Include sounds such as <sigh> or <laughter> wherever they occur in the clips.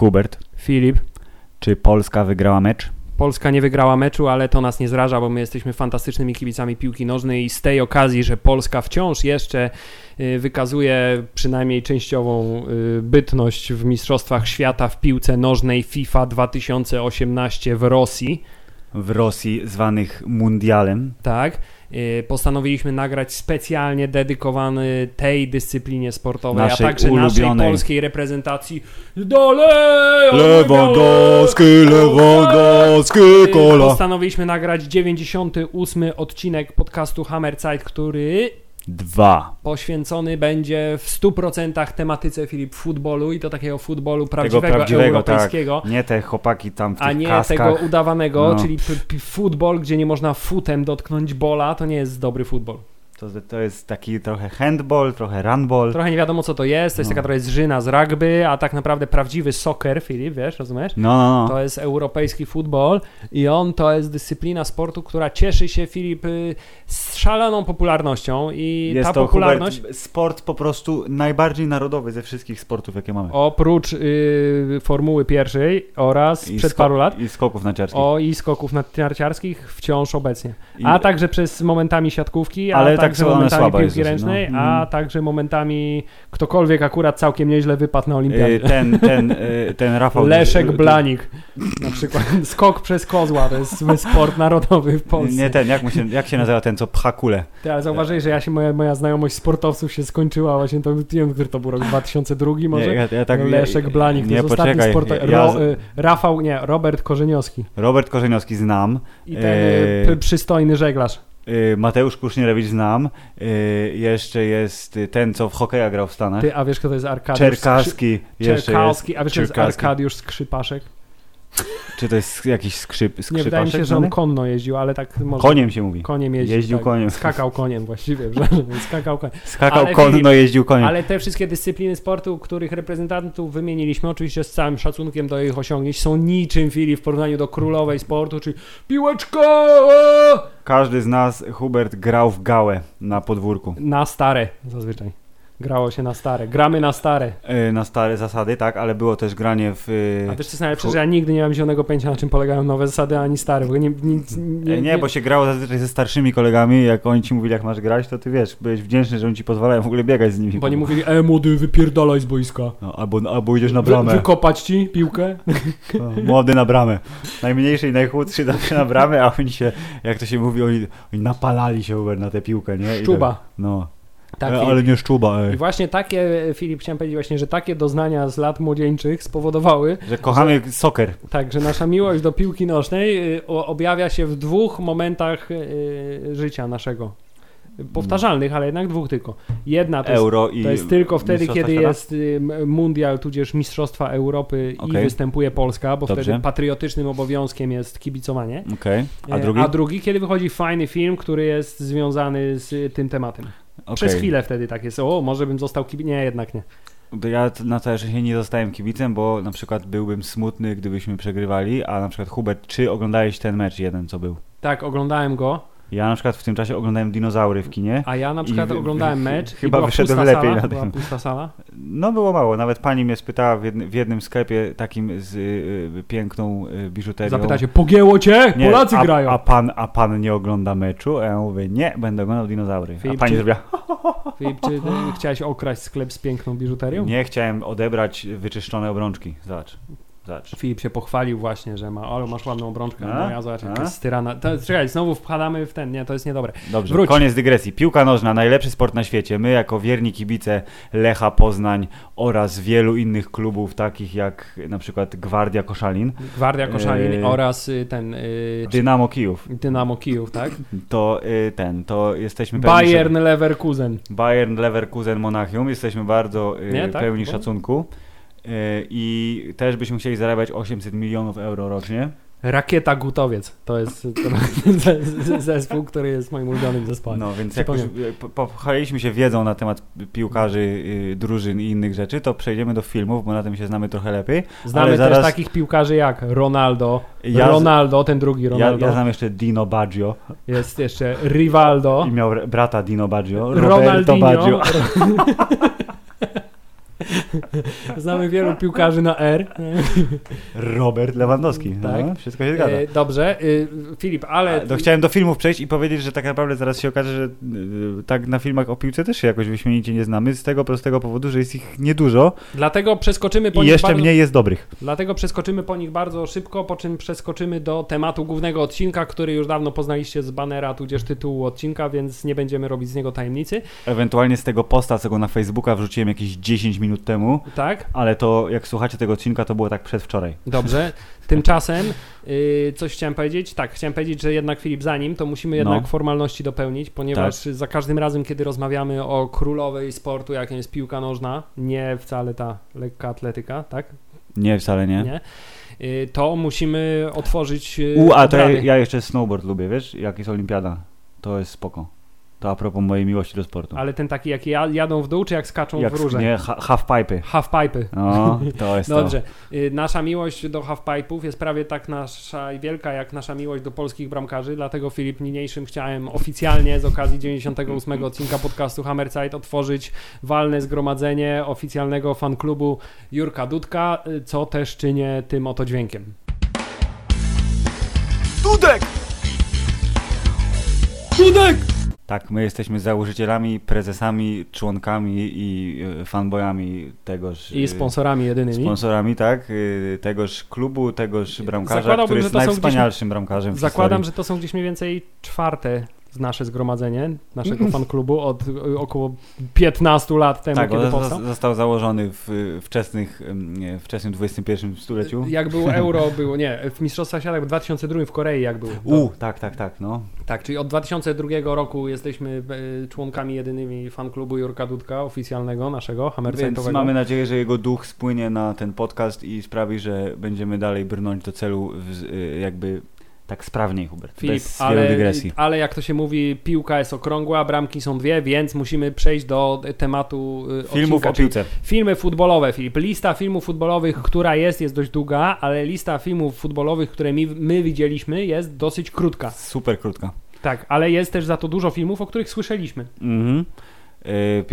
Hubert, Filip, czy Polska wygrała mecz? Polska nie wygrała meczu, ale to nas nie zraża, bo my jesteśmy fantastycznymi kibicami piłki nożnej i z tej okazji, że Polska wciąż jeszcze y, wykazuje przynajmniej częściową y, bytność w Mistrzostwach Świata w piłce nożnej FIFA 2018 w Rosji, W Rosji zwanych mundialem. tak, y, postanowiliśmy nagrać specjalnie dedykowany tej dyscyplinie sportowej, Naszej a także naszej ulubionej. polskiej reprezentacji dalej! Lewandowski, Lewandowski, Y, kola. Postanowiliśmy nagrać 98 odcinek podcastu Hammerzeit, który Dwa. poświęcony będzie w 100% tematyce Filip futbolu i to takiego futbolu Tego prawdziwego, prawdziwego, tak. europejskiego. Nie te chłopaki tam w tych A nie kaskach. tego udawanego, No. czyli futbol, gdzie nie można futem dotknąć bola, to nie jest dobry futbol. To, to jest taki trochę handball, trochę runball. Trochę nie wiadomo co to jest, to jest No. taka trochę zżyna z rugby, a tak naprawdę prawdziwy soccer, Filip, wiesz, rozumiesz? No, no, no. To jest europejski futbol i on to jest dyscyplina sportu, która cieszy się, Filip, y, z szaloną popularnością i jest ta to popularność Hubert, sport po prostu najbardziej narodowy ze wszystkich sportów, jakie mamy. oprócz y, Formuły pierwszej oraz I przed paru lat I skoków narciarskich. o i skoków narciarskich wciąż obecnie. I- A także przez momentami siatkówki, Ale tak także one momentami piłki jest dosyć, ręcznej, no. a Mm. także momentami ktokolwiek akurat całkiem nieźle wypadł na olimpiadzie. Y, ten, ten, y, ten Rafał... <laughs> Leszek Blanik, na przykład <laughs> skok przez kozła, to jest sport narodowy w Polsce. Nie ten, jak, się, jak się nazywa ten, co pcha kulę? Ty, ale zauważyłeś, że ja się, moja, moja znajomość sportowców się skończyła właśnie, to nie wiem, który to był rok, 2002 może? Nie, ja, ja tak, Leszek Blanik, to nie, jest ostatni poczekaj, sportowiec. ja- Ro, y, Rafał, nie, Robert Korzeniowski Robert Korzeniowski znam, i ten p- przystojny żeglarz. Y, Mateusz Kusznierewicz znam, y, jeszcze jest ten, co w hokeja grał w Stanach. Ty, a wiesz kto to jest Arkadiusz Czerkaski Skrzy... Czerkawski, a wiesz kto to jest Czerkaski. Arkadiusz Skrzypaszek? Czy to jest jakiś skrzyp, skrzypaszek? Nie, wydaje mi się, że on konno jeździł, ale tak może... Koniem się mówi. Koniem jeździł. Jeździł tak. koniem. Skakał koniem właściwie, <laughs> skakał koniem. Skakał Ale konno, Filip, jeździł koniem. Ale te wszystkie dyscypliny sportu, których reprezentantów wymieniliśmy, oczywiście z całym szacunkiem do ich osiągnięć, są niczym Filip w porównaniu do królowej sportu, czyli piłeczka eee! Każdy z nas, Hubert, grał w gałę na podwórku. na stare zazwyczaj. Grało się na stare. Gramy na stare. Y, Na stare zasady, tak, ale było też granie w... y, A wiesz co jest najlepsze, że ja nigdy nie mam zielonego pojęcia na czym polegają nowe zasady, ani stare. Bo nie, nic, Nie, nie, bo się grało zazwyczaj ze starszymi kolegami, jak oni ci mówili, jak masz grać, to ty wiesz, byłeś wdzięczny, że oni ci pozwalają w ogóle biegać z nimi. Bo nie mówili, e młody, wypierdalaj z boiska. No, albo, albo idziesz na Wy, bramę. wykopać ci piłkę? No, młody na bramę. Najmniejszy i najchudszy zawsze na bramę, a oni się, jak to się mówi, oni, oni napalali się na tę piłkę, nie? I Szczuba. Tak, no. Tak, e, ale nie szczuba, I ej. właśnie takie, Filip, chciałem powiedzieć właśnie, że takie doznania z lat młodzieńczych spowodowały, Że kochamy soccer. tak, że nasza miłość do piłki nożnej y, objawia się w dwóch momentach y, życia naszego. Powtarzalnych, ale jednak dwóch tylko. Jedna to jest Euro i To jest tylko wtedy, kiedy Świata? jest y, mundial, tudzież Mistrzostwa Europy i Okej. występuje Polska, bo Dobrze. wtedy patriotycznym obowiązkiem jest kibicowanie. Okej, a E, drugi? A drugi, kiedy wychodzi fajny film, który jest związany z tym tematem. Przez Okej. chwilę wtedy tak jest. O, może bym został kibicem. Nie, jednak nie. Ja na całe szczęście nie zostałem kibicem, bo na przykład byłbym smutny, gdybyśmy przegrywali, a na przykład Hubert, czy oglądałeś ten mecz jeden, co był? Tak, oglądałem go, Ja na przykład w tym czasie oglądałem dinozaury w kinie. a ja na I przykład wy- oglądałem <laughs> mecz chyba i była wyszedłem pusta lepiej sala, na była tym. pusta sala. No było mało, nawet pani mnie spytała w, jednym- w jednym sklepie takim z y, piękną y, biżuterią. Zapytacie, pogięło cię? Nie, Polacy a, grają. A pan, a pan nie ogląda meczu? A ja mówię, nie, będę oglądał dinozaury. Filip, a pani zrobiła, <laughs> Filip, czy ty chciałeś okraść sklep z piękną biżuterią? nie, chciałem odebrać wyczyszczone obrączki. Zobacz, zobacz. Filip się pochwalił właśnie, że ma, ale masz ładną obrączkę, A? no ja zobacz, jaka styrana. To, czekaj, znowu wpadamy w ten, nie, to jest niedobre. Dobrze, Wróć. koniec dygresji. Piłka nożna, najlepszy sport na świecie. My jako wierni kibice Lecha Poznań oraz wielu innych klubów, takich jak na przykład Gwardia Koszalin, Gwardia Koszalin Eee. oraz y, ten y, Dynamo Kijów, Dynamo Kijów, tak? to y, ten, to jesteśmy pełni Bayern Leverkusen. Bayern, Leverkusen, Monachium. Jesteśmy bardzo y, Nie, tak? pełni Bo- szacunku. Y, I też byśmy chcieli zarabiać 800 milionów euro rocznie. Rakieta Gutowiec. To jest <laughs> zespół, który jest moim ulubionym zespołem. No, więc jak już pochwaliliśmy się wiedzą na temat piłkarzy, y, drużyn i innych rzeczy, to przejdziemy do filmów, bo na tym się znamy trochę lepiej. Znamy zaraz... też takich piłkarzy jak Ronaldo, ja Ronaldo, ten drugi Ronaldo. Ja, ja znam jeszcze Dino Baggio. Jest jeszcze Rivaldo. I miał brata Dino Baggio, Roberto Ronaldinho. Baggio. <laughs> <laughs> Znamy wielu piłkarzy na R. Robert Lewandowski. No, tak. No, wszystko się zgadza. E, dobrze. Y, Filip, ale... To chciałem do filmów przejść i powiedzieć, że tak naprawdę zaraz się okaże, że y, tak na filmach o piłce też się jakoś wyśmienicie nie znamy, z tego prostego powodu, że jest ich niedużo. Dlatego przeskoczymy po I nich jeszcze bardzo... mniej jest dobrych. Dlatego przeskoczymy po nich bardzo szybko, po czym przeskoczymy do tematu głównego odcinka, który już dawno poznaliście z banera, tudzież tytułu odcinka, więc nie będziemy robić z niego tajemnicy. Ewentualnie z tego posta, co go na Facebooka wrzuciłem jakieś 10 minut minut temu. Tak. Ale to, jak słuchacie tego odcinka, to było tak przedwczoraj. Dobrze. Tymczasem yy, coś chciałem powiedzieć. Tak, chciałem powiedzieć, że jednak Filip, zanim, to musimy jednak no. formalności dopełnić, ponieważ tak. za każdym razem, kiedy rozmawiamy o królowej sportu, jaką jest piłka nożna, nie wcale ta lekka atletyka, tak? Nie, wcale nie. nie y, to musimy otworzyć. Y, U, a to ja, ja, jeszcze snowboard lubię, wiesz? Jak jest olimpiada, to jest spoko. To a propos mojej miłości do sportu. Ale ten taki, jak jadą w dół, czy jak skaczą jak, w róże? Nie, halfpipe. Halfpipe. No, to <laughs> jest Dobrze. To. Y, nasza miłość do halfpipe'ów jest prawie tak nasza wielka, jak nasza miłość do polskich bramkarzy, dlatego Filip niniejszym chciałem oficjalnie z okazji 98 odcinka podcastu Hammerside otworzyć walne zgromadzenie oficjalnego fanklubu Jurka Dudka, y, co też czynię tym oto dźwiękiem. Dudek! Dudek! Tak, my jesteśmy założycielami, prezesami, członkami i e, fanboyami tegoż. I sponsorami jedynymi. Sponsorami, tak. E, tegoż klubu, tegoż bramkarza, który jest najwspanialszym gdzieś, bramkarzem w Zakładam, historii. że to są gdzieś mniej więcej czwarte nasze zgromadzenie naszego fanklubu od około 15 lat temu, tak, kiedy powstał. został założony w wczesnych, wczesnym XXI stuleciu. Jak było euro, było, nie, w Mistrzostwach Świata w 2002 w Korei jak było. U, tak, tak, tak, no. Tak, czyli od 2002 roku jesteśmy członkami jedynymi fanklubu Jurka Dudka, oficjalnego naszego, Hammersightowego. Więc mamy nadzieję, że jego duch spłynie na ten podcast i sprawi, że będziemy dalej brnąć do celu e, jakby tak sprawniej, Hubert. Filip, bez ale, dygresji. ale jak to się mówi, piłka jest okrągła, bramki są dwie, więc musimy przejść do tematu y, filmów odcinka, o piłce. Filmy futbolowe, Filip. Lista filmów futbolowych, która jest, jest dość długa, ale lista filmów futbolowych, które my, my widzieliśmy, jest dosyć krótka. Super krótka. Tak, ale jest też za to dużo filmów, o których słyszeliśmy. Mhm.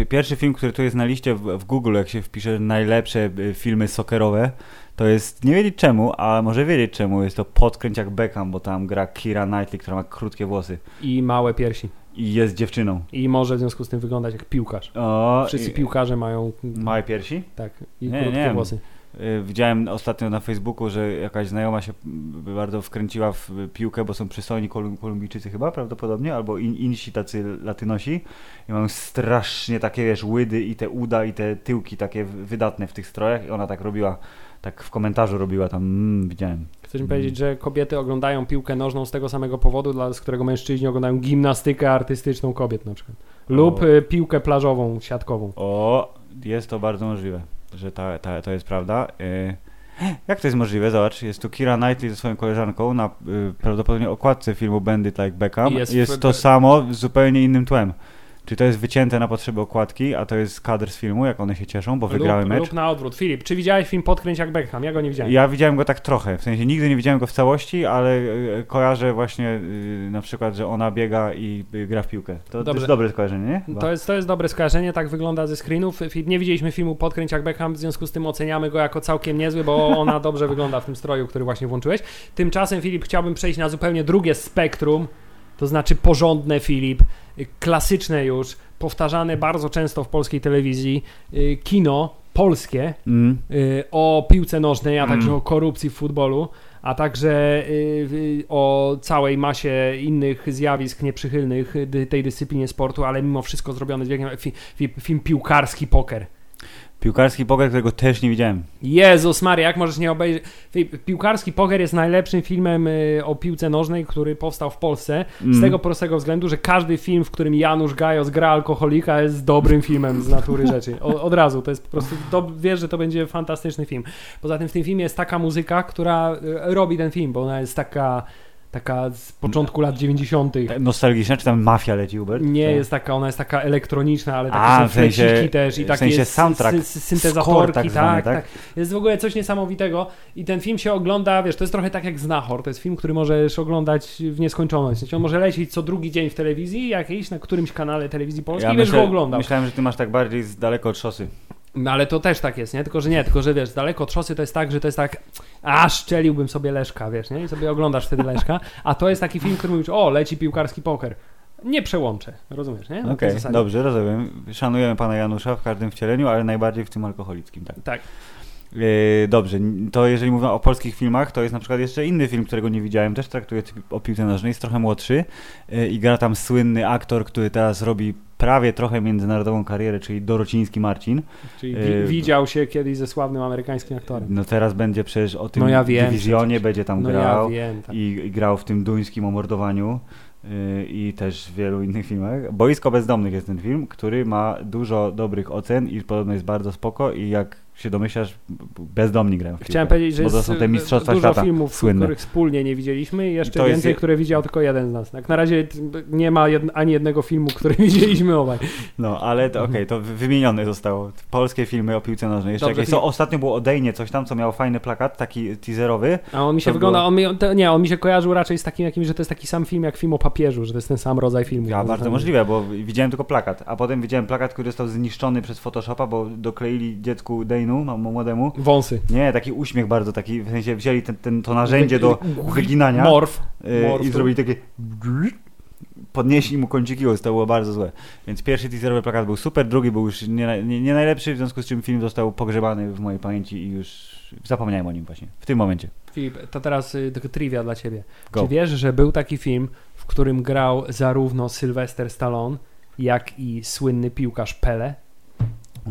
Pierwszy film, który tu jest na liście w, w Google, jak się wpisze najlepsze y, filmy sokerowe, to jest, nie wiedzieć czemu, ale może wiedzieć czemu, jest to podkręć jak Beckham, bo tam gra Kira Knightley, która ma krótkie włosy. I małe piersi. I jest dziewczyną. I może w związku z tym wyglądać jak piłkarz. O, Wszyscy i, piłkarze mają... Małe piersi? Tak, i nie, krótkie nie. włosy. Y, widziałem ostatnio na Facebooku, że jakaś znajoma się bardzo wkręciła w piłkę, bo są przystojni Kolumbijczycy chyba prawdopodobnie, albo in, insi tacy latynosi i mają strasznie takie, wiesz, łydy i te uda i te tyłki takie wydatne w tych strojach i ona tak robiła tak w komentarzu robiła tam, mm, widziałem. Chcesz mi powiedzieć, że kobiety oglądają piłkę nożną z tego samego powodu, dla, z którego mężczyźni oglądają gimnastykę artystyczną kobiet na przykład. Lub o. Y, piłkę plażową, siatkową. O, jest to bardzo możliwe, że ta, ta, to jest prawda. Y, jak to jest możliwe? Zobacz, jest tu Kira Knightley ze swoją koleżanką na y, prawdopodobnie okładce filmu Bandit Like Beckham. Jest, jest to samo z zupełnie innym tłem. Czy to jest wycięte na potrzeby okładki, a to jest kadr z filmu, jak one się cieszą, bo wygrały lub, mecz? Lub na odwrót. Filip, czy widziałeś film Podkręć jak Beckham? Ja go nie widziałem. Ja widziałem go tak trochę, w sensie nigdy nie widziałem go w całości, ale e, kojarzę właśnie e, na przykład, że ona biega i e, gra w piłkę. To, to jest dobre skojarzenie, nie? To jest, to jest dobre skojarzenie, tak wygląda ze screenów. Nie widzieliśmy filmu Podkręć jak Beckham, w związku z tym oceniamy go jako całkiem niezły, bo ona dobrze wygląda w tym stroju, który właśnie włączyłeś. Tymczasem, Filip, chciałbym przejść na zupełnie drugie spektrum, to znaczy porządne, Filip, klasyczne już, powtarzane bardzo często w polskiej telewizji, y, kino polskie mm. Y, o piłce nożnej, a także mm. o korupcji w futbolu, a także y, o całej masie innych zjawisk nieprzychylnych tej dyscyplinie sportu, ale mimo wszystko zrobiony z wielkim film piłkarski poker. Piłkarski poker, którego też nie widziałem. Jezus Maria, jak możesz nie obejrzeć? Pi- Piłkarski Poker jest najlepszym filmem y, o piłce nożnej, który powstał w Polsce. Z Mm. tego prostego względu, że każdy film, w którym Janusz Gajos gra alkoholika jest dobrym filmem z natury <laughs> rzeczy. O, od razu, to jest po prostu, to, wiesz, że to będzie fantastyczny film. Poza tym w tym filmie jest taka muzyka, która y, robi ten film, bo ona jest taka, taka z początku lat 90. Nostalgiczna, czy tam mafia leci, Hubert? Nie Tak. jest taka, ona jest taka elektroniczna, ale takie A, są w sensie- też i w takie sensie jest soundtrack, sy- syntezatorki, tak tak, zwany, tak, tak? Jest w ogóle coś niesamowitego i ten film się ogląda, wiesz, to jest trochę tak jak Znachor, to jest film, który możesz oglądać w nieskończoność. W sensie on może lecieć co drugi dzień w telewizji jakiejś, na którymś kanale telewizji polskiej Ja i będziesz go oglądał. myślałem, że ty masz tak bardziej z daleko od szosy. No ale to też tak jest, nie? Tylko, że nie, tylko, że wiesz, daleko od szosy to jest tak, że to jest tak, a szczeliłbym sobie Leszka, wiesz, nie? I sobie oglądasz wtedy Leszka, a to jest taki film, który mówisz, o, leci piłkarski poker. Nie przełączę, rozumiesz, nie? Okej, zasadzie. dobrze, rozumiem. Szanujemy pana Janusza w każdym wcieleniu, ale najbardziej w tym alkoholickim, tak. Tak. E, dobrze, to jeżeli mówimy o polskich filmach, to jest na przykład jeszcze inny film, którego nie widziałem, też traktuje o piłce nożnej, jest trochę młodszy e, i gra tam słynny aktor, który teraz robi prawie trochę międzynarodową karierę, czyli Dorociński Marcin. Czyli Yy, wi- widział się kiedyś ze sławnym amerykańskim aktorem. No teraz będzie przecież o tym No ja wiem dywizjonie, przecież. będzie tam No grał ja wiem. Tak. i, i grał w tym duńskim o mordowaniu y, i też w wielu innych filmach. Boisko Bezdomnych jest ten film, który ma dużo dobrych ocen i podobno jest bardzo spoko i jak się domyślasz, bezdomni grają w piłkę. Chciałem powiedzieć, że Bo to jest są te mistrzostwa dużo świata filmów, słynne. których wspólnie nie widzieliśmy i jeszcze To jest więcej, je- które widział tylko jeden z nas. Tak na razie nie ma ani jednego filmu, który <laughs> widzieliśmy obaj. No, ale to okej, to wy- wymienione zostało. Polskie filmy o piłce nożnej. Jeszcze Dobrze, jakieś. film- Co, ostatnio było Odejnie coś tam, co miał fajny plakat, taki teaserowy. A on mi się To wygląda, było- on mi, to, nie, on mi się kojarzył raczej z takim jakimś, że to jest taki sam film jak film o papieżu, że to jest ten sam rodzaj filmu. Ja, bardzo możliwe, bo widziałem tylko plakat, a potem widziałem plakat, który został zniszczony przez Photoshopa, bo dokleili dziecku Dejnu, mam- młodemu. Wąsy. Nie, taki uśmiech bardzo taki, w sensie wzięli ten, ten, to narzędzie do wyginania Morf. y, morf i zrobili takie podnieśli mu kąciki to było bardzo złe. Więc pierwszy teaserowy plakat był super, drugi był już nie, nie, nie najlepszy, w związku z czym film został pogrzebany w mojej pamięci i już zapomniałem o nim właśnie, w tym momencie. Filip, to teraz y, tylko trivia dla ciebie. Go. Czy wiesz, że był taki film, w którym grał zarówno Sylwester Stallone, jak i słynny piłkarz Pele?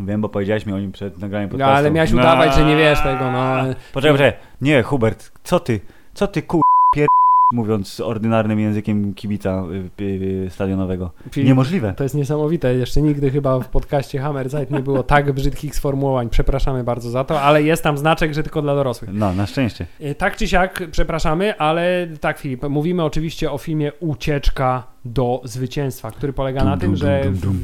Wiem, bo powiedziałeś mi o nim przed nagraniem No, podcastu. ale miałeś udawać, że nie wiesz tego, no. Poczekaj, poczekaj. Nie, Hubert, co ty? Co ty kur... pier... mówiąc ordynarnym językiem kibica y, y, y, stadionowego. Filip, Niemożliwe. To jest niesamowite. Jeszcze nigdy chyba w podcaście Hammerzeit nie było tak brzydkich sformułowań. Przepraszamy bardzo za to, ale jest tam znaczek, że tylko dla dorosłych. No, na szczęście. Tak czy siak, przepraszamy, ale tak Filip, mówimy oczywiście o filmie Ucieczka do zwycięstwa, który polega Dum, na tym, dum, że dum,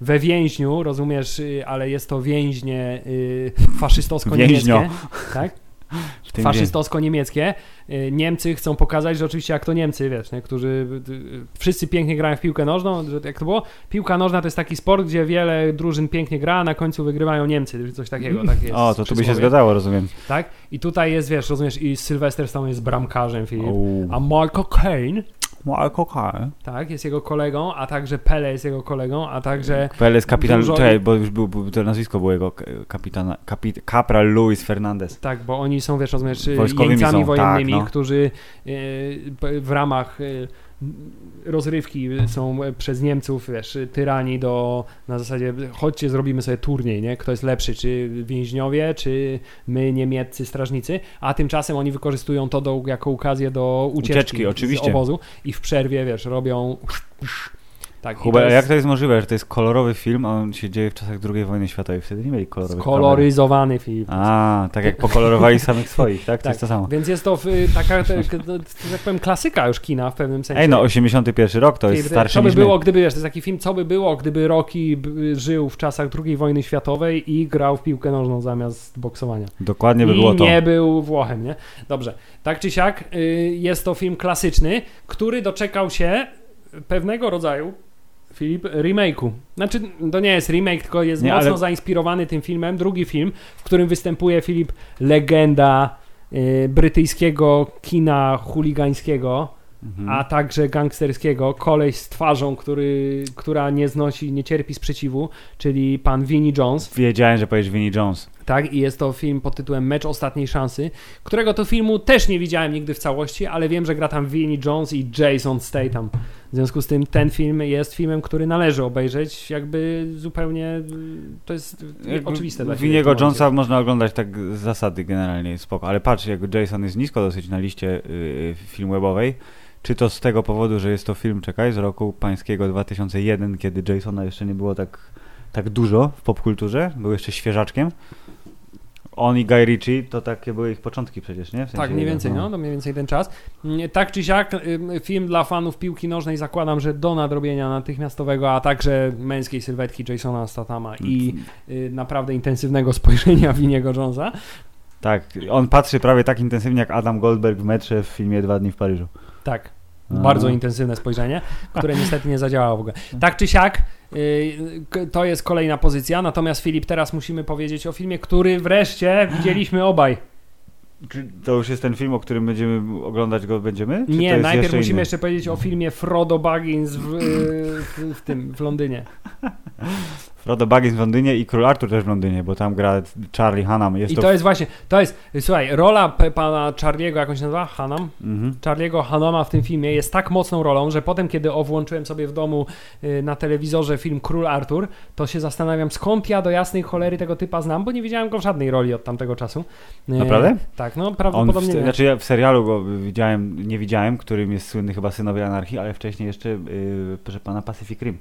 we więźniu, rozumiesz, ale jest to więźnie y, faszystowsko-niemieckie, tak? Faszystowsko-niemieckie. Y, Niemcy chcą pokazać, że oczywiście jak to Niemcy, wiesz, nie? którzy y, y, wszyscy pięknie grają w piłkę nożną, że jak to było? Piłka nożna to jest taki sport, gdzie wiele drużyn pięknie gra, a na końcu wygrywają Niemcy, coś takiego. Tak jest O, to tu by się zgadzało, rozumiem. Tak? I tutaj jest, wiesz, rozumiesz, i Sylwester Stallone jest bramkarzem, Filip. A Michael Caine, Michael Caine. tak, jest jego kolegą, a także Pele jest jego kolegą, a także Pele jest kapitan, Dużo- czekaj, bo już był, był, to nazwisko było jego kapitana, kapit, kapral Luis Fernandez. Tak, bo oni są, wiesz, rozumiesz, jeńcami są, wojennymi, tak, no. którzy e, w ramach e, rozrywki są przez Niemców, wiesz, tyrani do, na zasadzie, chodźcie, zrobimy sobie turniej, nie? Kto jest lepszy, czy więźniowie, czy my, niemieccy strażnicy, a tymczasem oni wykorzystują to do, jako okazję do ucieczki, Ucieczki, oczywiście. z obozu i w przerwie, wiesz, robią tak, jest jak to jest możliwe, że to jest kolorowy film, a on się dzieje w czasach II wojny światowej? Wtedy nie mieli kolorowych kamer. skoloryzowany film. A, tak jak pokolorowali samych swoich, tak? To Tak. jest to samo. Więc jest to y, taka, tak powiem, klasyka już kina w pewnym sensie. Ej, no 81 rok, to jest starszy Co by niż my. było, gdyby, wiesz, to jest taki film, co by było, gdyby Rocky żył w czasach II wojny światowej i grał w piłkę nożną zamiast boksowania. Dokładnie by I było to. nie był Włochem, nie? Dobrze. Tak czy siak, y, jest to film klasyczny, który doczekał się pewnego rodzaju Filip, remake'u. Znaczy, to nie jest remake, tylko jest Nie, mocno ale- zainspirowany tym filmem. Drugi film, w którym występuje Filip, legenda y, brytyjskiego kina chuligańskiego, Mhm. a także gangsterskiego, koleś z twarzą, który, która nie znosi, nie cierpi sprzeciwu, czyli pan Vinnie Jones. Wiedziałem, że powiesz Vinnie Jones. Tak, i jest to film pod tytułem Mecz Ostatniej Szansy, którego to filmu też nie widziałem nigdy w całości, ale wiem, że gra tam Vinnie Jones i Jason Statham. W związku z tym ten film jest filmem, który należy obejrzeć, jakby zupełnie to jest Jakby oczywiste dla Winiego. Jonesa można oglądać tak z zasady generalnie, spoko. Ale patrz, jak Jason jest nisko dosyć na liście y, film webowej, czy to z tego powodu, że jest to film, czekaj, z roku pańskiego 2001, kiedy Jasona jeszcze nie było tak, tak dużo w popkulturze, był jeszcze świeżaczkiem. On i Guy Ritchie to takie były ich początki przecież, nie? W sensie, Tak, mniej więcej, no, to mniej więcej ten czas. Mm, Tak czy siak, film dla fanów piłki nożnej zakładam, że do nadrobienia natychmiastowego, a także męskiej sylwetki Jasona Statama i y, naprawdę intensywnego <laughs> spojrzenia Winiego Jonesa. Tak, on patrzy prawie tak intensywnie jak Adam Goldberg w metrze w filmie Dwa dni w Paryżu. Tak, Bardzo intensywne spojrzenie, które <laughs> niestety nie zadziałało w ogóle. Tak czy siak, y, to jest kolejna pozycja, natomiast Filip, teraz musimy powiedzieć o filmie, który wreszcie widzieliśmy obaj. Czy to już jest ten film, o którym będziemy oglądać go będziemy? Czy to Nie, jest najpierw jeszcze musimy inny? jeszcze powiedzieć o filmie Frodo Baggins w, y, w, w tym, w Londynie. <laughs> Frodo Baggins w Londynie i Król Artur też w Londynie, bo tam gra Charlie Hunnam. Jest I to... to jest właśnie, to jest, słuchaj, rola pana Charliego, jak on się nazywa? Hanam? Mhm. Charliego Hanama w tym filmie jest tak mocną rolą, że potem, kiedy o włączyłem sobie w domu y, na telewizorze film Król Artur, to się zastanawiam, skąd ja do jasnej cholery tego typa znam, bo nie widziałem go w żadnej roli od tamtego czasu. Y, Naprawdę? Tak, no On w, prawdopodobnie nie. znaczy ja w serialu go widziałem, nie widziałem, którym jest słynny chyba Synowie Anarchii, ale wcześniej jeszcze, yy, proszę pana, Pacific Rim.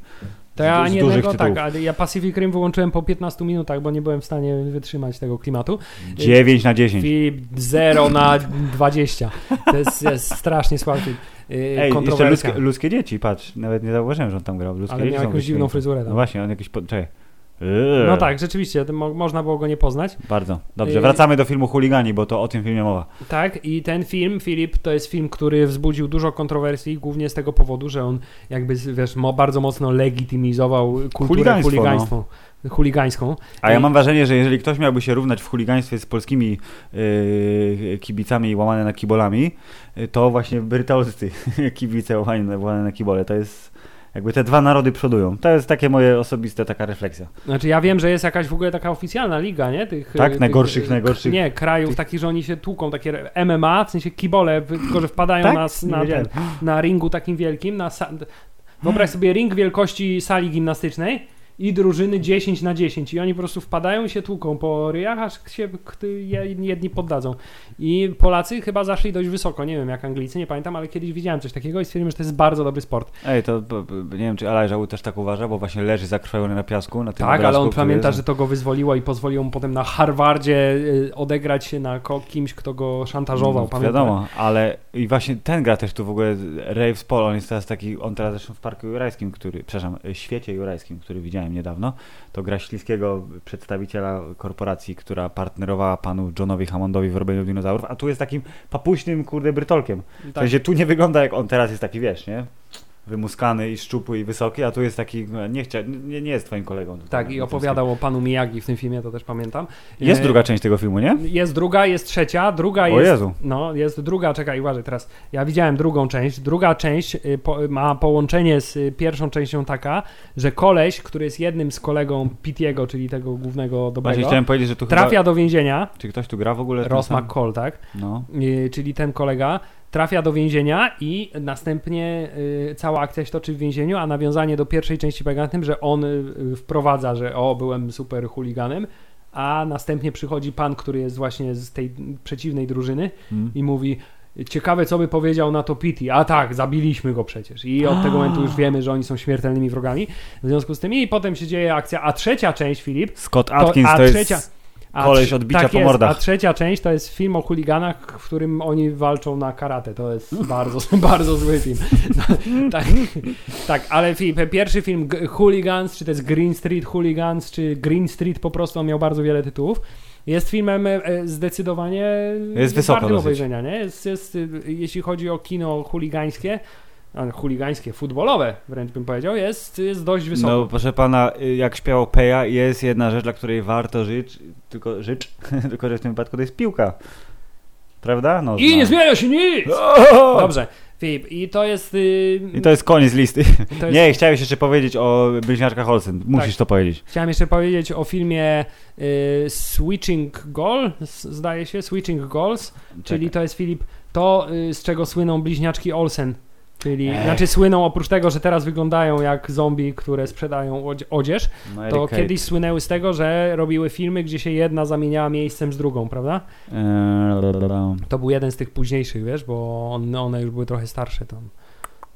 To ja ani jednego, tak, ale ja Pacific Rim wyłączyłem po 15 minutach, bo nie byłem w stanie wytrzymać tego klimatu. 9 na 10. Filip 0 na 20. To jest, jest strasznie słaby. film. Y, Ej, jeszcze ludzkie, ludzkie dzieci, patrz, nawet nie zauważyłem, że on tam grał. Ludzkie Ale miał jakąś dziwną fryzurę No tam. właśnie, on jakiś, po... czekaj. No tak, rzeczywiście, mo- można było go nie poznać. Bardzo, dobrze. Yy. Wracamy do filmu Chuligani, bo to o tym filmie mowa. Tak, i ten film, Filip, to jest film, który wzbudził dużo kontrowersji, głównie z tego powodu, że on jakby, wiesz, mo- bardzo mocno legitymizował kulturę Chuligaństwo, no. chuligaństwo, chuligańską. A ja I- mam wrażenie, że jeżeli ktoś miałby się równać w chuligaństwie z polskimi yy, kibicami łamane na kibolami, yy, to właśnie brytolscy <laughs> kibice łamane na kibole. To jest jakby te dwa narody przodują. To jest takie moje osobiste taka refleksja. Znaczy ja wiem, że jest jakaś w ogóle taka oficjalna liga, nie? Tych, Tak? tych, Najgorszych, tych, najgorszych. Nie, krajów tych- takich, że oni się tłuką, takie MMA, w sensie kibole, tylko że wpadają Tak? na, na, ten, na ringu takim wielkim, na wyobraź sobie ring wielkości sali gimnastycznej i drużyny 10 na 10 i oni po prostu wpadają i się tłuką po ryjach, aż się jedni poddadzą. I Polacy chyba zaszli dość wysoko, nie wiem jak Anglicy, nie pamiętam, ale kiedyś widziałem coś takiego i stwierdziłem, że to jest bardzo dobry sport. Ej, to nie wiem, czy Elijah Wood też tak uważa, bo właśnie leży zakrwawiony na piasku. Na tym Tak, ale obrazku, on który pamięta, jest- że to go wyzwoliło i pozwoliło mu potem na Harvardzie y, odegrać się na kimś, kto go szantażował. No, pamiętam. wiadomo, ale i właśnie ten gra też tu w ogóle Rave Spol, on jest teraz taki, on teraz zresztą w Parku Jurajskim, który, przepraszam, w Świecie Jurajskim, który widziałem niedawno, to gra śliskiego przedstawiciela korporacji, która partnerowała panu Johnowi Hammondowi w robieniu dinozaurów, a tu jest takim papuśnym, kurde, brytolkiem. W Tak. sensie tu nie wygląda jak on teraz jest taki, wiesz, nie? Wymuskany i szczupły i wysoki, a tu jest taki, no, nie, chcia, nie, nie jest twoim kolegą. tutaj Tak, i opowiadał o panu Miyagi w tym filmie, to też pamiętam. Jest E, druga część tego filmu, nie? Jest druga, jest trzecia, druga O jest... Jezu. No, jest druga, czekaj, uważaj teraz. Ja widziałem drugą część. Druga część y, po, ma połączenie z y, pierwszą częścią taka, że koleś, który jest jednym z kolegą Pitiego, czyli tego głównego Właśnie dobrego, chciałem powiedzieć, że tu trafia chyba... do więzienia, Czy ktoś tu gra w ogóle? Ross? McCall, tak? No. Y, czyli ten kolega, trafia do więzienia i następnie y, cała akcja się toczy w więzieniu, a nawiązanie do pierwszej części polega na tym, że on y, wprowadza, że o, byłem super chuliganem, a następnie przychodzi pan, który jest właśnie z tej przeciwnej drużyny Mm. i mówi ciekawe, co by powiedział na to Pity. A tak, zabiliśmy go przecież. I od tego momentu już wiemy, że oni są śmiertelnymi wrogami. W związku z tym i potem się dzieje akcja. A trzecia część, Filip, Scott Atkins to, a jest... trzecia- a Koleś trz- od bicia tak po jest, mordach. A trzecia część to jest film o chuliganach, w którym oni walczą na karate. To jest <laughs> bardzo, bardzo zły film. <laughs> tak, tak, ale film, pierwszy film Hooligans, czy to jest Green Street Hooligans, czy Green Street po prostu, on miał bardzo wiele tytułów. Jest filmem e, zdecydowanie Jest wysoko dosyć. obejrzenia, nie? Jest, jest, y, jeśli chodzi o kino chuligańskie, chuligańskie, futbolowe wręcz bym powiedział, jest, jest dość wysoko. No, proszę pana, y, jak śpiewał Peja, jest jedna rzecz, dla której warto żyć, tylko życz, <laughs> tylko że w tym wypadku to jest piłka. Prawda? No, I nie zmienia się nic! O! Dobrze. Filip, i to jest... Yy, I to jest koniec listy. <laughs> jest, Nie, chciałeś jeszcze powiedzieć o bliźniaczkach Olsen. Musisz Tak. to powiedzieć. Chciałem jeszcze powiedzieć o filmie y, Switching Goal, zdaje się, Switching Goals, czyli to jest Filip, to y, z czego słyną bliźniaczki Olsen. Czyli, Ech. znaczy słyną oprócz tego, że teraz wyglądają jak zombie, które sprzedają odzie- odzież, No, to Kate. kiedyś słynęły z tego, że robiły filmy, gdzie się jedna zamieniała miejscem z drugą, prawda? Eee, To był jeden z tych późniejszych, wiesz, bo on, one już były trochę starsze tam.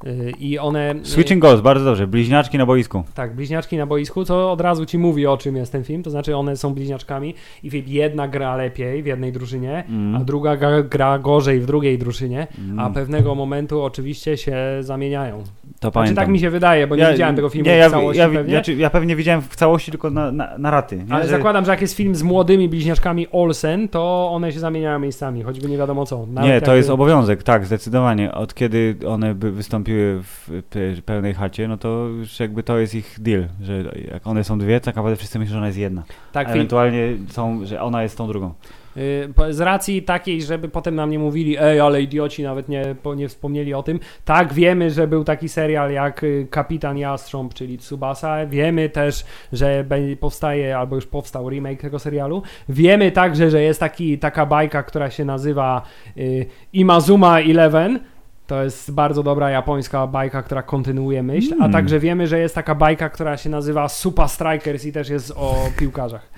Y, I one... y, Switching Goals, bardzo dobrze. Bliźniaczki na boisku. Tak, bliźniaczki na boisku, to od razu ci mówi o czym jest ten film, to znaczy one są bliźniaczkami i jedna gra lepiej w jednej drużynie, Mm. a druga gra, gra gorzej w drugiej drużynie, Mm. a pewnego momentu oczywiście się zamieniają. To Znaczy tak mi się wydaje, bo nie widziałem tego filmu nie, w ja, całości ja, pewnie. Znaczy, ja pewnie widziałem w całości tylko na, na, na raty. Nie? ale Że- zakładam, że jak jest film z młodymi bliźniaczkami Olsen, to one się zamieniają miejscami, choćby nie wiadomo co. Nawet Nie, to jakby- jest obowiązek, tak, zdecydowanie. Od kiedy one by wystąpiły w pe- pełnej chacie, no to już jakby to jest ich deal, że jak one są dwie, to tak naprawdę wszyscy myślą, że ona jest jedna. Tak, ewentualnie są, że ona jest tą drugą. Y, Z racji takiej, żeby potem nam nie mówili, ej, ale idioci nawet nie, nie wspomnieli o tym. Tak, wiemy, że był taki serial jak y, Kapitan Jastrząb, czyli Tsubasa. Wiemy też, że będzie- powstaje, albo już powstał remake tego serialu. Wiemy także, że jest taki, taka bajka, która się nazywa y, Imazuma Eleven. To jest bardzo dobra japońska bajka, która kontynuuje myśl. A Mm. także wiemy, że jest taka bajka, która się nazywa Super Strikers i też jest o piłkarzach.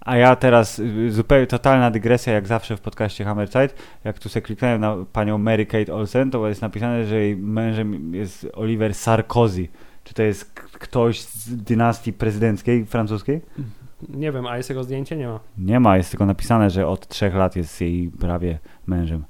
A ja teraz y, zupełnie totalna dygresja, jak zawsze w podcaście Hammerzeit. Jak tu sobie kliknąłem na panią Mary Kate Olsen, to jest napisane, że jej mężem jest Oliver Sarkozy. Czy to jest ktoś z dynastii prezydenckiej francuskiej? Nie wiem, a jest jego zdjęcie? Nie ma. Nie ma, jest tylko napisane, że od trzech lat jest jej prawie mężem.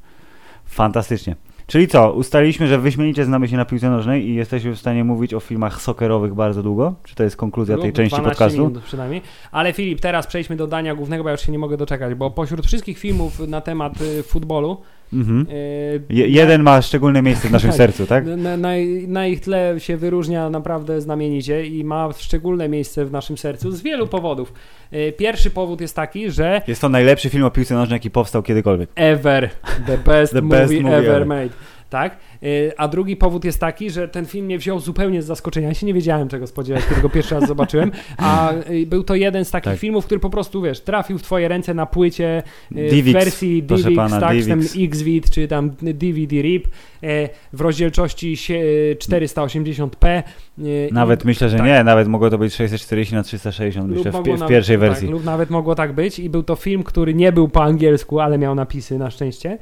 Fantastycznie. Czyli co, ustaliliśmy, że wyśmienicie znamy się na piłce nożnej i jesteśmy w stanie mówić o filmach soccerowych bardzo długo? Czy to jest konkluzja tej części 12 podcastu? minut przynajmniej. Ale Filip, teraz przejdźmy do dania głównego, bo ja już się nie mogę doczekać, bo pośród wszystkich filmów na temat y, futbolu Mhm. y, Je, jeden ma szczególne miejsce w naszym Tak. sercu, tak? na, na, na ich tle się wyróżnia naprawdę znamienicie i ma szczególne miejsce w naszym sercu z wielu powodów. Y, Pierwszy powód jest taki, że Jest to najlepszy film o piłce nożnej, jaki powstał kiedykolwiek. ever, the best, The movie, best movie ever ever. made. Tak? Y, A drugi powód jest taki, że ten film mnie wziął zupełnie z zaskoczenia. Ja się nie wiedziałem czego spodziewać, kiedy go pierwszy raz <laughs> zobaczyłem. A y, był to jeden z takich Tak. filmów, który po prostu, wiesz, trafił w twoje ręce na płycie y, w DivX, wersji DivX, pana, tak, czy tam DivX. XVID, czy tam DVD RIP e, w rozdzielczości sie- 480p. y, Nawet i- myślę, że tak. nie, nawet mogło to być 640 na 360, myślę, w, w nawet- pierwszej tak, wersji. lub nawet mogło tak być i był to film, który nie był po angielsku, ale miał napisy na szczęście.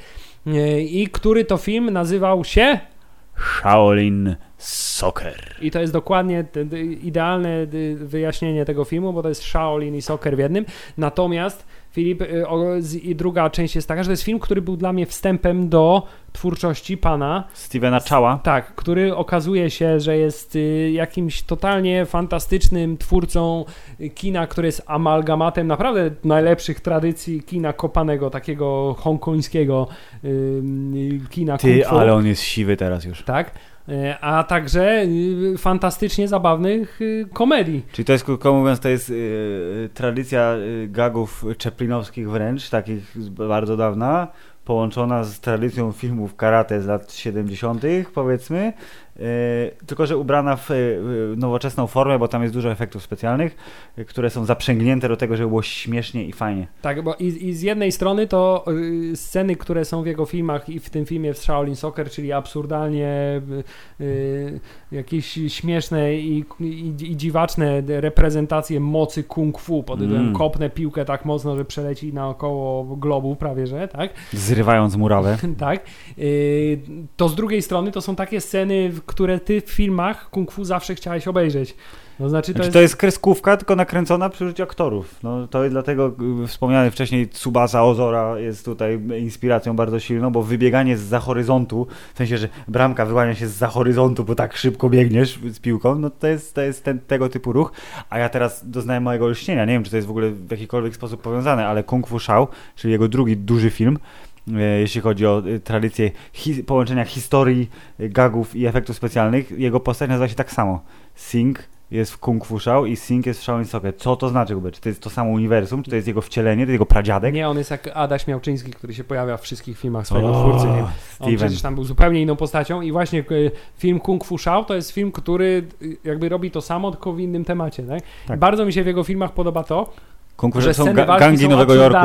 E, I który to film nazywał się Shaolin Soccer. I to jest dokładnie idealne y, wyjaśnienie tego filmu, bo to jest Shaolin i soccer w jednym. Natomiast Filip, y, i druga część jest taka, że to jest film, który był dla mnie wstępem do twórczości pana, Stevena Chała. tak, który okazuje się, że jest y, jakimś totalnie fantastycznym twórcą kina, który jest amalgamatem naprawdę najlepszych tradycji kina kopanego, takiego hongkońskiego kina Ty, ale on jest siwy teraz już. tak? E, A także y, fantastycznie zabawnych y, komedii. Czyli to jest, krótko mówiąc, to jest yy, tradycja gagów czeplinowskich wręcz, takich bardzo dawna, połączona z tradycją filmów karate z lat 70., powiedzmy, tylko że ubrana w yy, nowoczesną formę, bo tam jest dużo efektów specjalnych, yy, które są zaprzęgnięte do tego, żeby było śmiesznie i fajnie. Tak, bo i, i z jednej strony to y, sceny, które są w jego filmach i w tym filmie w Shaolin Soccer, czyli absurdalnie y, y, jakieś śmieszne i, i, i dziwaczne reprezentacje mocy kung fu pod tytułem Mm. kopnę piłkę tak mocno, że przeleci naokoło globu prawie, że, tak? Zrywając murawę. <laughs> tak. Y, To z drugiej strony to są takie sceny, w- które ty w filmach kung fu zawsze chciałeś obejrzeć. To znaczy to Znaczy, jest... to jest kreskówka, tylko nakręcona przy użyciu aktorów. No, to jest dlatego y, wspomniany wcześniej Tsubasa Ozora jest tutaj inspiracją bardzo silną, bo wybieganie z za horyzontu, w sensie, że bramka wyłania się z za horyzontu, bo tak szybko biegniesz z piłką, no to jest, to jest ten, tego typu ruch. A ja teraz doznałem mojego olśnienia. Nie wiem, czy to jest w ogóle w jakikolwiek sposób powiązane, ale Kung Fu Shao, czyli jego drugi duży film, jeśli chodzi o e, tradycję hi połączenia historii, e, gagów i efektów specjalnych, jego postać nazywa się tak samo. Sing jest w Kung Fu Shao i Sing jest w Shaolin Soccer. Co to znaczy? Czy to jest to samo uniwersum? Czy to jest jego wcielenie? To jest jego pradziadek? Nie, on jest jak Adaś Miałczyński, który się pojawia w wszystkich filmach swojego O, twórcy. Nie? On Steven. przecież tam był zupełnie inną postacią i właśnie e, film Kung Fu Shao to jest film, który e, jakby robi to samo, tylko w innym temacie. Tak? Tak. Bardzo mi się w jego filmach podoba to, Shao są sceny ga- walki gangi Nowego Jorku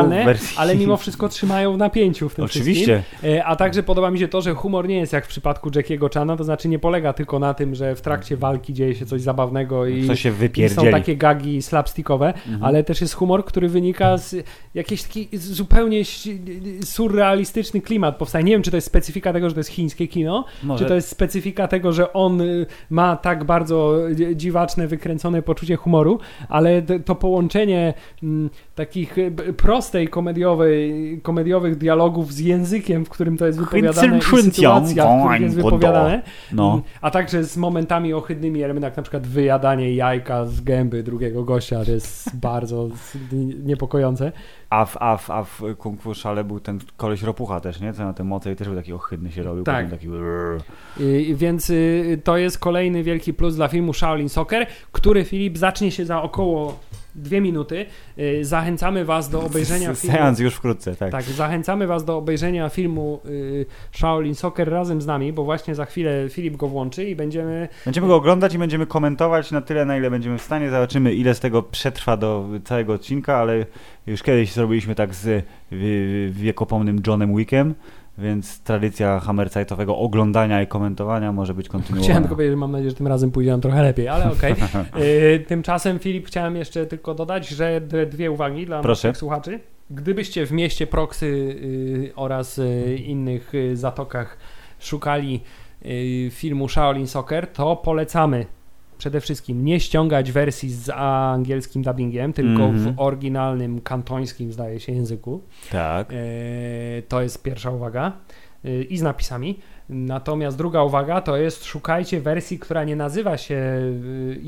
ale mimo wszystko trzymają w napięciu w tym Oczywiście. wszystkim. E, A także podoba mi się to, że humor nie jest jak w przypadku Jackiego Chana, to znaczy nie polega tylko na tym, że w trakcie walki dzieje się coś zabawnego i, Co się i są takie gagi slapstickowe, Mhm. ale też jest humor, który wynika z jakiejś taki zupełnie surrealistyczny klimat powstaje. Nie wiem, czy to jest specyfika tego, że to jest chińskie kino, Może. czy to jest specyfika tego, że on y, ma tak bardzo y, dziwaczne, wykręcone poczucie humoru, ale to połączenie takich y, b- prostej komediowej, komediowych dialogów z językiem, w którym to jest wypowiadane i sytuacja, w których jest wypowiadane, No. Mm, A także z momentami ohydnymi jak na przykład wyjadanie jajka z gęby drugiego gościa, to jest <laughs> bardzo niepokojące. A w, a, w, a w Kung Fu Szale był ten koleś ropucha też, nie? Co na te moce i też był taki ohydny się robił. Tak. Taki... Y, Więc y, to jest kolejny wielki plus dla filmu Shaolin Soccer, który Filip zacznie się za około dwie minuty. Y, Zachęcamy Was do obejrzenia <laughs> filmu. Seans już wkrótce, tak. Tak, zachęcamy Was do obejrzenia filmu y, Shaolin Soccer razem z nami, bo właśnie za chwilę Filip go włączy i będziemy Będziemy go oglądać i będziemy komentować na tyle, na ile będziemy w stanie. Zobaczymy, ile z tego przetrwa do całego odcinka, ale już kiedyś zrobiliśmy tak z wiekopomnym Johnem Wickiem, więc tradycja hammerzeitowego oglądania i komentowania może być kontynuowana. Chciałem tylko powiedzieć, że mam nadzieję, że tym razem pójdzie nam trochę lepiej, ale okej. <laughs> Y, Tymczasem, Filip, chciałem jeszcze tylko dodać, że dwie uwagi dla Proszę. naszych słuchaczy. Gdybyście w mieście Proksy y, oraz y, innych y, zatokach szukali filmu Shaolin Soccer, to polecamy przede wszystkim nie ściągać wersji z angielskim dubbingiem, tylko Mhm. w oryginalnym kantońskim, zdaje się, języku. Tak. E, To jest pierwsza uwaga. E, I z napisami. Natomiast druga uwaga to jest szukajcie wersji, która nie nazywa się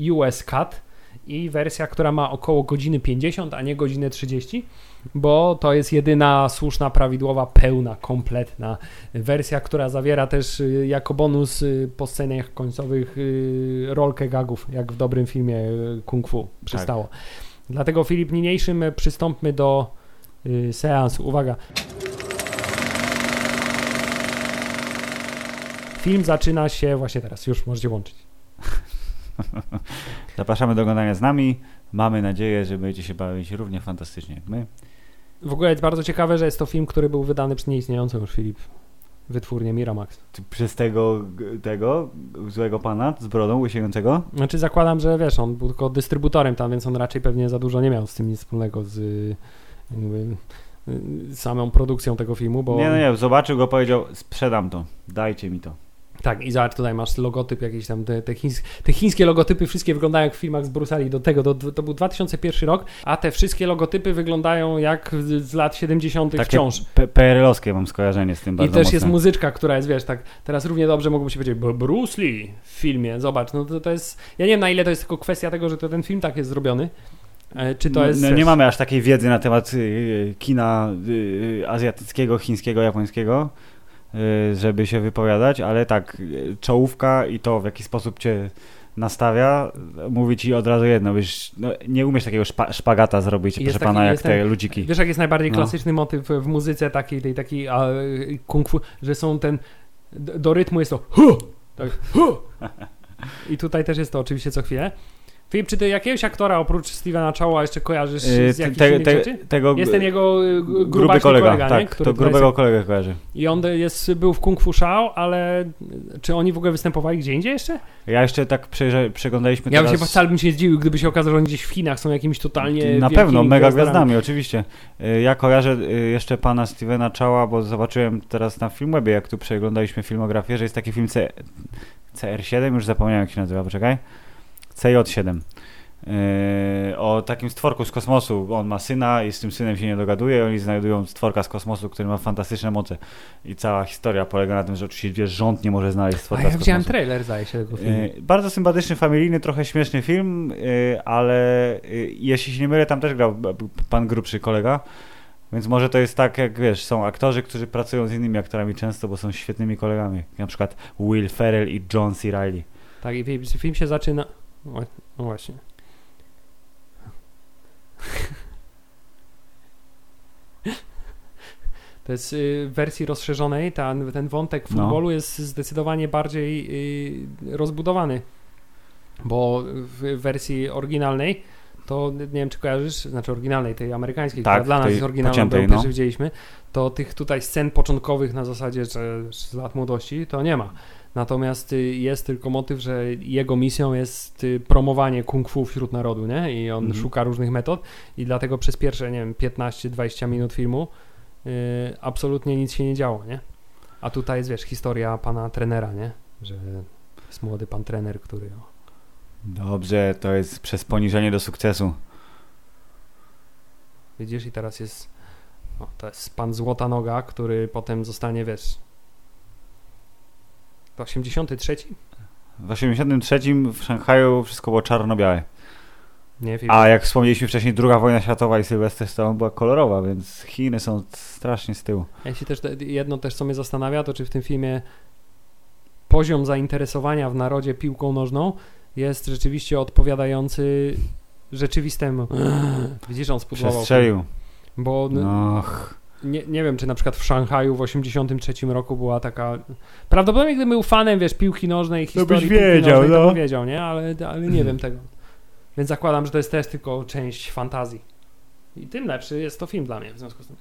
e, US Cut i wersja, która ma około godziny 50, a nie godzinę 30, bo to jest jedyna słuszna, prawidłowa, pełna, kompletna wersja, która zawiera też e, jako bonus e, po scenach końcowych e, rolkę gagów, jak w dobrym filmie Kung Fu przystało. Dlatego Filip, niniejszym przystąpmy do y, seansu. Uwaga. Film zaczyna się właśnie teraz. Już możecie łączyć. <laughs> Zapraszamy do oglądania z nami. Mamy nadzieję, że będziecie się bawić równie fantastycznie jak my. W ogóle jest bardzo ciekawe, że jest to film, który był wydany przez nieistniejącą już Filip wytwórnię Miramax. Przez tego, tego złego pana z brodą łysiejącego? Znaczy zakładam, że wiesz, on był tylko dystrybutorem tam, więc on raczej pewnie za dużo nie miał z tym nic wspólnego z jakby, y, samą produkcją tego filmu, bo Nie, no nie, zobaczył go, powiedział, sprzedam to, dajcie mi to. Tak, i zobacz, tutaj masz logotyp jakiś tam, te, te, chińs te chińskie logotypy wszystkie wyglądają jak w filmach z Brusali do tego, do, to był 2001 rok, a te wszystkie logotypy wyglądają jak z, lat 70 Takie wciąż. PRL-owskie mam skojarzenie z tym I bardzo też mocne. jest muzyczka, która jest, wiesz, tak, teraz równie dobrze mogłoby się powiedzieć "Bo Bruce Lee w filmie, zobacz, no to, to jest, ja nie wiem na ile to jest tylko kwestia tego, że to ten film tak jest zrobiony, e, czy to jest... no, nie mamy aż takiej wiedzy na temat y, kina y, azjatyckiego, chińskiego, japońskiego, y, żeby się wypowiadać, ale tak, y, czołówka i to w jaki sposób cię nastawia, mówi ci od razu jedno, wiesz, no, nie umiesz takiego szpa szpagata zrobić, Jest proszę taki- pana, jak te ludziki. Wiesz, jak jest najbardziej No. klasyczny motyw w muzyce takiej, tej takiej a, kung fu, że są ten, do rytmu jest to hu, tak, hu. <laughs> I tutaj też jest to oczywiście co chwilę. Filip, czy ty jakiegoś aktora oprócz Stevena Chowa jeszcze kojarzysz Y, z jakichś te- te- rzeczy? tego Jest ten jego y, gruby kolega, kolega, nie? tak, Który to grubego jest- kolegę kojarzy. I on jest, był w Kung Fu Shao, ale czy oni w ogóle występowali gdzie indziej jeszcze? Ja jeszcze tak przeglądaliśmy Ja bym teraz... się wcale bym się zdziwił, gdyby się okazało, że oni gdzieś w Chinach są jakimiś totalnie Na pewno, mega gwiazdami. gwiazdami, oczywiście. Y, Ja kojarzę y, jeszcze pana Stevena Chała, bo zobaczyłem teraz na Filmwebie, jak tu przeglądaliśmy filmografię, że jest taki film C... CR7, już zapomniałem jak się nazywa, poczekaj. CJ7. Yy, o takim stworku z kosmosu. On ma syna i z tym synem się nie dogaduje. i Oni znajdują stworka z kosmosu, który ma fantastyczne moce. I cała historia polega na tym, że oczywiście wiesz, rząd nie może znaleźć A stworka ja z widziałem kosmosu. trailer, zdaje się, tego filmu. Yy, bardzo sympatyczny, familijny, trochę śmieszny film, yy, ale jeśli się nie mylę, tam też grał pan grubszy kolega. Więc może to jest tak, jak wiesz, są aktorzy, którzy pracują z innymi aktorami często, bo są świetnymi kolegami. Na przykład Will Ferrell i John C. Reilly. Tak, i film się zaczyna. No właśnie. To jest y, w wersji rozszerzonej, ten, ten wątek No. futbolu jest zdecydowanie bardziej y, rozbudowany. Bo w wersji oryginalnej to nie wiem, czy kojarzysz, znaczy oryginalnej, tej amerykańskiej, Tak, która dla nas jest oryginalna, bo pociętej, pierwszy no. widzieliśmy, to tych tutaj scen początkowych na zasadzie, że z lat młodości, to nie ma. Natomiast y, jest tylko motyw, że jego misją jest y, promowanie kung fu wśród narodu, nie? I on Mhm. szuka różnych metod i dlatego przez pierwsze, nie wiem, 15-20 minut filmu y, absolutnie nic się nie działo, nie? A tutaj jest, wiesz, historia pana trenera, nie? Że jest młody pan trener, który... Dobrze, to jest przez poniżenie do sukcesu. widzisz, i teraz jest... O, to jest pan Złota Noga, który potem zostanie, wiesz... To 83? W 83 w Szanghaju wszystko było czarno-białe. Nie, film. A jak wspomnieliśmy wcześniej, druga wojna światowa i Sylwester Stallone była kolorowa, więc Chiny są strasznie z tyłu. Ja się też te- jedno też co mnie zastanawia, to czy w tym filmie poziom zainteresowania w narodzie piłką nożną jest rzeczywiście odpowiadający rzeczywistemu. <gasps> Widzisz, on spudłował. Przestrzelił. Bo n- Och, nie, nie wiem, czy na przykład w Szanghaju w 83 roku była taka... Prawdopodobnie gdybym był fanem, wiesz, piłki nożnej, historii byś piłki wiedział, nożnej, to no. bym wiedział, nie? Ale, ale nie wiem tego. Więc zakładam, że to jest też tylko część fantazji. I tym lepszy jest to film dla mnie w związku z tym.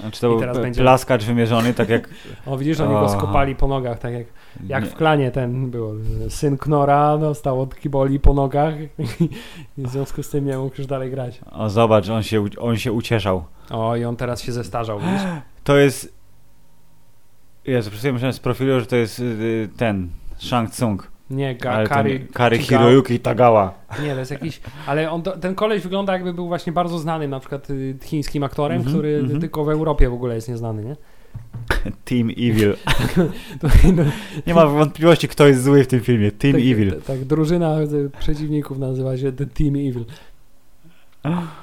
Znaczy to I był teraz będzie- plaskacz wymierzony, tak jak... <laughs> O, widzisz, oni go skopali po nogach, tak jak Jak nie, w klanie ten był. Syn Knora dostał od kiboli po nogach <laughs> i w związku z tym nie mógł już dalej grać. O, zobacz, on się, on się ucieszał. O, i on teraz się zestarzał, widzisz? <gasps> To jest... Jezu, przez chwilę myślałem z profilu, że to jest y, ten... Shang Tsung. Nie, ga, Ale Kari Chigao- Hiroyuki Tagawa. Nie, to jest jakiś... Ale on, ten koleś wygląda jakby był właśnie bardzo znanym, na przykład y, chińskim aktorem, Mhm, który mhm. tylko w Europie w ogóle jest nieznany, nie? <laughs> Team Evil. <laughs> Nie ma wątpliwości, kto jest zły w tym filmie. Team tak, Evil. Tak, drużyna y, przeciwników nazywa się The Team Evil. <gasps>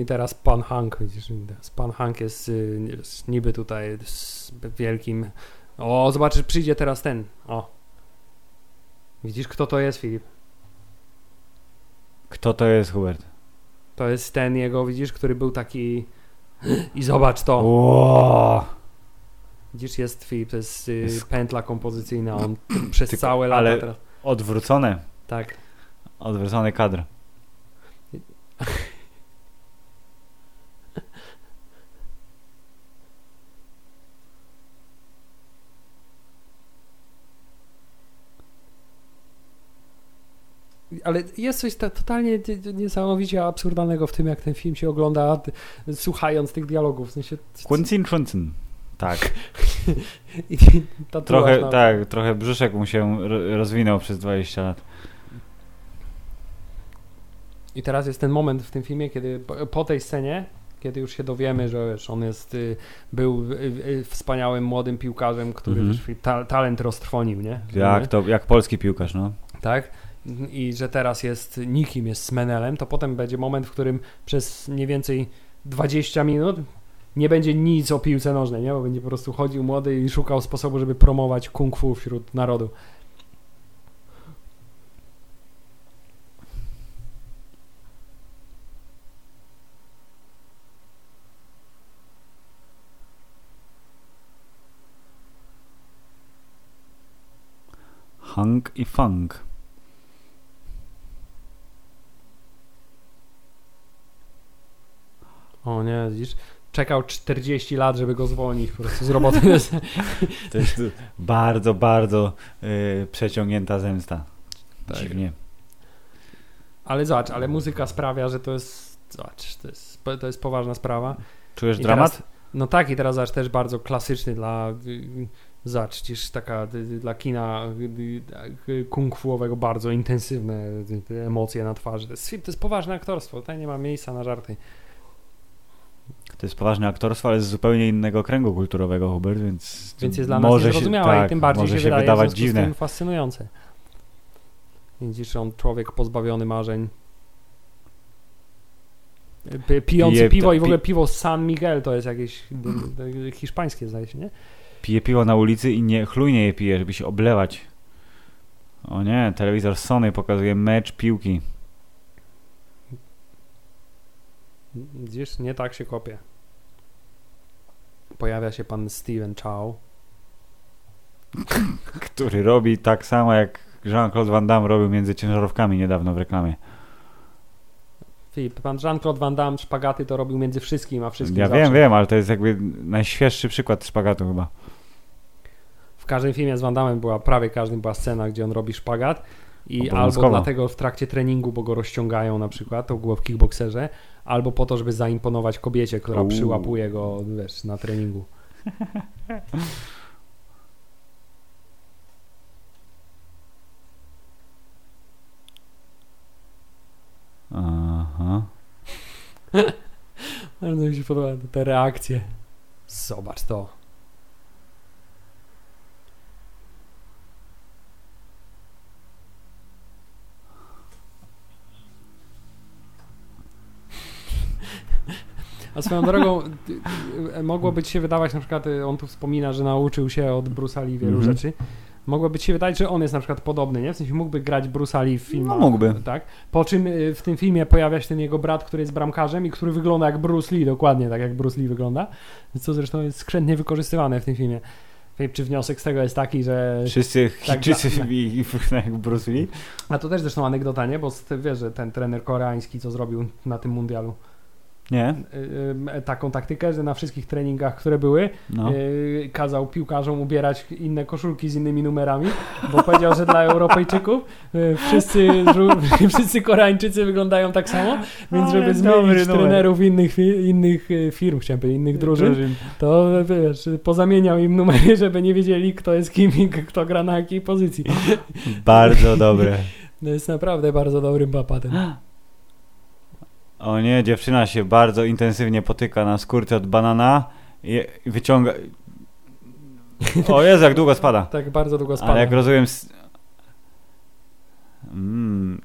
I teraz Pan Hank, widzisz, Pan Hank jest, y, jest niby tutaj z wielkim... O, zobaczysz, przyjdzie teraz ten, o. Widzisz, kto to jest, Filip? Kto to jest, Hubert? To jest ten jego, widzisz, który był taki... <gasps> I zobacz to. Ło! Widzisz, jest Filip, to jest, y, Jest- pętla kompozycyjna, on <clears throat> przez Tylko- całe lata ale- teraz... Odwrócone. Tak. Odwrócony kadr. <laughs> Ale jest coś ta, totalnie nie- niesamowicie absurdalnego w tym, jak ten film się ogląda, słuchając tych dialogów. W sensie. Quincy Chunson. Tak. <laughs> Trochę, na- tak, trochę brzuszek mu się ro- rozwinął przez 20 lat. I teraz jest ten moment w tym filmie, kiedy po, po tej scenie, kiedy już się dowiemy, że wiesz, on jest, y, był y, y, wspaniałym młodym piłkarzem, który Mhm. wiesz, ta, talent roztrwonił, nie? Jak to, jak polski piłkarz, no. tak? I że teraz jest nikim, jest Smenelem, to potem będzie moment, w którym przez mniej więcej 20 minut nie będzie nic o piłce nożnej, nie? Bo będzie po prostu chodził młody i szukał sposobu, żeby promować kung fu wśród narodu. Hank i Funk. O nie, widzisz? Czekał 40 lat, żeby go zwolnić po prostu z roboty. <laughs> <laughs> To jest bardzo, bardzo y, przeciągnięta zemsta. Tak. Dziwnie. ale zobacz, ale muzyka sprawia, że to jest, zobacz, to jest, to jest poważna sprawa. Czujesz I dramat? Teraz, no tak, i teraz zobacz, też bardzo klasyczny dla, zobacz, przecież taka dla kina kung fuowego bardzo intensywne te emocje na twarzy. To jest, to jest poważne aktorstwo, tutaj nie ma miejsca na żarty. To jest poważne aktorstwo, ale z zupełnie innego kręgu kulturowego, Hubert, więc, Więc jest dla nas może niezrozumiałe się, tak, i tym bardziej może się, się wydaje wydawać dziwne. tym fascynujące. Widzisz, on człowiek pozbawiony marzeń. Pijący Pije- piwo i w ogóle piwo San Miguel to jest jakieś hiszpańskie, zdaje się, nie? Pije piwo na ulicy i nie chlujnie je pije, żeby się oblewać. O nie, telewizor Sony pokazuje mecz piłki. Gdzieś nie tak się kopie. Pojawia się pan Steven Chow. <laughs> Który robi tak samo jak Jean-Claude Van Damme robił między ciężarówkami niedawno w reklamie. Filip, pan Jean-Claude Van Damme szpagaty to robił między wszystkim, a wszystkim Ja zawsze. wiem, wiem, ale to jest jakby najświeższy przykład szpagatu chyba. W każdym filmie z Van Damme była, prawie każdym była scena, gdzie on robi szpagat i albo dlatego w trakcie treningu, bo go rozciągają na przykład, to było w kickboxerze, albo po to, żeby zaimponować kobiecie, która Uuu. przyłapuje go, wiesz, na treningu. <laughs> Aha. <laughs> Bardzo mi się podoba te reakcje. Zobacz to. A swoją drogą ty- mogłoby ci się wydawać, na przykład y, on tu wspomina, że nauczył się od Bruce Lee wielu Mhm. rzeczy. Mogłoby ci się wydawać, że on jest na przykład podobny, nie? W sensie mógłby grać Bruce Lee w filmie. No, mógłby. Tak. Po czym y, w tym filmie pojawia się ten jego brat, który jest bramkarzem i który wygląda jak Bruce Lee, dokładnie tak jak Bruce Lee wygląda. Co zresztą jest skrzętnie wykorzystywane w tym filmie. Czy wniosek z tego jest taki, że. Wszyscy Tak, Chińczycy i, i jak Bruce Lee. A to też zresztą anegdota, nie? Bo wiesz, że ten trener koreański, co zrobił na tym mundialu, Nie? taką taktykę, że na wszystkich treningach, które były, No. y, kazał piłkarzom ubierać inne koszulki z innymi numerami, bo powiedział, że dla Europejczyków y, wszyscy, <laughs> wszyscy Koreańczycy wyglądają tak samo, więc Ale żeby zmienić numer. trenerów innych, innych y, firm, chciałem powiedzieć, innych drużyn, to wiesz, pozamieniał im numery, <laughs> żeby nie wiedzieli, kto jest kim i kto gra na jakiej pozycji. Bardzo dobre. To jest naprawdę bardzo dobrym papatem. <gasps> O nie, dziewczyna się bardzo intensywnie potyka na skórce od banana i wyciąga... O Jezu, jak długo spada. Tak bardzo długo spada. Ale jak rozumiem... Mm.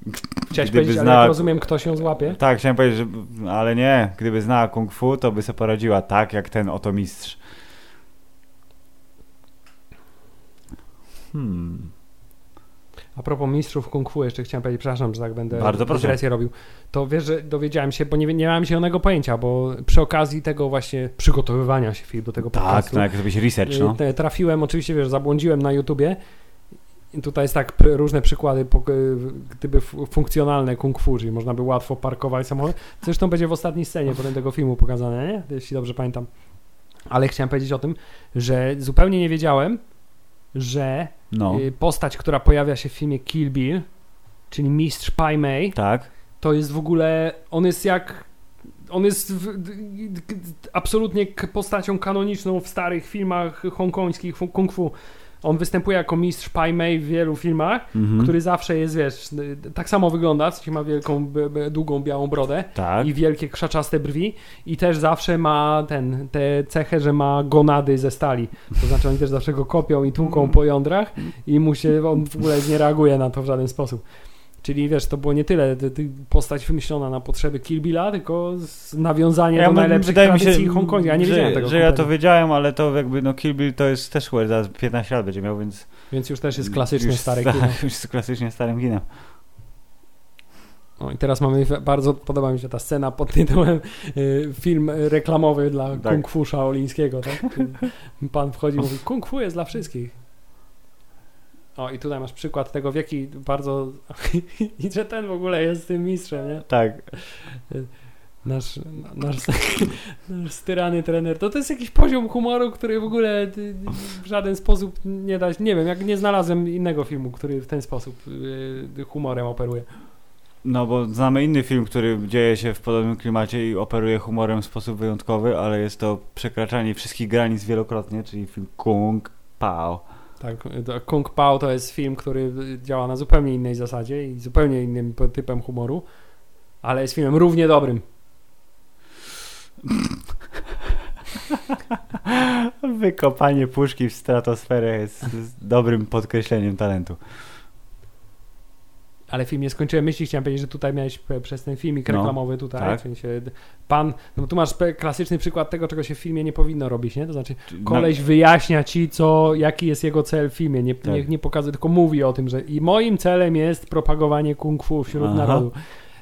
Chciałeś powiedzieć, ale znała- jak rozumiem, kto się złapie? Tak, chciałem powiedzieć, że... Ale nie, gdyby znała kung fu, to by sobie poradziła tak, jak ten oto mistrz. Hmm. A propos mistrzów kung fu, jeszcze chciałem powiedzieć, przepraszam, że tak będę Bardzo dygresję robił. To wiesz, że dowiedziałem się, bo nie, nie miałem zielonego pojęcia, bo przy okazji tego właśnie przygotowywania się Filip, do tego Tak, podcastu, no jak zrobić research, no. trafiłem, oczywiście wiesz, zabłądziłem na YouTubie tutaj jest tak różne przykłady, gdyby funkcjonalne kung fu, czyli można by łatwo parkować samochód. Zresztą będzie w ostatniej scenie potem tego filmu pokazane, nie? Jeśli dobrze pamiętam. Ale chciałem powiedzieć o tym, że zupełnie nie wiedziałem, że No, y, postać, która pojawia się w filmie Kill Bill, czyli mistrz Pai Mei, tak. to jest w ogóle, on jest jak, on jest w, absolutnie postacią kanoniczną w starych filmach hongkońskich kung fu. On występuje jako mistrz Pai Mei w wielu filmach, Mhm. który zawsze jest, wiesz, tak samo wygląda, w ma wielką, długą, białą brodę Tak. i wielkie krzaczaste brwi i też zawsze ma ten, tę cechę, że ma gonady ze stali. To znaczy oni też zawsze go kopią i tłuką po jądrach i mu się, on w ogóle nie reaguje na to w żaden sposób. Czyli wiesz, to było nie tyle ty, ty, postać wymyślona na potrzeby Kill Billa, tylko z nawiązanie do no, najlepszych mi się, tradycji Hongkongu. Ja nie że, wiedziałem tego Że ja to wiedziałem, ale to jakby, no Kill Bill to jest też chyba zaraz 15 lat będzie miał, więc... Więc już też jest klasyczne już stare sta- <laughs> kino. Już jest klasycznie starym kinem. O, I teraz mamy, bardzo podoba mi się ta scena pod tytułem y, film reklamowy dla Tak. kung fu shaolińskiego, tak? Pan wchodzi i mówi, kung fu jest dla wszystkich. O, i tutaj masz przykład tego, w jaki bardzo... <laughs> I że ten w ogóle jest tym mistrzem, nie? Tak. Nasz, nasz, nasz styrany trener. To to jest jakiś poziom humoru, który w ogóle y, w żaden sposób nie da... Nie wiem, jak nie znalazłem innego filmu, który w ten sposób y, humorem operuje. No bo znamy inny film, który dzieje się w podobnym klimacie i operuje humorem w sposób wyjątkowy, ale jest to przekraczanie wszystkich granic wielokrotnie, czyli film Kung Pao. Tak, Kung Pao to jest film, który działa na zupełnie innej zasadzie i zupełnie innym typem humoru, ale jest filmem równie dobrym. <laughs> Wykopanie puszki w stratosferę jest, jest dobrym podkreśleniem talentu. Ale film nie skończyłem myśli, chciałem powiedzieć, że tutaj miałeś przez ten filmik No, reklamowy tutaj, tak. pan, no tu masz klasyczny przykład tego, czego się w filmie nie powinno robić, nie? To znaczy Czy- koleś wyjaśnia ci, co, jaki jest jego cel w filmie, nie, Tak. nie, nie pokazuje, tylko mówi o tym, że i moim celem jest propagowanie kung fu wśród Aha. narodu.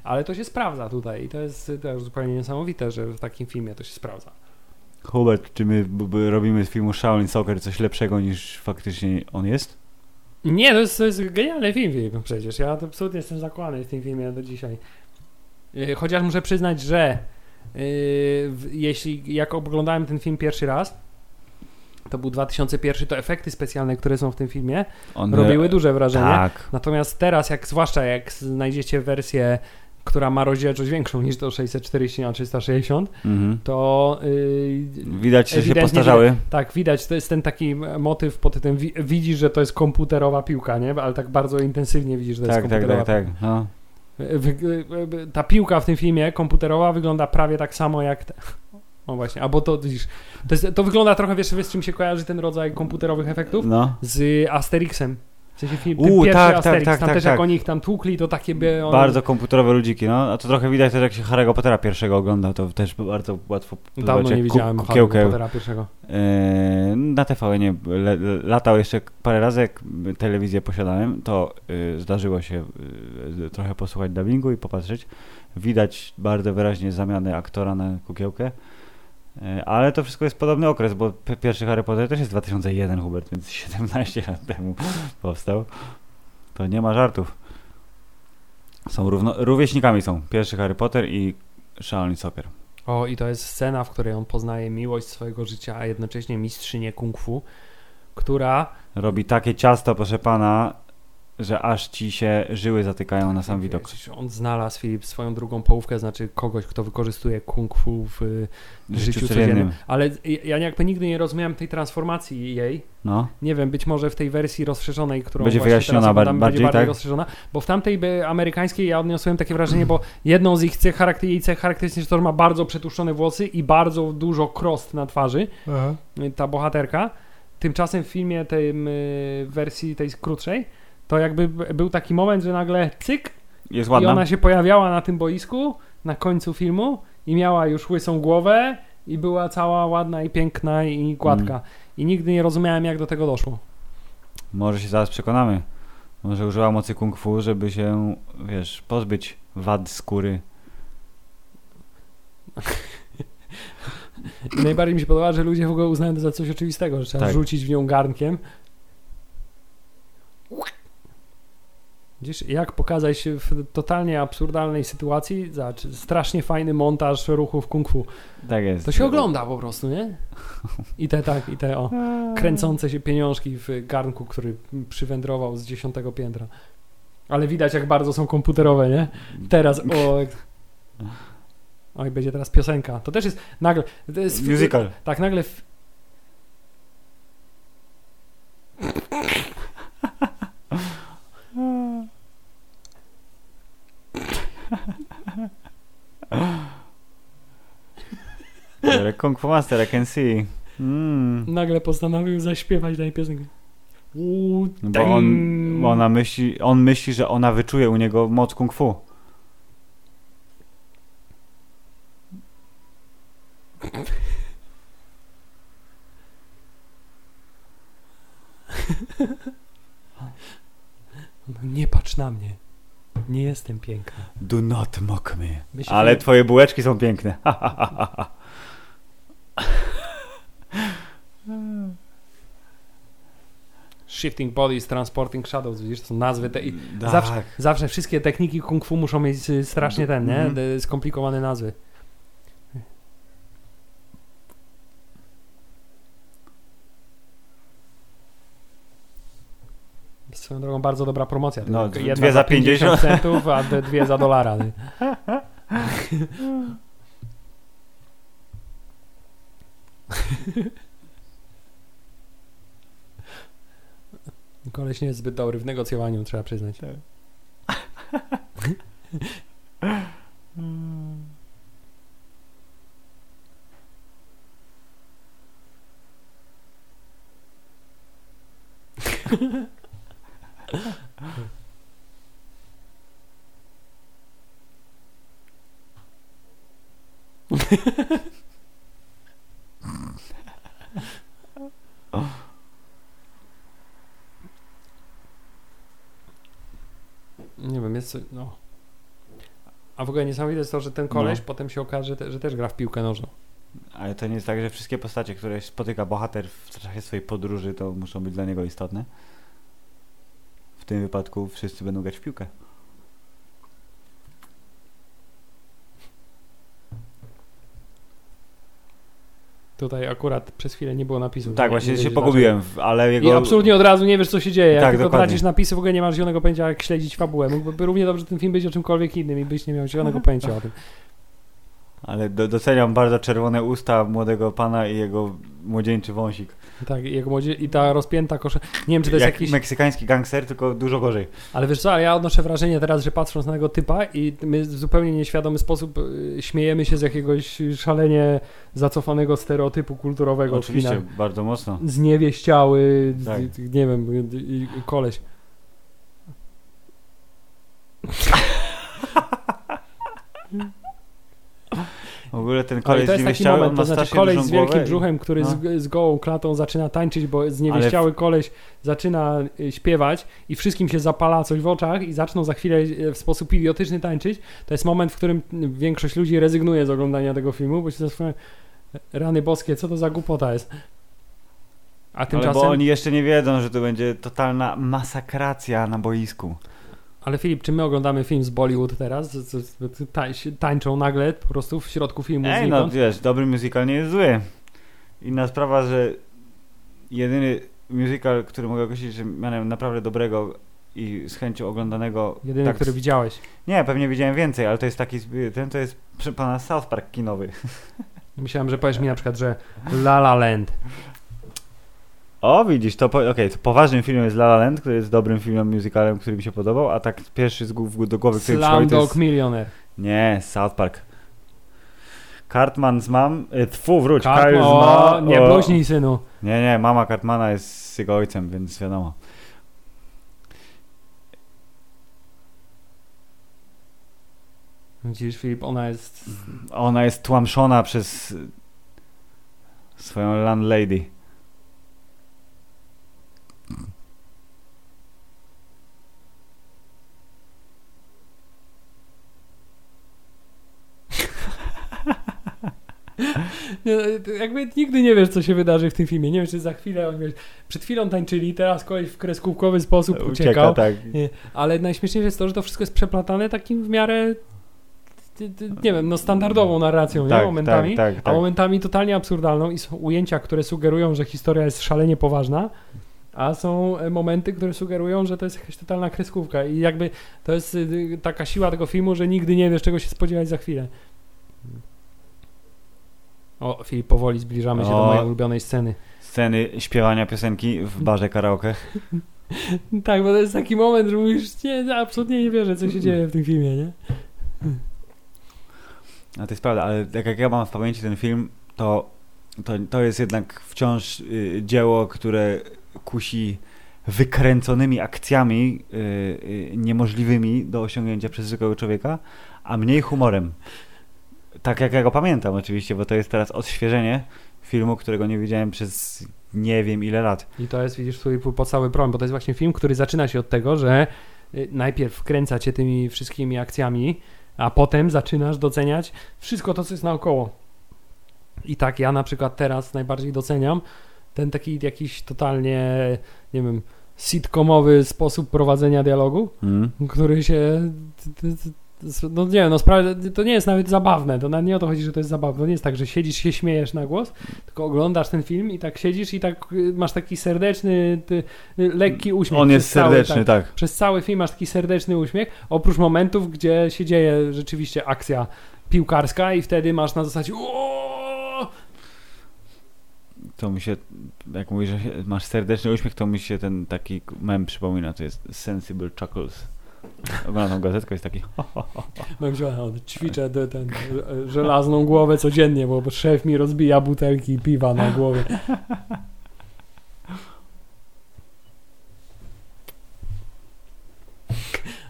Ale to się sprawdza tutaj i to jest też zupełnie niesamowite, że w takim filmie to się sprawdza. Hubert, czy my robimy z filmu Shaolin Soccer coś lepszego niż faktycznie on jest? Nie, to jest, to jest genialny film, film przecież. Ja to absolutnie jestem zakłany w tym filmie do dzisiaj. Yy, Chociaż muszę przyznać, że yy, jeśli jak oglądałem ten film pierwszy raz, to był 2001, to efekty specjalne, które są w tym filmie, On robiły duże wrażenie. Tak. Natomiast teraz, jak zwłaszcza jak znajdziecie wersję, która ma rozdzielczość większą niż to 640 na 360, Mhm. to yy, Widać, że się postarzały. tak, widać, to jest ten taki motyw pod tym, wi- widzisz, że to jest komputerowa piłka, nie? Ale tak bardzo intensywnie widzisz, że to jest Tak, tak, komputerowa tak, tak. No. Wy- wy- Ta piłka w tym filmie komputerowa wygląda prawie tak samo jak. Te... <laughs> O właśnie, albo to widzisz. To, jest, to wygląda trochę, wiesz, wiesz, czym się kojarzy ten rodzaj komputerowych efektów? no. Z Asterixem. W sensie film, U, pierwszy tak, tak, Asterix, tak, tam tak, też tak. jak oni ich tam tłukli, to takie by... One... Bardzo komputerowe ludziki, no. A to trochę widać też, jak się Harry'ego Pottera pierwszego ogląda, to też bardzo łatwo Dawno zobaczyć, nie widziałem Harry'ego. Pottera pierwszego. Yy, na TVN nie le- latał jeszcze parę razy, jak telewizję posiadałem, to yy, zdarzyło się yy, trochę posłuchać dubbingu i popatrzeć. Widać bardzo wyraźnie zamianę aktora na kukiełkę. Yy, ale to wszystko jest podobny okres, bo pierwszy Harry Potter też jest 2001, Hubert, więc <laughs> 17 lat temu powstał. To nie ma żartów. Są równo, rówieśnikami są. Pierwszy Harry Potter i Shaolin Soccer. O, i to jest scena, w której on poznaje miłość swojego życia, a jednocześnie mistrzynię kung fu, która Robi takie ciasto, proszę pana, że aż ci się żyły zatykają na sam widok. Wiesz, On znalazł Filip swoją drugą połówkę, znaczy kogoś, kto wykorzystuje kung fu w y, W życiu, codziennym. Ale ja jakby nigdy nie rozumiałem tej transformacji jej. No, Nie wiem, być może w tej wersji rozszerzonej, którą Będzie właśnie wyjaśniona bar- bardziej, będzie bardziej tak? rozszerzona, bo w tamtej by amerykańskiej ja odniosłem takie wrażenie, bo jedną z ich cech, charakter, jej cech charakterystycznych to, że ma bardzo przetłuszczone włosy i bardzo dużo krost na twarzy, y, ta bohaterka. Tymczasem w filmie tej y, wersji tej krótszej, to jakby był taki moment, że nagle cyk, jest i ładna. ona się pojawiała na tym boisku na końcu filmu i miała już łysą głowę i była cała ładna i piękna i gładka. Mm. I nigdy nie rozumiałem, jak do tego doszło. Może się zaraz przekonamy. Może użyła mocy kung fu, żeby się, wiesz, pozbyć wad skóry. I <laughs> najbardziej mi się podoba, że ludzie w ogóle uznają to za coś oczywistego, że trzeba Tak. rzucić w nią garnkiem. Widzisz, jak pokazać się w totalnie absurdalnej sytuacji? Zobacz, strasznie fajny montaż ruchów kung fu. Tak jest. To się ogląda po prostu, nie? I te tak, i te o. <laughs> kręcące się pieniążki w garnku, który przywędrował z dziesiątego piętra. Ale widać, jak bardzo są komputerowe, nie? Teraz, o... Oj, będzie teraz piosenka. To też jest nagle... To jest, Musical. Tak, nagle... W... You're a Kung Fu Master, I can see. Mm. Nagle postanowił zaśpiewać tej piosenkę. Uuu, Bo on, bo ona myśli, on myśli, że ona wyczuje u niego moc kung fu. No <laughs> Nie patrz na mnie. Nie jestem piękna. Do not mock me. Myślę, Ale twoje bułeczki są piękne. <laughs> Shifting Bodies, Transporting Shadows, widzisz, to są nazwy te i tak. Zawsze- zawsze wszystkie techniki kung fu muszą mieć y, strasznie ten, nie? Mhm. De- Skomplikowane nazwy. Swoją drogą bardzo dobra promocja. No, Jedna dwie za 50 centów, a dwie za dolara. <laughs> Koleś nie jest zbyt dobry w negocjowaniu, trzeba przyznać. <laughs> Nie wiem, jest no. A w ogóle niesamowite jest to, że ten koleś no. potem się okaże, że, że też gra w piłkę nożną. Ale to nie jest tak, że wszystkie postacie, które spotyka bohater w czasie swojej podróży, to muszą być dla niego istotne? W tym wypadku wszyscy będą grać w piłkę. Tutaj akurat przez chwilę nie było napisu. Tak, nie, właśnie nie się pogubiłem, ale jego... I absolutnie od razu nie wiesz, co się dzieje. Jak Tak, tylko dokładnie. tracisz napisy, w ogóle nie masz zielonego pojęcia, jak śledzić fabułę. Mógłby równie dobrze ten film być o czymkolwiek innym i byś nie miał zielonego pojęcia o tym. Ale do, doceniam bardzo czerwone usta młodego pana i jego młodzieńczy wąsik. Tak, i, jak młodzie... i ta rozpięta kosza. Nie wiem, czy to jest Jak jakiś. meksykański gangster, tylko dużo gorzej. Ale wiesz co, ale ja odnoszę wrażenie teraz, że patrząc na tego typa i my w zupełnie nieświadomy sposób y, śmiejemy się z jakiegoś szalenie zacofanego stereotypu kulturowego Oczywiście, bardzo mocno. Zniewieściały, z- Tak. nie wiem, koleś. <laughs> W ogóle ten Ale koleś to jest taki moment, to znaczy koleś z wielkim głowę brzuchem, który no. z, z gołą klatą zaczyna tańczyć, bo zniewieściały koleś zaczyna y, śpiewać i wszystkim się zapala coś w oczach i zaczną za chwilę y, w sposób idiotyczny tańczyć. To jest moment, w którym większość ludzi rezygnuje z oglądania tego filmu, bo się zastanawiają, rany boskie, co to za głupota jest. A Ale tymczasem... bo oni jeszcze nie wiedzą, że to będzie totalna masakracja na boisku. Ale Filip, czy my oglądamy film z Bollywood teraz? Tańczą nagle po prostu w środku filmu Ej, no wiesz, dobry musical nie jest zły. Inna sprawa, że jedyny musical, który mogę określić, że mianem naprawdę dobrego i z chęcią oglądanego. Jedyny, tak, który widziałeś. Nie, pewnie widziałem więcej, ale to jest taki, ten to jest przy pana South Park kinowy. Myślałem, że powiesz mi na przykład, że La La Land. <laughs> O, widzisz, to, po, okej, to poważnym filmem jest La La Land, który jest dobrym filmem, musicalem, który mi się podobał, a tak pierwszy z głów, do głowy, który przychodzi, to jest... Millionaire. Nie, South Park. Cartman z mam... y, Tfu, wróć, Cartman, Kyle z o, ma... nie o- bluźnij synu. Nie, nie, mama Cartmana jest z jego ojcem, więc wiadomo. Widzisz, Filip, ona jest... Ona jest tłamszona przez swoją landlady. Nie, to jakby nigdy nie wiesz, co się wydarzy w tym filmie. Nie wiem, czy za chwilę, on, wiesz, przed chwilą tańczyli, teraz koleś w kreskówkowy sposób Ucieka, uciekał. tak. Nie, ale najśmieszniejsze jest to, że to wszystko jest przeplatane takim w miarę, nie wiem, no standardową narracją, nie? Tak, Momentami. tak, tak, A tak. momentami totalnie absurdalną i są ujęcia, które sugerują, że historia jest szalenie poważna, a są e, momenty, które sugerują, że to jest jakaś totalna kreskówka i jakby to jest y, taka siła tego filmu, że nigdy nie wiesz, czego się spodziewać za chwilę. O, Filip, powoli zbliżamy się do O. mojej ulubionej sceny. Sceny śpiewania piosenki w <laughs> barze karaoke. Tak, bo to jest taki moment, że mówisz, nie, absolutnie nie wierzę, co się dzieje w tym filmie, nie? A to jest prawda, ale tak jak ja mam w pamięci ten film, to, to, to jest jednak wciąż y, dzieło, które kusi wykręconymi akcjami y, y, niemożliwymi do osiągnięcia przez zwykłego człowieka, a mniej humorem. Tak jak ja go pamiętam oczywiście, bo to jest teraz odświeżenie filmu, którego nie widziałem przez nie wiem ile lat. I to jest, widzisz, twój podstawowy problem, bo to jest właśnie film, który zaczyna się od tego, że y, najpierw wkręca cię tymi wszystkimi akcjami, a potem zaczynasz doceniać wszystko to, co jest naokoło. I tak ja na przykład teraz najbardziej doceniam ten taki jakiś totalnie, nie wiem, sitcomowy sposób prowadzenia dialogu, Mm. który się. No nie wiem, no spra- to nie jest nawet zabawne. To nawet nie o to chodzi, że to jest zabawne. To nie jest tak, że siedzisz się śmiejesz na głos, tylko oglądasz ten film i tak siedzisz i tak y, masz taki serdeczny, ty, lekki uśmiech. On jest cały, serdeczny, tak, tak. Przez cały film masz taki serdeczny uśmiech, oprócz momentów, gdzie się dzieje rzeczywiście akcja piłkarska i wtedy masz na zasadzie "Ooo!" To mi się, jak mówisz, że masz serdeczny uśmiech, to mi się ten taki mem przypomina, to jest Sensible Chuckles. Oglądam gazetkę, jest taki No gdzie on ćwiczę ten, e, żelazną głowę codziennie, bo szef mi rozbija butelki piwa na głowie.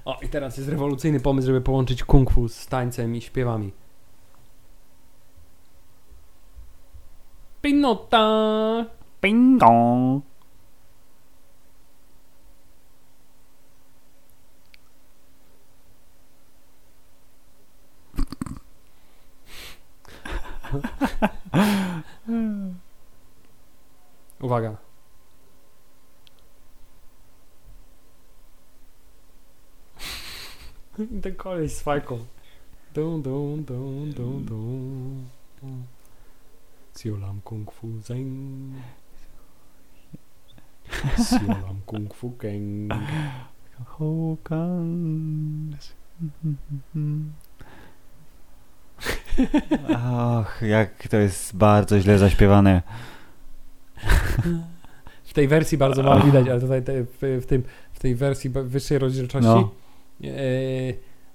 O, i teraz jest rewolucyjny pomysł, żeby połączyć kung fu z tańcem i śpiewami. Pinota. Ping dong. <laughs> Uwaga. <laughs> Ten koleś z fajką. Dum, dum, dum, dum, dum. Siolam kung fu zeng. Siolam kung fu geng. Hokan. <laughs> Och, jak to jest bardzo źle zaśpiewane. W tej wersji bardzo mało widać, ale tutaj te, w, w, tym, w tej wersji wyższej rozdzielczości No. e,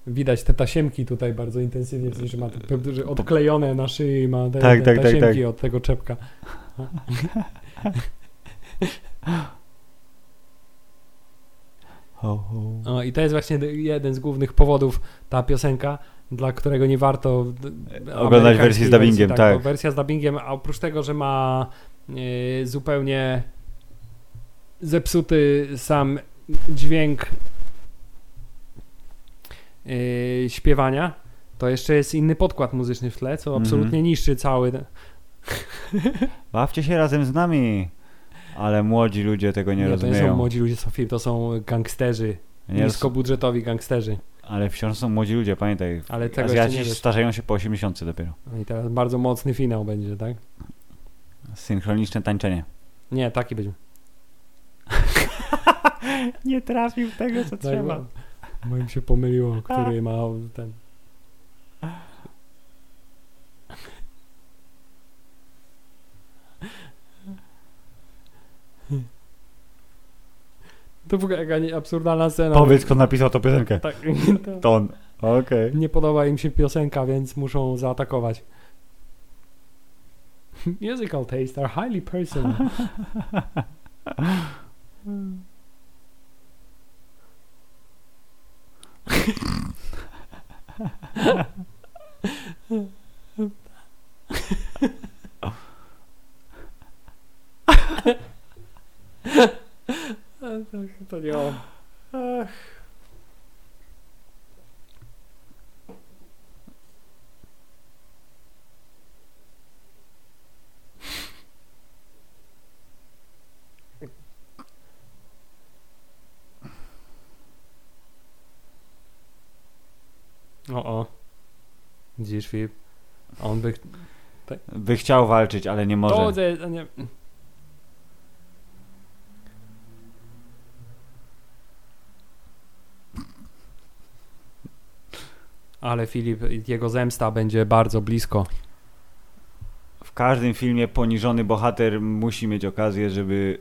widać te tasiemki tutaj bardzo intensywnie, w sensie, że ma te, że odklejone na szyi ma te, Tak, te tak, tak, tasiemki tak. od tego czepka. Ho, ho. No, I to jest właśnie jeden z głównych powodów, ta piosenka, dla którego nie warto d- Oglądać wersji z dubbingiem, bo tak. Wersja z dubbingiem, a oprócz tego, że ma e, zupełnie zepsuty sam dźwięk e, śpiewania, to jeszcze jest inny podkład muzyczny w tle, co Mhm. absolutnie niszczy cały... ten- <laughs> Bawcie się razem z nami. Ale młodzi ludzie tego nie, to nie są rozumieją. młodzi ludzie, Sofii, to są gangsterzy, Nie niskobudżetowi gangsterzy. Ale wciąż są młodzi ludzie, pamiętaj. Ale tego Azjaci starzeją się po 80 dopiero. No I teraz bardzo mocny finał będzie, tak? Synchroniczne tańczenie. Nie, taki będzie. <laughs> Nie trafił tego, co Tak, bo- Moim się pomyliło, który ma ten. To w ogóle jaka nie- absurdalna scena. Powiedz, kto napisał tę piosenkę. Tak, <laughs> to on. Okej. nie podoba im się piosenka, więc muszą zaatakować. <laughs> Musical tastes are highly personal. <laughs> To nie on. Ach. O, o. Widzisz, Filip? On by... By chciał walczyć, ale nie może. To, nie... Ale Filip, jego zemsta będzie bardzo blisko. W każdym filmie poniżony bohater musi mieć okazję, żeby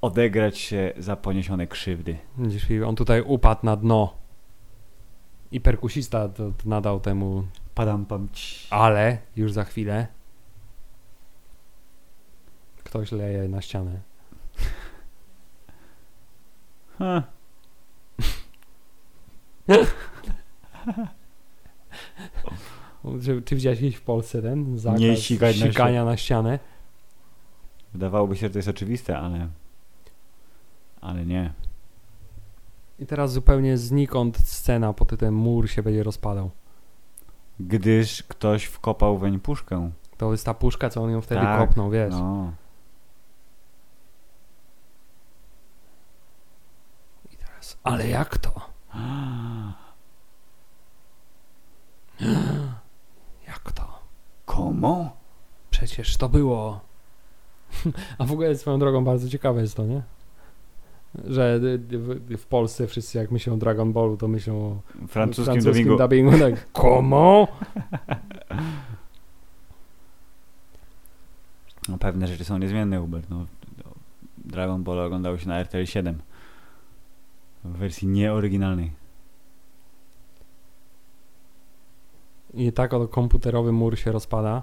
odegrać się za poniesione krzywdy. Widzisz, on tutaj upadł na dno. I perkusista nadał temu, Padam pam. ale już za chwilę ktoś leje na ścianę. Ha. <laughs> <laughs> Czy, czy widziałeś kiedyś w Polsce ten zakaz Nie ścigać na ścigania na ścianę? Wydawałoby się, że to jest oczywiste, ale... Ale nie. I teraz zupełnie znikąd scena pod tytułem mur się będzie rozpadał. Gdyż ktoś wkopał weń puszkę. To jest ta puszka, co on ją wtedy Tak, kopnął, wiesz. No. I teraz, ale jak to? <gasps> <gasps> Jak to? Komu? Przecież to było. <laughs> A w ogóle swoją drogą bardzo ciekawe jest to, nie? Że y, w, w Polsce wszyscy jak myślą o Dragon Ballu, to myślą o Francuskim, francuskim dubbingu. dubbingu. Tak. <laughs> Komu? <laughs> No, pewne rzeczy są niezmienne, Hubert. No, Dragon Ball oglądało się na RTL 7. W wersji nieoryginalnej. I tak oto komputerowy mur się rozpada.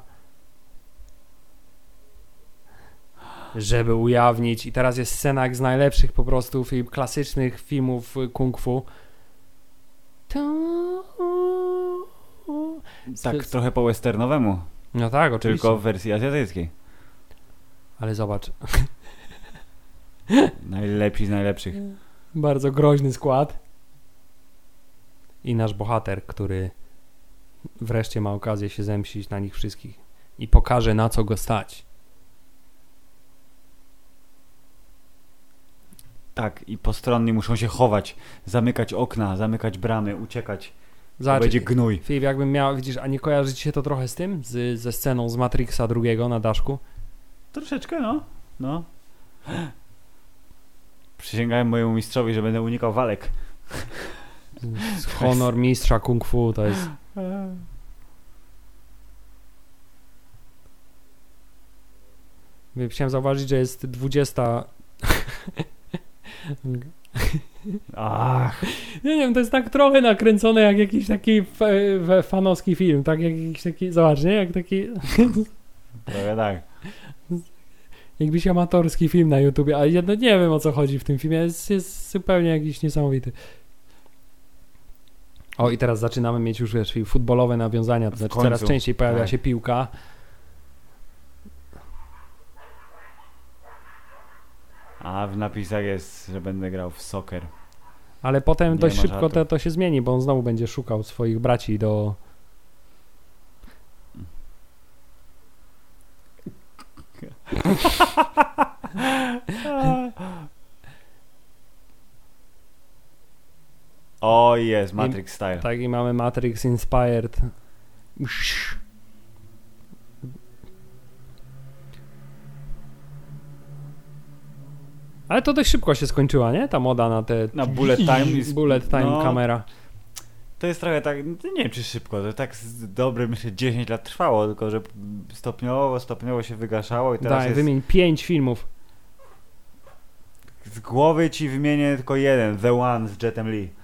Żeby ujawnić, i teraz jest scena jak z najlepszych po prostu film, klasycznych filmów kung fu. Tak trochę po westernowemu, No tak, oczywiście. tylko w wersji azjatyckiej. Ale zobacz, <laughs> Najlepsi z najlepszych. bardzo groźny skład. I nasz bohater, który wreszcie ma okazję się zemścić na nich wszystkich i pokaże na co go stać. Tak, i postronni muszą się chować, zamykać okna, zamykać bramy, uciekać. Zobacz, będzie gnój. Filip, jakbym miał, widzisz, a nie kojarzy ci się to trochę z tym? Z, ze sceną z Matrixa drugiego na daszku? Troszeczkę, no. No. Przysięgałem mojemu mistrzowi, że będę unikał walek. Honor mistrza kung fu to jest... Chciałem zauważyć, że jest 20... Ach, Nie wiem, to jest tak trochę nakręcone jak jakiś taki f- fanowski film, tak jak jakiś taki, zobacz, nie? Jak taki, trochę tak. jakbyś amatorski film na YouTubie, a jedno nie wiem o co chodzi w tym filmie, jest, jest zupełnie jakiś niesamowity. O i teraz zaczynamy mieć już wiesz, futbolowe nawiązania, to znaczy coraz częściej pojawia tak. się piłka. A w napisach jest, że będę grał w soccer. Ale potem Nie dość szybko to, to się zmieni, bo on znowu będzie szukał swoich braci do. <laughs> O, jest, Matrix Style. Tak, i mamy Matrix Inspired. Ale to dość szybko się skończyła, nie? Ta moda na te. Na bullet time <laughs> Bullet time no. kamera. To jest trochę tak, nie wiem czy szybko, to tak dobre myślę 10 lat trwało, tylko że stopniowo, stopniowo się wygaszało i teraz Daj, jest... wymień pięć filmów. Z głowy ci wymienię tylko jeden, The One z Jetem Lee.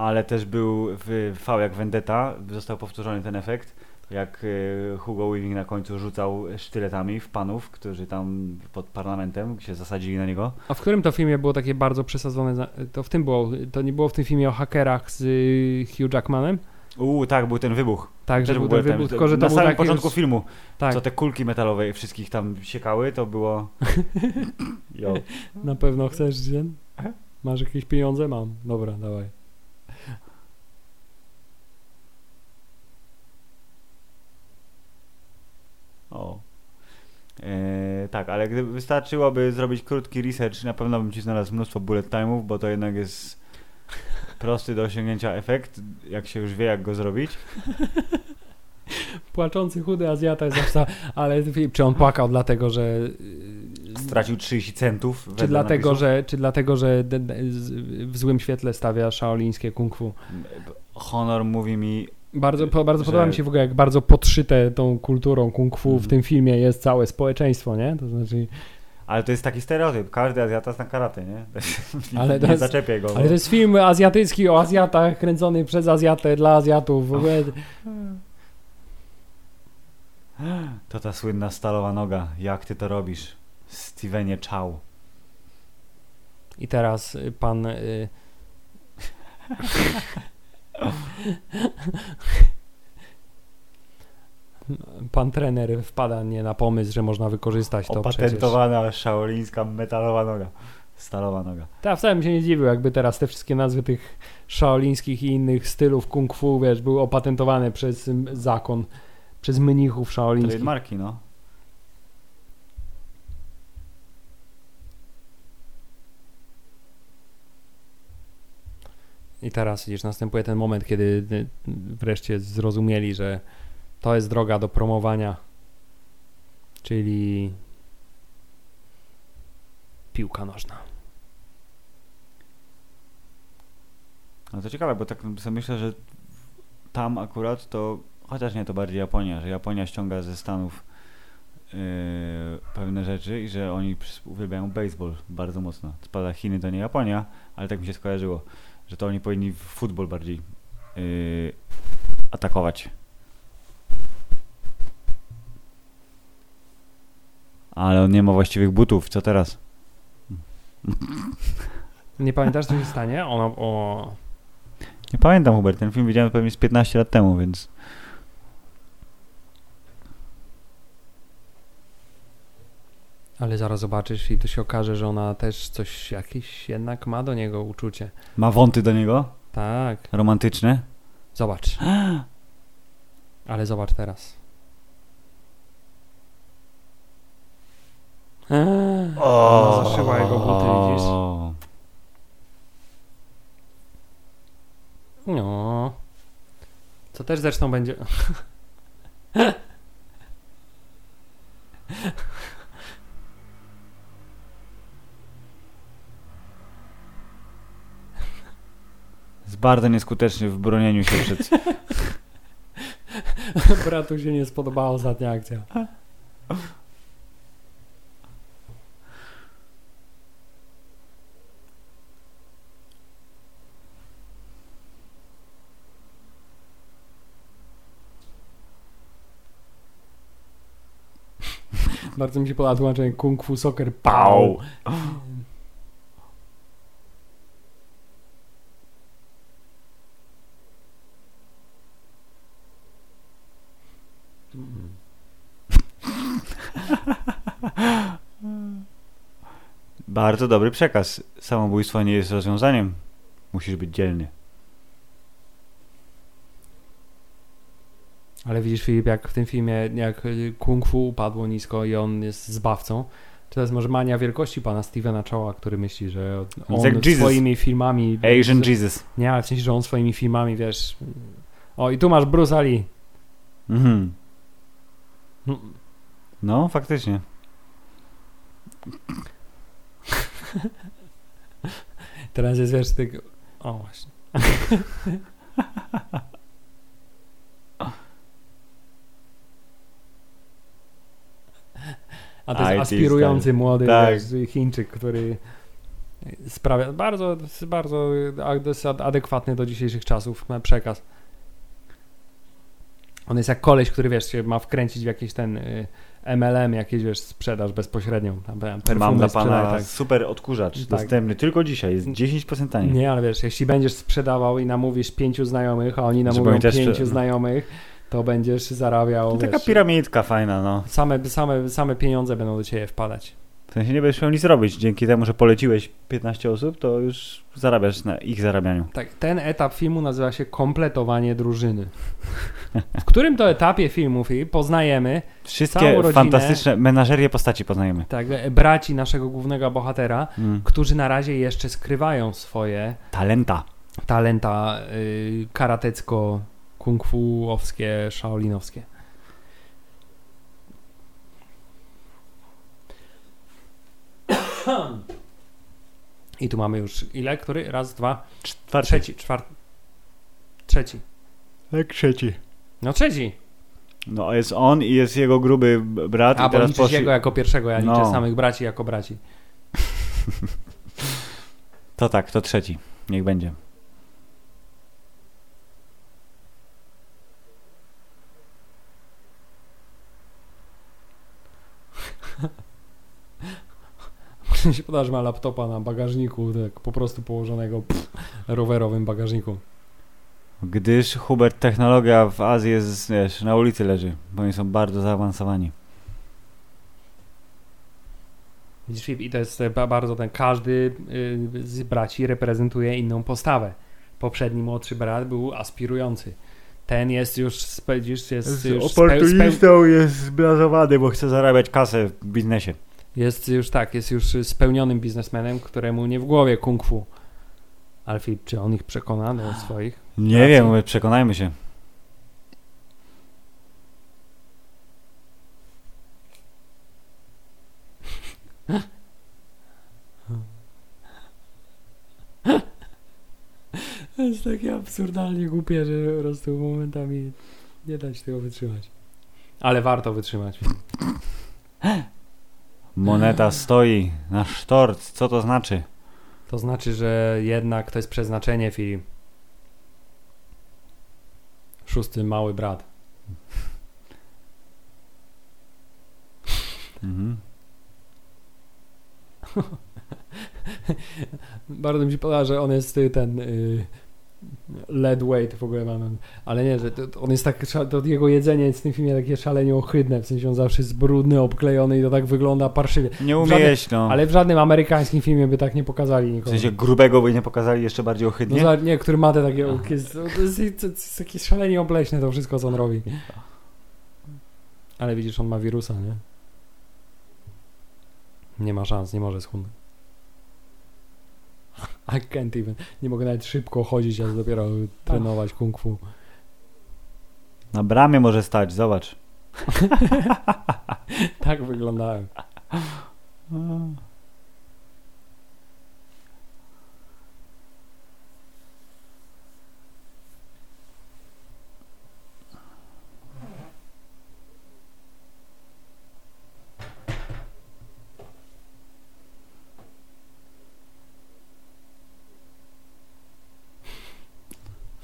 Ale też był w V jak Vendetta, został powtórzony ten efekt, jak y, Hugo Weaving na końcu rzucał sztyletami w panów, którzy tam pod parlamentem się zasadzili na niego. A w którym to filmie było takie bardzo przesadzone? To w tym było. To nie było w tym filmie o hakerach z y, Hugh Jackmanem? Uuu, tak, był ten wybuch. Tak, że Też był ten ten- wybuch, tylko że to na samym początku już- filmu, Tak, co te kulki metalowe wszystkich tam siekały, to było... <laughs> Na pewno chcesz, Jen? Masz jakieś pieniądze? Mam. Dobra, dawaj. O. E, tak, ale gdyby wystarczyłoby zrobić krótki research, na pewno bym ci znalazł mnóstwo bullet time'ów, bo to jednak jest prosty do osiągnięcia efekt, jak się już wie, jak go zrobić. <laughs> Płaczący chudy Azjata jest zawsze, ale czy on płakał dlatego, że y, Stracił 30 centów. czy dlatego, że czy dlatego, że w złym świetle stawia shaolińskie kung fu. Honor mówi mi, Bardzo, po, bardzo Że- podoba mi się w ogóle, jak bardzo podszyte tą kulturą kung fu w Mhm. tym filmie jest całe społeczeństwo, nie? To znaczy, ale to jest taki stereotyp, każdy Azjata zna karate, nie? <laughs> Ale nie jest- zaczepię go. ale to jest film azjatycki o Azjatach, kręcony przez Azjatę, dla Azjatów. W ogóle To ta słynna stalowa noga, jak ty to robisz? Stevenie Chow. I teraz y, pan. Y... <laughs> <laughs> Pan trener wpada nie na pomysł, że można wykorzystać to przecież. Opatentowana shaolińska metalowa noga. Stalowa noga. Ja wcale bym się nie dziwił, jakby teraz te wszystkie nazwy tych shaolińskich i innych stylów kung fu, wiesz, były opatentowane przez zakon, przez mnichów shaolińskich. Trademarki, no. I teraz widzisz, następuje ten moment, kiedy y, wreszcie zrozumieli, że to jest droga do promowania, czyli piłka nożna. No to ciekawe, bo tak sobie myślę, że tam akurat to, chociaż nie, to bardziej Japonia, że Japonia ściąga ze Stanów yy, pewne rzeczy i że oni uwielbiają baseball bardzo mocno. Spada Chiny to nie Japonia, ale tak mi się skojarzyło, że to oni powinni w futbol bardziej yy, atakować. Ale on nie ma właściwych butów, co teraz? <laughs> Nie pamiętasz, co się stanie? Ona, o, Nie pamiętam Hubert, ten film widziałem pewnie z 15 lat temu, więc Ale zaraz zobaczysz i to się okaże, że ona też coś jakieś jednak ma do niego uczucie. Ma wąty do niego? Tak, Romantyczne? zobacz. <gasps> Ale zobacz teraz. Eee, <gasps> Ona zaszyła jego buty, widzisz? No. Co też zresztą będzie. <laughs> Jest bardzo nieskuteczny w bronieniu się przed... <laughs> Bratu się nie spodobała ostatnia akcja. Bardzo mi się podoba tłumaczenie Kung Fu Soccer Pau. <laughs> Bardzo dobry przekaz. Samobójstwo nie jest rozwiązaniem. Musisz być dzielny. Ale widzisz, Filip, jak w tym filmie, jak Kung Fu upadło nisko i on jest zbawcą, to jest może mania wielkości pana Stevena Chowa, który myśli, że on jak Jesus. swoimi filmami... Asian Jesus. Nie, ale w sensie, że on swoimi filmami, wiesz... O, i tu masz Bruce Ali. Mhm. No, faktycznie. Teraz jest, wiesz, tylko... O, właśnie. A to jest aspirujący młody Tak. Chińczyk, który sprawia bardzo, bardzo ade- adekwatny do dzisiejszych czasów przekaz. On jest jak koleś, który wiesz, się ma wkręcić w jakiś ten y, MLM, jakieś wiesz, sprzedaż bezpośrednią. Tam, tam perfumy Mam dla pana tak. super odkurzacz. Tak. Dostępny tylko dzisiaj. Jest 10% taniej. Nie, ale wiesz, jeśli będziesz sprzedawał i namówisz pięciu znajomych, a oni Żeby namówią pięciu znajomych, to będziesz zarabiał, To taka wiesz, piramidka fajna, no. same, same, same pieniądze będą do ciebie wpadać. W sensie nie będziesz miał nic robić. Dzięki temu, że poleciłeś 15 osób, to już zarabiasz na ich zarabianiu. Tak, ten etap filmu nazywa się kompletowanie drużyny. W którym to etapie filmu poznajemy Wszystkie rodzinę. fantastyczne menażerie postaci poznajemy. tak, braci naszego głównego bohatera, Mm. którzy na razie jeszcze skrywają swoje Talenta. talenta y, karatecko, kung fuowskie, shaolinowskie. I tu mamy już ile? Który? Raz, dwa, Czwarty. trzeci, czwarty. Trzeci. Jak trzeci. No trzeci. No jest on i jest jego gruby brat A, i bo teraz liczysz poszli... jego jako pierwszego, ja liczę No. samych braci jako braci. <laughs> To tak, to trzeci. Niech będzie. Mi <laughs> się podoba, że ma laptopa na bagażniku, tak po prostu położonego pff, rowerowym bagażniku. Gdyż Hubert technologia w Azji jest, wiesz, na ulicy leży, bo oni są bardzo zaawansowani. Widzisz, i to jest e, ba- bardzo ten, każdy y, z braci reprezentuje inną postawę. Poprzedni młodszy brat był aspirujący. Ten jest już, widzisz, jest już, speł, speł, jest zblazowany, bo chce zarabiać kasę w biznesie. Jest już tak, jest już spełnionym biznesmenem, któremu nie w głowie kung fu. Ale Filip, czy on ich przekona do swoich? Nie Racja. wiem, przekonajmy się. <laughs> To jest takie absurdalnie głupie, że po prostu momentami nie da się tego wytrzymać. Ale warto wytrzymać. <laughs> Moneta stoi na sztorc. Co to znaczy? To znaczy, że jednak to jest przeznaczenie Filip. Szósty mały brat. Mhm. <laughs> Bardzo mi się podoba, że on jest y, ten y, Lead weight w ogóle mam. Ale nie, że to, to on jest tak, to jego jedzenie jest w tym filmie takie szalenie ohydne, w sensie on zawsze jest brudny, obklejony i to tak wygląda parszywie. Nie umie Żadne- jeść, no. Ale w żadnym amerykańskim filmie by tak nie pokazali W nikogo. sensie grubego by nie pokazali jeszcze bardziej no ohydnie. za, nie, który ma te takie, jest, to, jest, to jest takie szalenie obleśne to wszystko, co on robi. Ale widzisz, on ma wirusa, nie? Nie ma szans, nie może schudnąć. I can't even. Nie mogę nawet szybko chodzić, a dopiero trenować kung fu. Na bramie może stać, zobacz. <laughs> Tak wyglądałem. <laughs>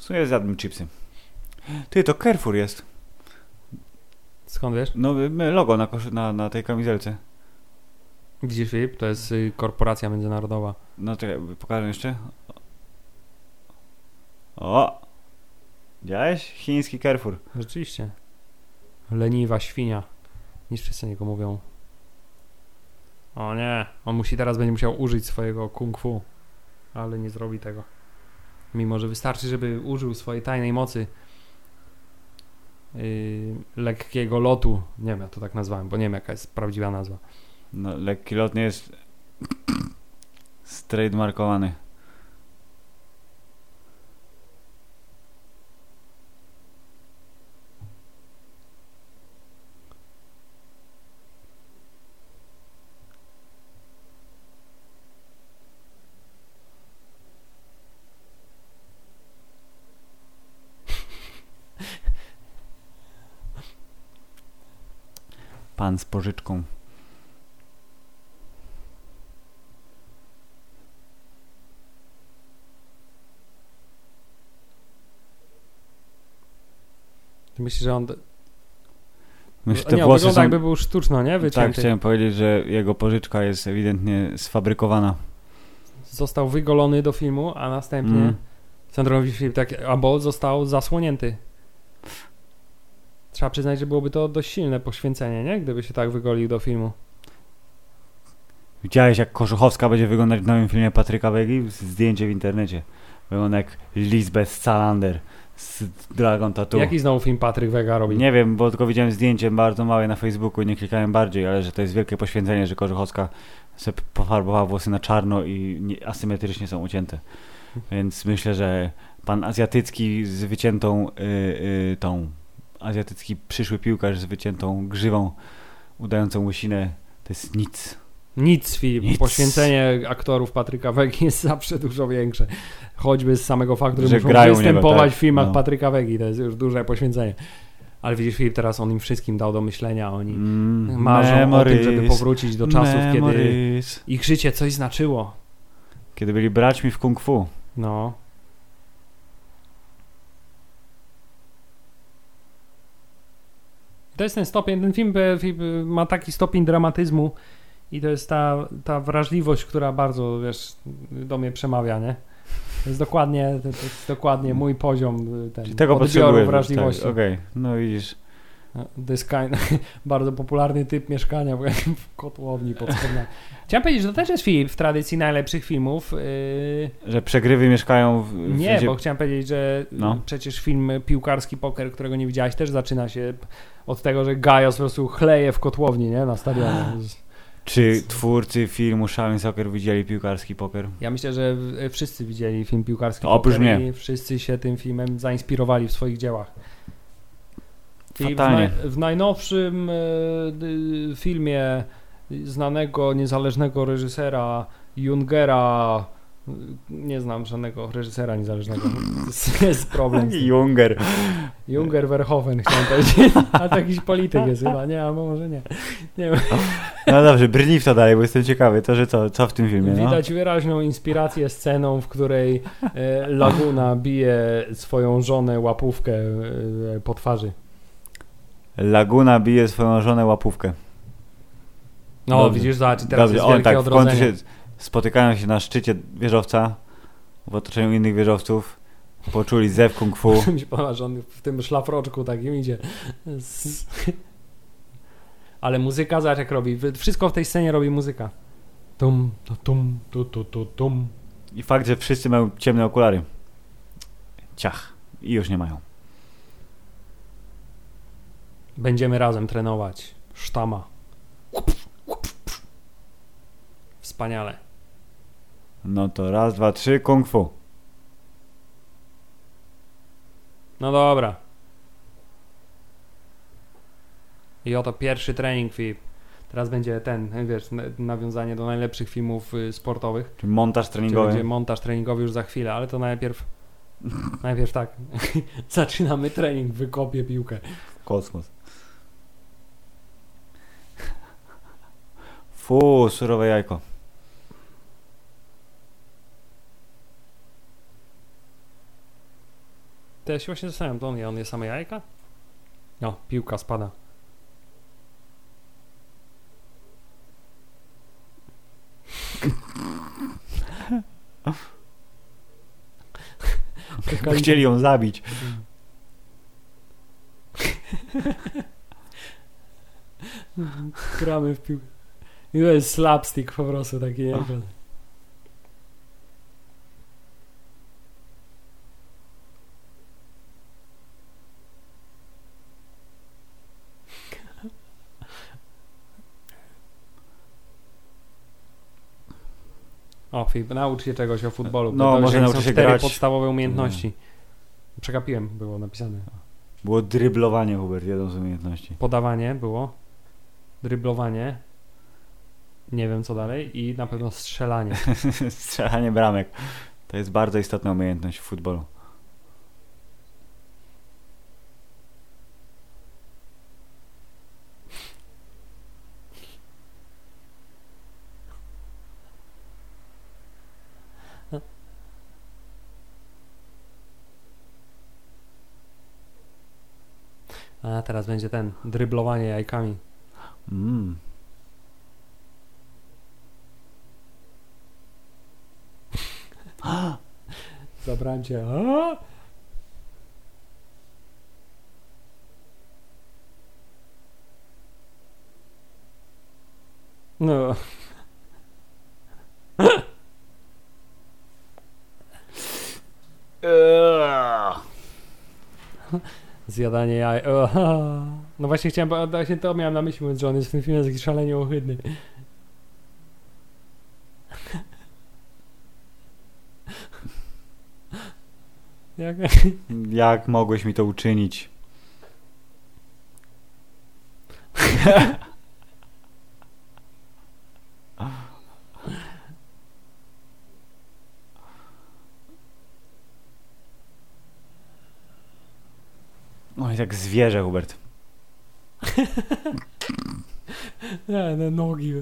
sumie zjadłbym chipsy. Ty, to Carrefour jest. Skąd wiesz? No, y, logo na, na, na tej kamizelce. Widzisz, Filip? To jest y, korporacja międzynarodowa. No czekaj, pokażę jeszcze. O! Widziałeś? Chiński Carrefour. Rzeczywiście. Leniwa świnia. Niż wszyscy niego mówią. O nie, on musi teraz będzie musiał użyć swojego kung fu. Ale nie zrobi tego. Mimo, że wystarczy, żeby użył swojej tajnej mocy yy, lekkiego lotu. Nie wiem, ja to tak nazwałem, bo nie wiem jaka jest prawdziwa nazwa. No, lekki lot nie jest <clears throat> strademarkowany. Z pożyczką. Ty myślisz, że on... Myślę, że te nie, włosy wygląda są... jakby był sztuczno, nie? Tak, Wycięty. chciałem powiedzieć, że jego pożyczka jest ewidentnie sfabrykowana. Został wygolony do filmu, a następnie... Mm. Sandrowi Filip tak, albo został zasłonięty. Trzeba przyznać, że byłoby to dość silne poświęcenie, nie? Gdyby się tak wygolił do filmu. Widziałeś, jak Korzuchowska będzie wyglądać w nowym filmie Patryka Wegi? Zdjęcie w internecie. Wygląda jak Lisbeth Salander z Dragon Tattoo. Jaki znowu film Patryk Wega robi? Nie wiem, bo tylko widziałem zdjęcie bardzo małe na Facebooku i nie klikałem bardziej, ale że to jest wielkie poświęcenie, że Korzuchowska sobie pofarbowała włosy na czarno i nie, asymetrycznie są ucięte. Więc myślę, że pan azjatycki z wyciętą y, y, tą azjatycki przyszły piłkarz z wyciętą grzywą udającą łysinę to jest nic. Nic, Filip. Nic. Poświęcenie aktorów Patryka Wegi jest zawsze dużo większe. Choćby z samego faktu, że, Że muszą grają u niego, występować tak. w filmach No. Patryka Wegi. To jest już duże poświęcenie. Ale widzisz, Filip, teraz on im wszystkim dał do myślenia. Oni Mm, marzą o tym, żeby memories, powrócić do czasów, kiedy memories. ich życie coś znaczyło. Kiedy byli braćmi w kung fu. No. To jest ten stopień, ten film e, fi- e, ma taki stopień dramatyzmu i to jest ta, ta wrażliwość, która bardzo, wiesz, do mnie przemawia, nie? To jest dokładnie, to, jest dokładnie mój poziom e, ten, Czyli tego odbioru potrzebuję. wrażliwości. Tak, Okej, no widzisz. To jest kind, <laughs> bardzo popularny typ mieszkania w, w kotłowni pod. Chciałem powiedzieć, że to też jest film w tradycji najlepszych filmów. Yy, Że przegrywy mieszkają w, w nie, sensie- bo chciałem powiedzieć, że No. przecież film piłkarski poker, którego nie widziałeś, też zaczyna się od tego, że Gajos po prostu chleje w kotłowni, nie? Na stadionie. Czy twórcy filmu Shaolin Soccer widzieli piłkarski poker? Ja myślę, że w- wszyscy widzieli film piłkarski To oprócz poker mnie. i wszyscy się tym filmem zainspirowali w swoich dziełach. I w, naj, w najnowszym e, filmie znanego, niezależnego reżysera Jungera y, nie znam żadnego reżysera niezależnego. Jest, jest problem. Junger. Junger Verhoeven chciałem powiedzieć. A to jakiś polityk jest chyba, nie, albo może nie. Nie wiem. No dobrze, brnij w to dalej, bo jestem ciekawy. To, że co, co w tym filmie, no? Widać wyraźną inspirację sceną, w której e, Laguna bije swoją żonę łapówkę e, po twarzy. Laguna bije swoją żonę łapówkę. No, Dobrze. widzisz, zobacz, teraz Dobrze, jest wielkie tak, w końcu odrodzenie. się spotykają się na szczycie wieżowca w otoczeniu innych wieżowców. poczuli zew kung fu. <laughs> Mi się podoba, że on w tym szlafroczku takim idzie. Ale muzyka, zobacz jak robi. Wszystko w tej scenie robi muzyka. Tum, tu, tum, tu, tu, tu, tum. I fakt, że wszyscy mają ciemne okulary. Ciach. I już nie mają. Będziemy razem trenować. Sztama. Wspaniale. No to raz, dwa, trzy, kung fu. No dobra. I oto pierwszy trening film. Teraz będzie ten, wiesz, na- nawiązanie do najlepszych filmów y, sportowych. Czy montaż treningowy. będzie montaż treningowy już za chwilę, ale to najpierw. <laughs> najpierw tak. <laughs> Zaczynamy trening, wykopię piłkę. Kosmos. Fu, surowe jajko. To ja się właśnie zastanawiam, to on je, on je same jajka? No, piłka spada. <laughs> Chcieli ją zabić. <laughs> Gramy w piłkę. I to jest slapstick po prostu taki, nie? O, Filip, naucz się czegoś o futbolu. bo No, to może nauczy się cztery grać. podstawowe umiejętności. Przegapiłem, było napisane. Było dryblowanie, Hubert, jedną z umiejętności. Podawanie było, dryblowanie, nie wiem co dalej i na pewno strzelanie. <laughs> Strzelanie bramek. To jest bardzo istotna umiejętność w futbolu. A teraz będzie ten, dryblowanie jajkami. Mm. <laughs> Zabrałem cię. A? No. <laughs> Zjadanie jaj. No właśnie chciałem, właśnie to miałem na myśli, mówiąc, że on jest w tym filmie taki szalenie ohydny. <laughs> Jak? Jak mogłeś mi to uczynić? <laughs> Oj, jak zwierzę, Hubert. <laughs> Nie, no nogi.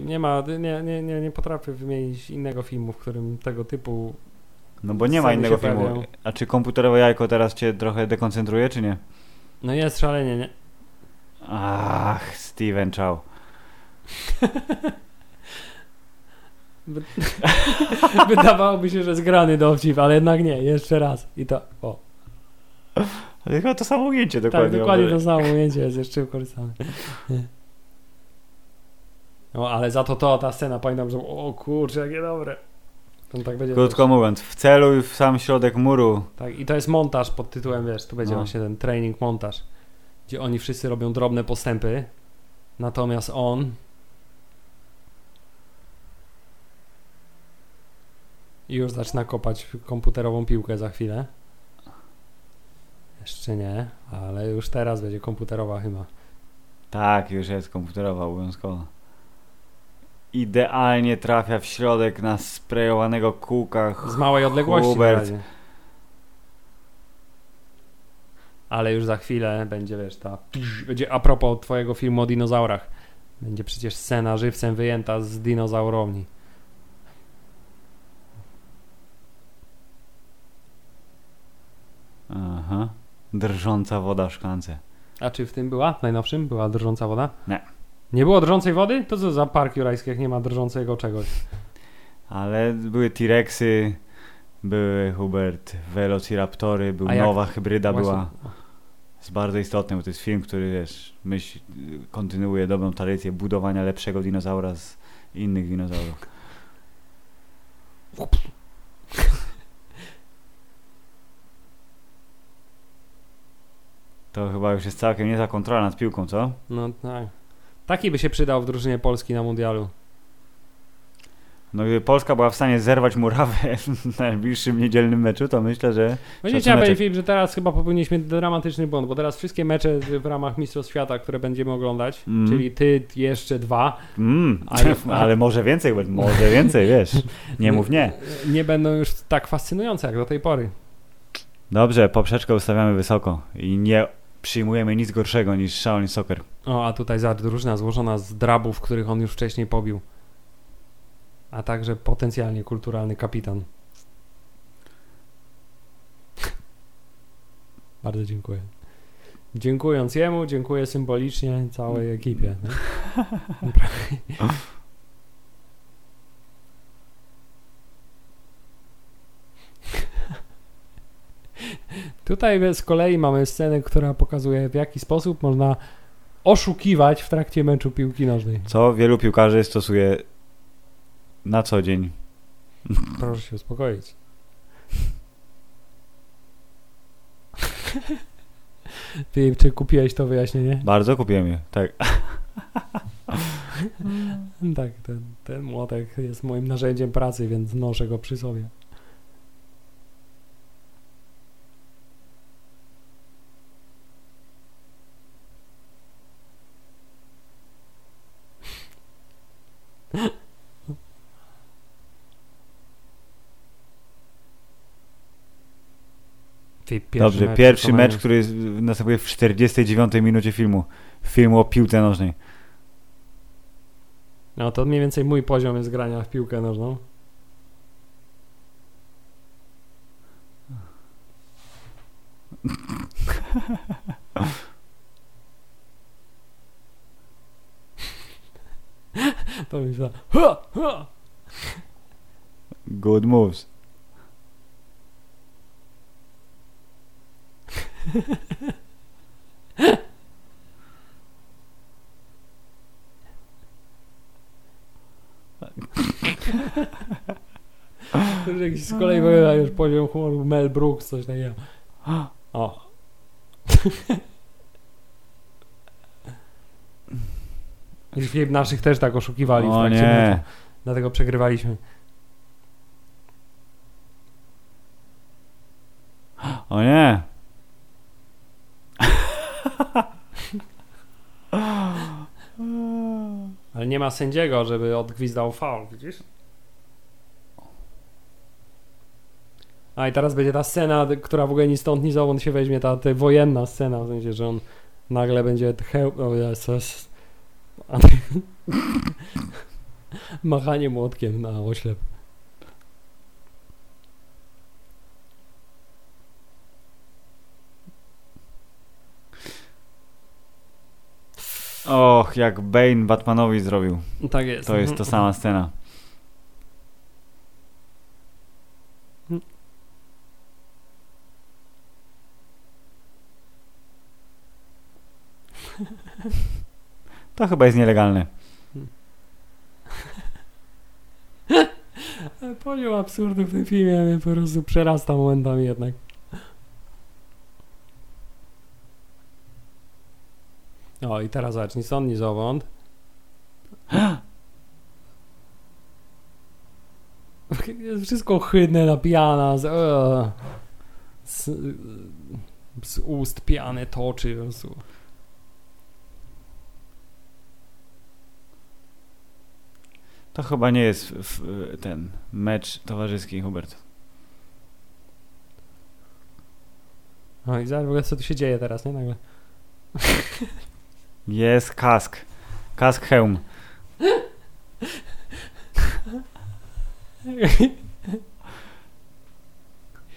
Nie ma, nie, nie, nie, nie potrafię wymienić innego filmu, w którym tego typu No bo nie ma innego filmu. pojawiają. A czy komputerowe jajko teraz cię trochę dekoncentruje, czy nie? No jest szalenie, nie? Ach, Steven Chow. <laughs> Wy- <laughs> Wydawałoby się, że zgrany dowcip, ale jednak nie, jeszcze raz. I to, o, Ale chyba to samo ujęcie dokładnie. tak, dokładnie to samo ujęcie jest jeszcze wykorzystane. <laughs> No, ale za to to, ta scena, pamiętam, że o kurczę, jakie dobre. To tak będzie. Krótko mówiąc, wceluj w sam środek muru. Tak, i to jest montaż pod tytułem, wiesz, tu będzie No. właśnie ten training montaż, gdzie oni wszyscy robią drobne postępy, natomiast on i już zaczyna kopać komputerową piłkę za chwilę. Jeszcze nie, ale już teraz będzie komputerowa chyba. Tak, już jest komputerowa obowiązkowa. Idealnie trafia w środek na sprejowanego kółka. Z małej odległości Hubert. Ale już za chwilę będzie, wiesz, ta... Będzie a propos twojego filmu o dinozaurach. Będzie przecież scena żywcem wyjęta z dinozaurowni. Aha. Drżąca woda w szklance. A czy w tym była? W najnowszym? Była drżąca woda? Nie. Nie było drżącej wody? To co za park jurajski, jak nie ma drżącego czegoś? Ale były T-Rexy, były Hubert, Velociraptory, był jak- nowa hybryda Właśnie- była. Jest bardzo istotny, bo to jest film, który wiesz, myśl, kontynuuje dobrą tradycję budowania lepszego dinozaura z innych dinozaurów. To chyba już jest całkiem niezła kontrola nad piłką, co? No tak. Taki by się przydał w drużynie Polski na mundialu. No gdyby Polska była w stanie zerwać murawę <laughs> w najbliższym niedzielnym meczu, to myślę, że chciałem Szacuneczek. powiedzieć, Filip, że teraz chyba popełniliśmy dramatyczny błąd, bo teraz wszystkie mecze w ramach Mistrzostw Świata, które będziemy oglądać, Mm. czyli ty jeszcze dwa, mm, Ale- <laughs> ale może więcej, może więcej, wiesz. Nie mów nie. nie będą już tak fascynujące jak do tej pory. Dobrze, poprzeczkę ustawiamy wysoko i nie przyjmujemy nic gorszego niż Shaolin Soccer. O, a tutaj za drużyna złożona z drabów, których on już wcześniej pobił. A także potencjalnie kulturalny kapitan. <laughs> Bardzo dziękuję. Dziękując jemu, dziękuję symbolicznie całej ekipie. <laughs> nie? Tutaj z kolei mamy scenę, która pokazuje w jaki sposób można oszukiwać w trakcie meczu piłki nożnej. Co wielu piłkarzy stosuje na co dzień. Proszę się uspokoić. <laughs> Filip, czy kupiłeś to wyjaśnienie? Bardzo kupiłem je, tak. <laughs> Tak, ten, ten młotek jest moim narzędziem pracy, więc noszę go przy sobie. Pierwszy Dobrze, mecz pierwszy mecz, który następuje w 49 minucie filmu. Filmu o piłce nożnej. No to mniej więcej mój poziom jest grania w piłkę nożną. <laughs> <laughs> To ha. <laughs> Good moves. <laughs> Już jakiś z kolei wygląda już poziom humoru Mel Brooks, coś takiego. <gasps> O. I Filip naszych też tak oszukiwali w O trakcie meczu. nie. Dlatego przegrywaliśmy. O nie. Ale nie ma sędziego, żeby odgwizdał faul, widzisz? A i teraz będzie ta scena, która w ogóle ni stąd, ni zowąd się weźmie, ta, ta wojenna scena, w sensie, że on nagle będzie heł... O Jezus. A ty- <laughs> Machanie młotkiem na oślep. Och, jak Bane Batmanowi zrobił. Tak jest. To jest to sama scena. <laughs> To chyba jest nielegalne. <laughs> Poziom absurdu w tym filmie mnie po prostu przerasta momentami jednak. O i teraz zobacz, ni stąd, ni zowąd. <gasps> Jest wszystko chydne, napijana, z, eee, z, z ust piane toczy. po prostu. To chyba nie jest ten mecz towarzyski, Hubert. O i zobacz w ogóle co tu się dzieje teraz, nie? Nagle. <laughs> Jest kask. Kask hełm. <laughs>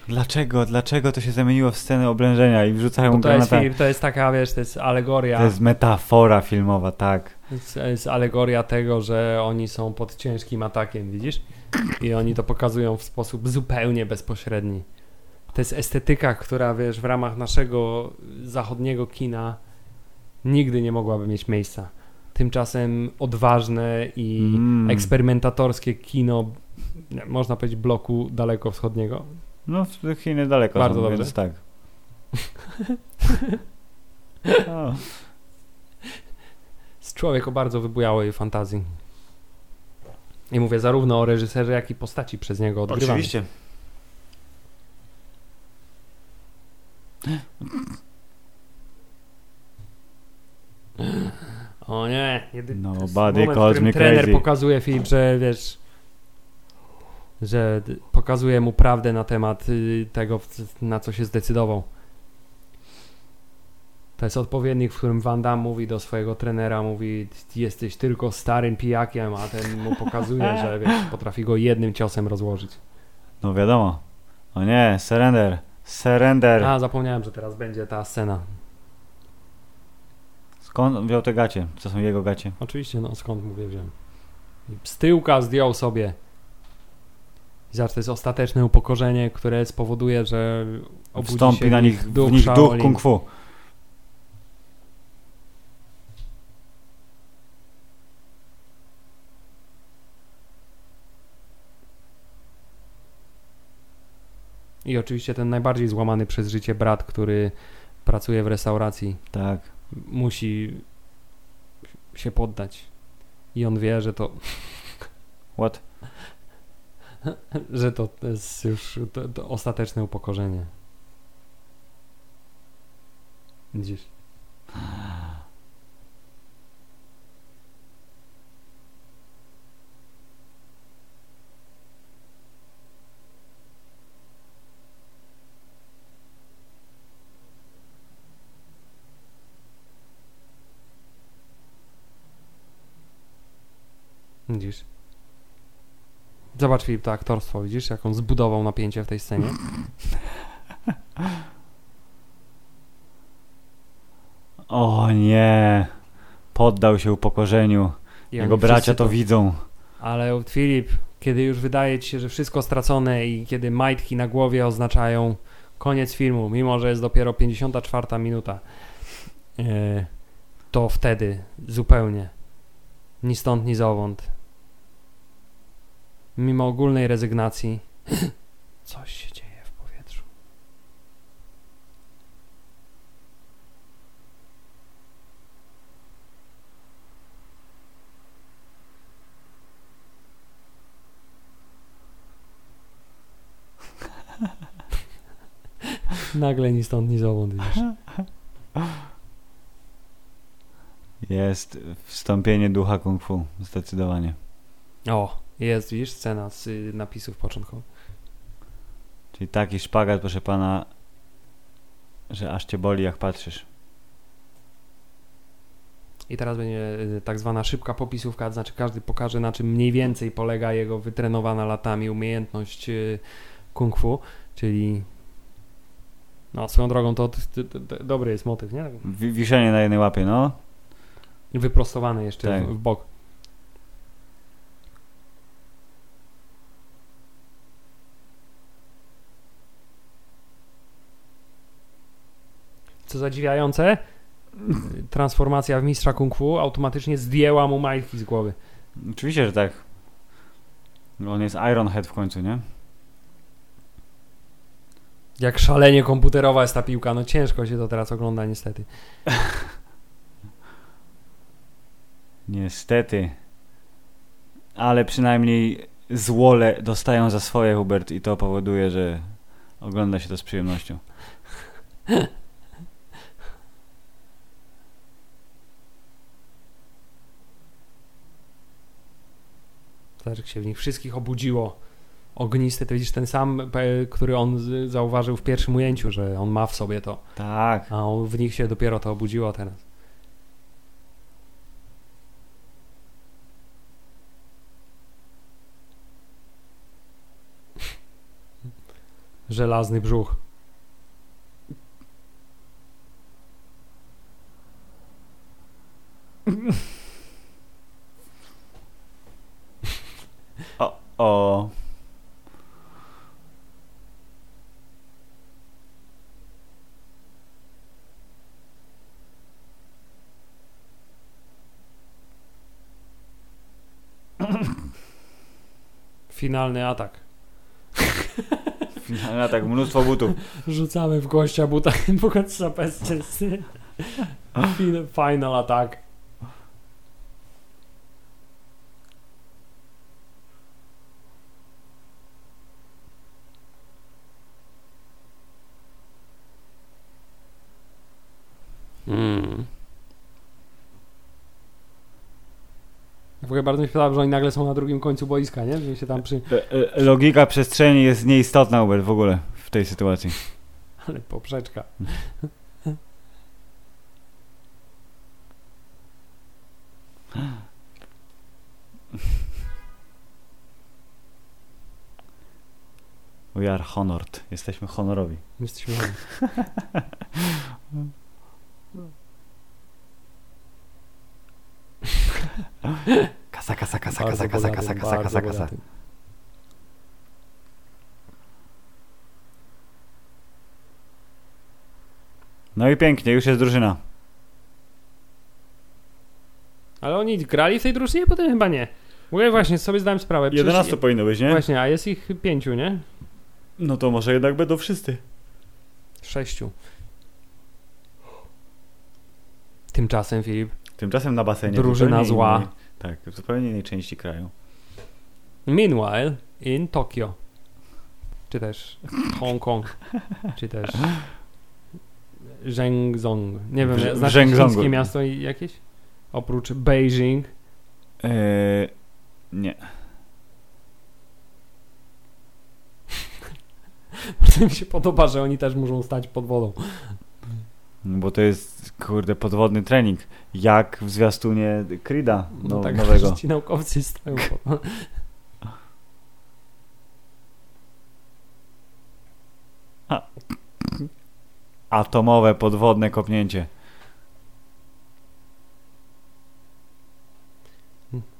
Dlaczego? Dlaczego to się zamieniło w scenę oblężenia i wrzucają Bo to jest, granatami? Filip, to jest taka, wiesz, to jest alegoria. To jest metafora filmowa, tak. To jest, alegoria tego, że oni są pod ciężkim atakiem, widzisz? I oni to pokazują w sposób zupełnie bezpośredni. To jest estetyka, która wiesz, w ramach naszego zachodniego kina nigdy nie mogłaby mieć miejsca. Tymczasem odważne i Mm. eksperymentatorskie kino, można powiedzieć, bloku dalekowschodniego. No, w Chiny daleko Bardzo są, dobrze. więc tak. <laughs> O, Jest człowiek o bardzo wybujałej fantazji. I mówię zarówno o reżyserze, jak i postaci przez niego odgrywanej. oczywiście. O nie, jedy... to jest Nobody moment, w calls którym me trener crazy. pokazuje Filip, że wiesz, że pokazuje mu prawdę na temat y, tego, na co się zdecydował. To jest odpowiednik, w którym Van Damme mówi do swojego trenera, mówi jesteś tylko starym pijakiem, a ten mu pokazuje, że <laughs> wiesz, potrafi go jednym ciosem rozłożyć. No wiadomo. O nie, surrender. Surrender. A, zapomniałem, że teraz będzie ta scena. Skąd wziął te gacie? Co są jego gacie? Oczywiście, no skąd mówię, wziąłem. I Z tyłka zdjął sobie. I zobacz, to jest ostateczne upokorzenie, które spowoduje, że obudzi Wstąpi się na w nich nich duch, w nich duch Shaolin. kung fu. I oczywiście ten najbardziej złamany przez życie brat, który pracuje w restauracji, Tak. musi się poddać. I on wie, że to, <laughs> What? <laughs> że to jest już to, to ostateczne upokorzenie. Widzisz? Widzisz? Zobacz Filip to aktorstwo, widzisz jak on zbudował napięcie w tej scenie? O nie. Poddał się upokorzeniu. I Jego bracia wszyscy to widzą. Ale Filip, kiedy już wydaje ci się, że wszystko stracone i kiedy majtki na głowie oznaczają koniec filmu, mimo że jest dopiero 54 minuta, e, to wtedy zupełnie ni stąd, ni zowąd, mimo ogólnej rezygnacji, <clears throat> coś się dzieje w powietrzu. <laughs> Nagle ni stąd, ni zowąd, widzisz. Jest wstąpienie ducha kung fu. Zdecydowanie. O, jest, widzisz, scena z y, napisów początkowych. Czyli taki szpagat, proszę pana, że aż cię boli jak patrzysz. I teraz będzie y, tak zwana szybka popisówka, to znaczy każdy pokaże na czym mniej więcej polega jego wytrenowana latami umiejętność y, kung fu, czyli no swoją drogą to, to, to, to dobry jest motyw, nie? Wi- wiszenie na jednej łapie, no. Wyprostowany jeszcze Tak. w, w bok. Co zadziwiające, transformacja w mistrza kung fu automatycznie zdjęła mu majtki z głowy. Oczywiście, że tak. On jest Ironhead w końcu, nie? Jak szalenie komputerowa jest ta piłka, no ciężko się to teraz ogląda niestety. <laughs> Niestety. Ale przynajmniej złole dostają za swoje, Hubert, i to powoduje, że ogląda się to z przyjemnością. <laughs> Jak się w nich wszystkich obudziło. Ognisty, to widzisz ten sam, który on zauważył w pierwszym ujęciu, że on ma w sobie to, Tak. a on, w nich się dopiero to obudziło teraz. Żelazny brzuch. <laughs> o Finalny atak. Finalny atak, mnóstwo butów. Rzucamy w gościa butami, pokaż sapescy. Final atak. Ogóle bardzo mi podoba, że oni nagle są na drugim końcu boiska, nie? Że się tam przy... E, e, Logika przestrzeni jest nieistotna, Hubert, w ogóle w tej sytuacji. <laughs> Ale poprzeczka. <laughs> We are honored. Jesteśmy honorowi. Jesteśmy... <laughs> Kasa, kasa, kasa, bardzo kasa, kasa, bogatym, kasa, kasa, kasa, kasa. bogatym. No i pięknie, już jest drużyna. Ale oni grali w tej drużynie, potem chyba nie. Ogóle właśnie sobie zdałem sprawę. przecież- 11 powinno być, nie? Właśnie, a jest ich pięciu, nie? No to może jednak będą wszyscy. Sześciu. Tymczasem, Filip, Tymczasem na basenie. Drużyna zła. Tak, w zupełnie innej części kraju. Meanwhile, in Tokio, czy też Hongkong, czy też Zhengzong. Nie wiem, znasz chińskie miasto jakieś? Oprócz Beijing. Eee, nie. <laughs> Bardzo mi się podoba, że oni też muszą stać pod wodą. Bo to jest, kurde, podwodny trening. Jak w zwiastunie Krida No, no, tak, nowego. ci naukowcy stoją <laughs> Atomowe, podwodne kopnięcie.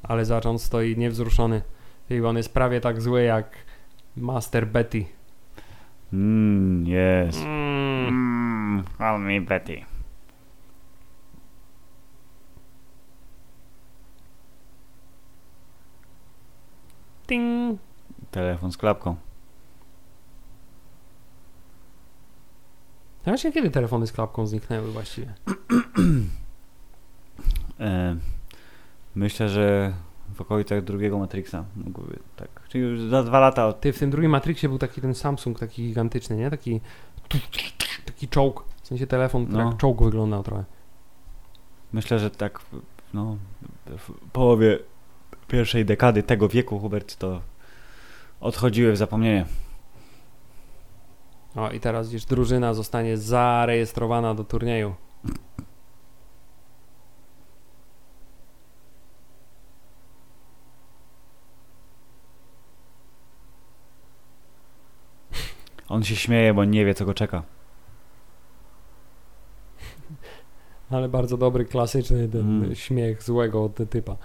Ale on stoi niewzruszony. I on jest prawie tak zły jak Master Betty. Mmm, yes. Mm. Mmm, call me Betty. Ting. Telefon z klapką. Właśnie kiedy telefony z klapką zniknęły właściwie? <clears throat> E, myślę, że w okolicach drugiego Matrixa mógłby tak. Czyli już za dwa lata od... Ty, w tym drugim Matrixie był taki ten Samsung, taki gigantyczny, nie? Taki taki czołg. W sensie telefon, No. jak czołg wyglądał trochę. Myślę, że tak no, w połowie pierwszej dekady tego wieku Hubert to odchodziły w zapomnienie. O, i teraz gdzieś drużyna zostanie zarejestrowana do turnieju. On się śmieje, bo nie wie co go czeka. Ale bardzo dobry, klasyczny ten Mm. śmiech złego od typa.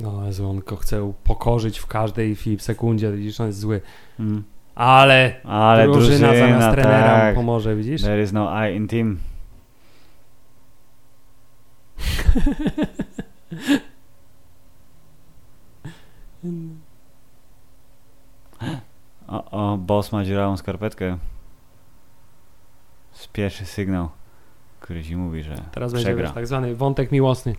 No, Jezu, on go chce pokorzyć w każdej sekundzie, widzisz, on jest zły. Mm. Ale, Ale drużyna, drużyna, zamiast trenera tak. mu pomoże, widzisz? There is no I in team. <laughs> O, o, boss ma dziurawą skarpetkę. Spieszy sygnał, który ci mówi, że Teraz będzie przegra. wiesz, tak zwany wątek miłosny.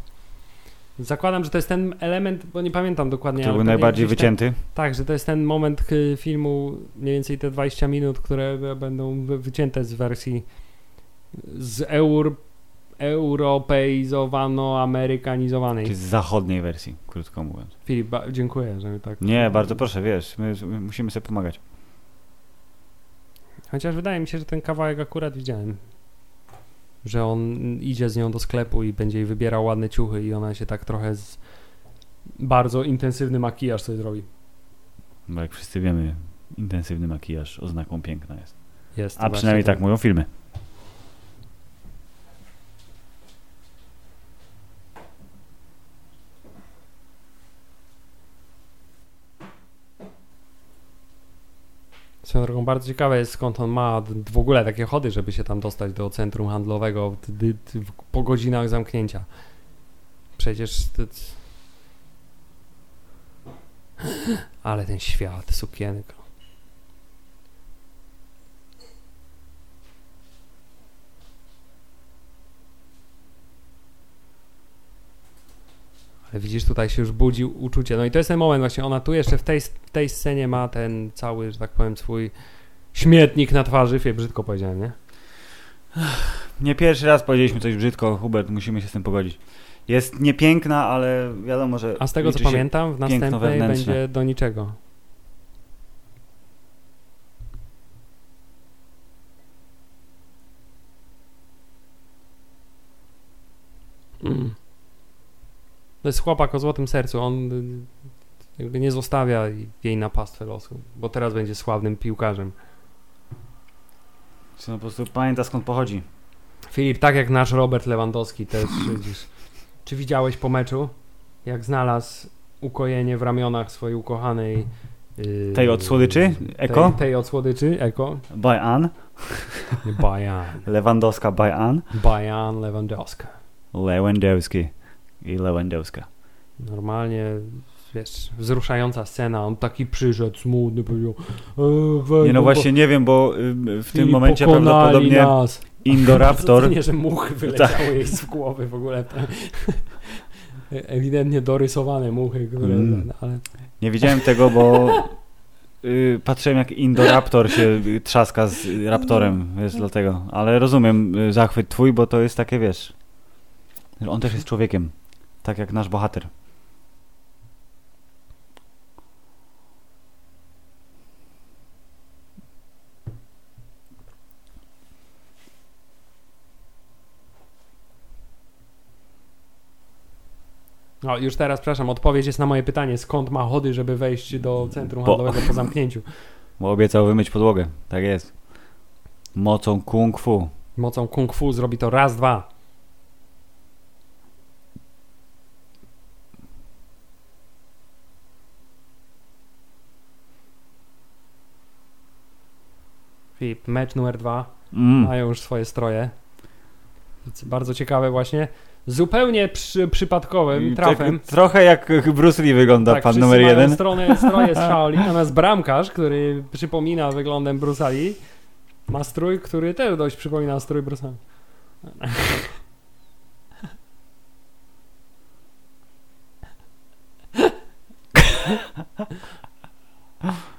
Zakładam, że to jest ten element, bo nie pamiętam dokładnie. Ale był najbardziej gdzieś ten- wycięty. Tak, że to jest ten moment filmu, mniej więcej te 20 minut, które będą wy- wycięte z wersji z eur, europeizowano-amerykanizowanej. Czyli z zachodniej wersji, krótko mówiąc. Filip, dziękuję, że mi tak... Nie, bardzo proszę, wiesz, my, my musimy sobie pomagać. Chociaż wydaje mi się, że ten kawałek akurat widziałem. Że on idzie z nią do sklepu i będzie jej wybierał ładne ciuchy i ona się tak trochę z... Bardzo intensywny makijaż sobie zrobi. Bo jak wszyscy wiemy, intensywny makijaż oznaką piękna jest. Jest. A przynajmniej ten- tak mówią filmy. Swoją drogą bardzo ciekawe jest skąd on ma w ogóle takie chody, żeby się tam dostać do centrum handlowego po godzinach zamknięcia. Przecież... Ale ten świat, sukienko. Widzisz, tutaj się już budzi uczucie. No i to jest ten moment właśnie, ona tu jeszcze w tej, w tej scenie ma ten cały, że tak powiem, swój śmietnik na twarzy. Fie, brzydko powiedziałem, nie? Nie pierwszy raz powiedzieliśmy coś brzydko, Hubert, musimy się z tym pogodzić. Jest niepiękna, ale wiadomo, że. A z tego co pamiętam, w następnej będzie do niczego. Mm. To jest chłopak o złotym sercu. On y, jakby nie zostawia jej na pastwę losu, bo teraz będzie sławnym piłkarzem. Czy po prostu pamięta skąd pochodzi. Filip, tak jak nasz Robert Lewandowski też <clears throat> widzisz. Czy widziałeś po meczu, jak znalazł ukojenie w ramionach swojej ukochanej yy, Tej od słodyczy? Eko? Tej, tej od słodyczy, Eko. Ann. Bajan. Lewandowska Ann. Bajan Lewandowska. Lewandowski. I Lewandowska. Normalnie, wiesz, wzruszająca scena. On taki przyszedł, smutny, powiedział e, Nie no właśnie nie wiem, bo y, w tym momencie prawdopodobnie nas. Indoraptor. <laughs> Nie, że muchy wyleciały jej z głowy w ogóle. <laughs> Ewidentnie dorysowane muchy, które... Mm. Ale Nie widziałem tego, bo y, patrzyłem jak Indoraptor się trzaska z Raptorem, wiesz, dlatego. Ale rozumiem y, zachwyt twój, bo to jest takie, wiesz, on też jest człowiekiem, tak jak nasz bohater. No, już teraz, przepraszam, odpowiedź jest na moje pytanie, skąd ma chody, żeby wejść do centrum handlowego po zamknięciu. <laughs> Bo obiecał wymyć podłogę, tak jest. Mocą kung fu. Mocą kung fu zrobi to raz, dwa. Filip, mecz numer dwa. Mm. Mają już swoje stroje. Bardzo ciekawe właśnie. Zupełnie przy, przypadkowym I trafem. Tak, trochę jak Bruce Lee wygląda Tak, pan numer jeden. Stronę, stroje z Shaolin, natomiast bramkarz, który przypomina wyglądem Bruce'a Lee, ma strój, który też dość przypomina strój Bruce'a. Mandala! <laughs>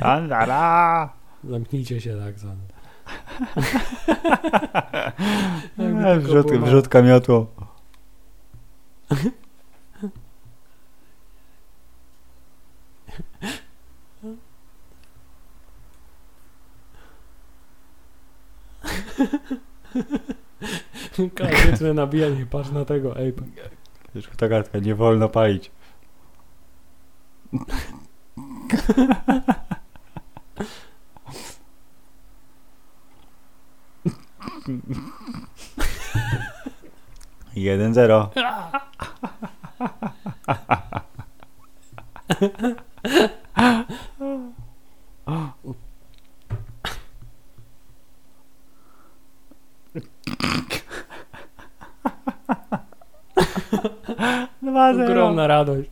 Andara! Zamknijcie się tak, Zan. E, Wrzut, wrzutka miotło. <laughs> <laughs> Klasyczne nabijanie, patrz na tego, ej. Żółta kartka, nie wolno palić. Jeden zero. <laughs> Dwa zero. Ogromna radość.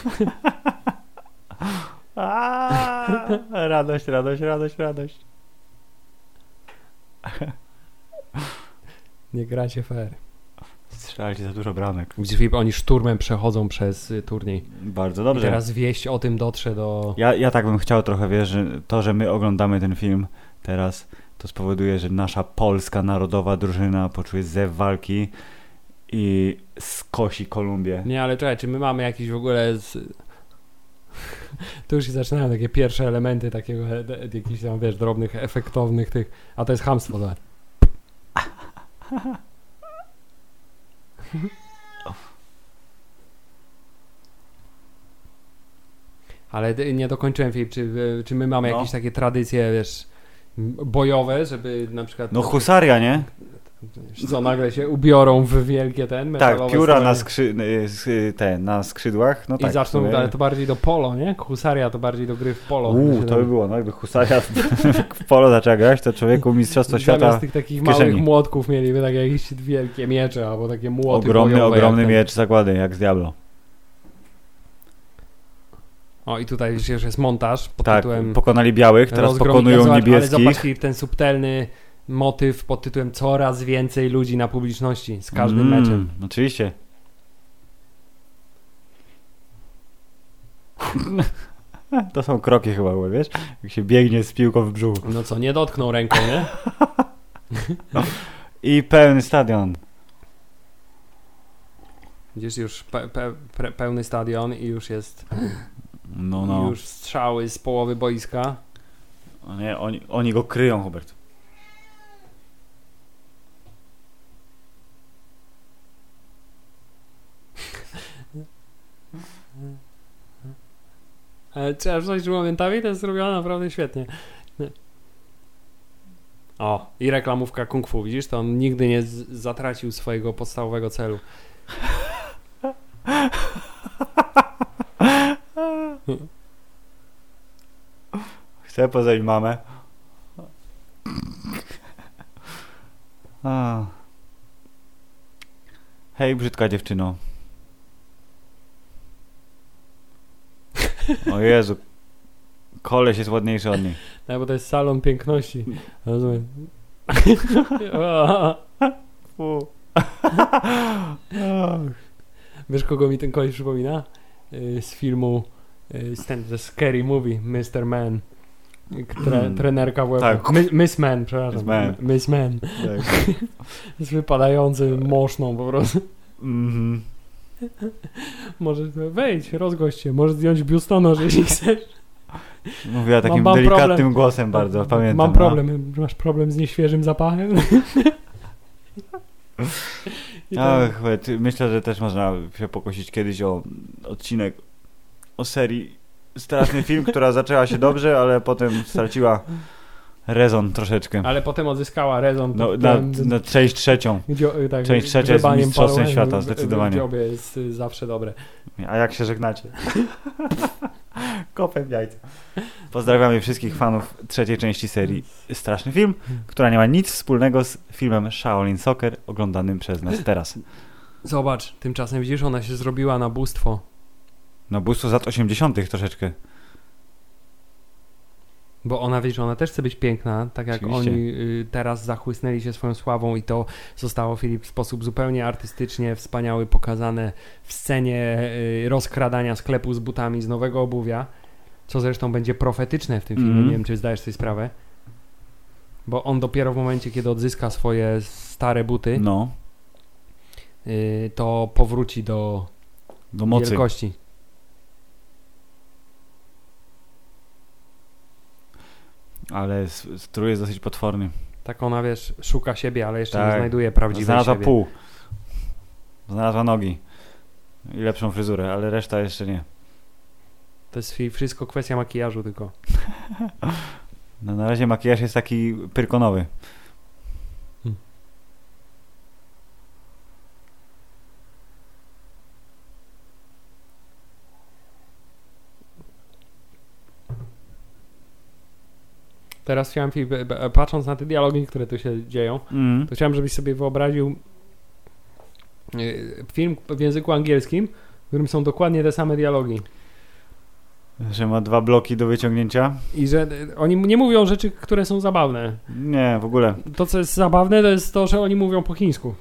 <laughs> A, radość, radość, radość, radość. <laughs> Nie gracie fair. Strzelajcie za dużo bramek. Widzisz, Filip, oni szturmem przechodzą przez y, turniej. Bardzo I dobrze. teraz wieść o tym dotrze do... Ja, ja tak bym chciał trochę, wiesz, że to, że my oglądamy ten film teraz, to spowoduje, że nasza polska narodowa drużyna poczuje zew walki i skosi Kolumbię. Nie, ale czekaj, czy my mamy jakiś w ogóle... Z... <laughs> Tu już się zaczynają takie pierwsze elementy takiego, e, jakichś tam, wiesz, drobnych, efektownych tych, a to jest hamstwo, tak. <laughs> Ale d- nie dokończyłem, Filip, czy, e, czy my mamy No. jakieś takie tradycje, wiesz, bojowe, żeby na przykład... No husaria, nie? Co, nagle się ubiorą w wielkie ten Tak, metalowe pióra stroje na, skrzy, y, s- te, na skrzydłach. No I tak, zaczną, ale to bardziej do polo, nie? Husaria to bardziej do gry w polo. Uuu, to by było, no jakby husaria w polo zaczęła grać, to człowieku mistrzostwo świata, Zamiast tych takich małych młotków mieliby takie jakieś wielkie miecze albo takie młoty ogromny, bojowe, ogromny ten- miecz zakłady, jak z Diablo. O i tutaj już jest montaż pod Tak, tytułem pokonali białych, teraz pokonują Ale niebieskich. Filip, ten subtelny motyw pod tytułem coraz więcej ludzi na publiczności z każdym Mm, meczem. Oczywiście. <laughs> To są kroki chyba, bo wiesz? Jak się biegnie z piłką w brzuchu. No co, nie dotknął ręką, nie? <laughs> I pełny stadion. Gdzieś już pe, pe, pre, pełny stadion i już jest No, no. już strzały z połowy boiska. O nie, oni, oni go kryją, Hubert. Trzeba wrzucić momentami, to jest zrobione naprawdę świetnie. O, i reklamówka kung fu, widzisz? To on nigdy nie zatracił swojego podstawowego celu. Chcę poznać mamę. Hej, brzydka dziewczyno. O Jezu. Koleś jest ładniejszy od niej. No, <laughs> bo to jest salon piękności. Rozumiem. <laughs> Fu. <laughs> Wiesz, kogo mi ten koleś przypomina? Y, Z filmu y, z ten, The Scary Movie, Mr. Man. Tre, Hmm. trenerka w. Tak. My, Miss Man, przepraszam. Miss Man. Miss Man. Tak. Z wypadający moszną po prostu. Mhm. <laughs> Może wejdź, rozgość się, możesz zdjąć biustonosz, jeśli <laughs> chcesz. Mówiła takim mam delikatnym problem. głosem bardzo, pamiętam. Mam no. problem, masz problem z nieświeżym zapachem? <laughs> Tak. Ach, myślę, że też można się pokusić kiedyś o odcinek o serii Straszny film, która zaczęła się dobrze, ale potem straciła rezon troszeczkę. Ale potem odzyskała rezon. No, na, na część trzecią. Gdzie, tak, Część trzecia jest mistrzostwem świata, zdecydowanie. Dziobie jest y, zawsze dobre. A jak się żegnacie? <laughs> Kopem jajca. Pozdrawiamy wszystkich fanów trzeciej części serii Straszny Film, która nie ma nic wspólnego z filmem Shaolin Soccer oglądanym przez nas teraz. Zobacz, tymczasem widzisz, ona się zrobiła na bóstwo. No bóstwo z lat 80. troszeczkę. Bo ona, wiesz, ona też chce być piękna, tak jak Oczywiście. oni y, teraz zachłysnęli się swoją sławą i to zostało, Filip, w sposób zupełnie artystycznie wspaniały pokazane w scenie y, rozkradania sklepu z butami z nowego obuwia, co zresztą będzie profetyczne w tym filmie, Mhm. nie wiem, czy zdajesz sobie sprawę. Bo on dopiero w momencie, kiedy odzyska swoje stare buty, No, y, to powróci do do mocy. wielkości. Ale strój jest dosyć potworny. Tak ona, wiesz, szuka siebie, ale jeszcze nie Tak. znajduje prawdziwej Znalazła siebie. pół. Znalazła nogi. I lepszą fryzurę, ale reszta jeszcze nie. To jest wszystko kwestia makijażu tylko. <laughs> No, na razie makijaż jest taki pyrkonowy. Teraz chciałem, Filip, e, e, patrząc na te dialogi, które tu się dzieją, Mm. to chciałem, żebyś sobie wyobraził e, film w języku angielskim, w którym są dokładnie te same dialogi. Że ma dwa bloki do wyciągnięcia? I że oni nie mówią rzeczy, które są zabawne. Nie, w ogóle. To, co jest zabawne, to jest to, że oni mówią po chińsku.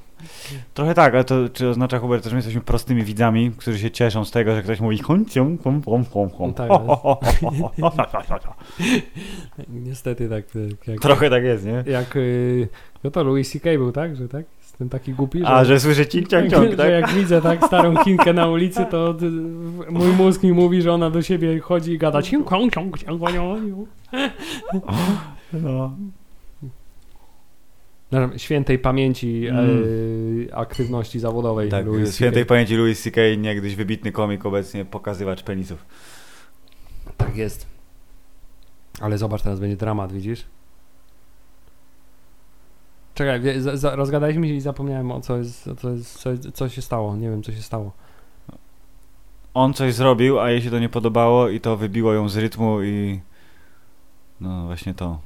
Trochę tak, ale to czy oznacza, Hubert, że my jesteśmy prostymi widzami, którzy się cieszą z tego, że ktoś mówi cium, hum, hum, hum, hum. Tak Niestety tak. Jak, Trochę tak jest, nie? jak y, no to Louis C.K. był, tak? Że tak? Ten taki głupi, A, że słyszę cink ciąg ciąg, że tak? jak widzę tak starą Chinkę na ulicy, to d- mój mózg mi mówi, że ona do siebie chodzi i gada ciąg, ciąg, ciąg, ciąg, No. Świętej pamięci Mm. e, aktywności zawodowej. Tak, Louis w świętej pamięci Louis C.K., niegdyś wybitny komik, obecnie pokazywacz penisów. Tak jest. Ale zobacz, teraz będzie dramat, widzisz? Czekaj, wie- za, za, rozgadaliśmy się i zapomniałem o co jest, o co, jest co, co się stało. Nie wiem, co się stało. On coś zrobił, a jej się to nie podobało i to wybiło ją z rytmu i... No właśnie to.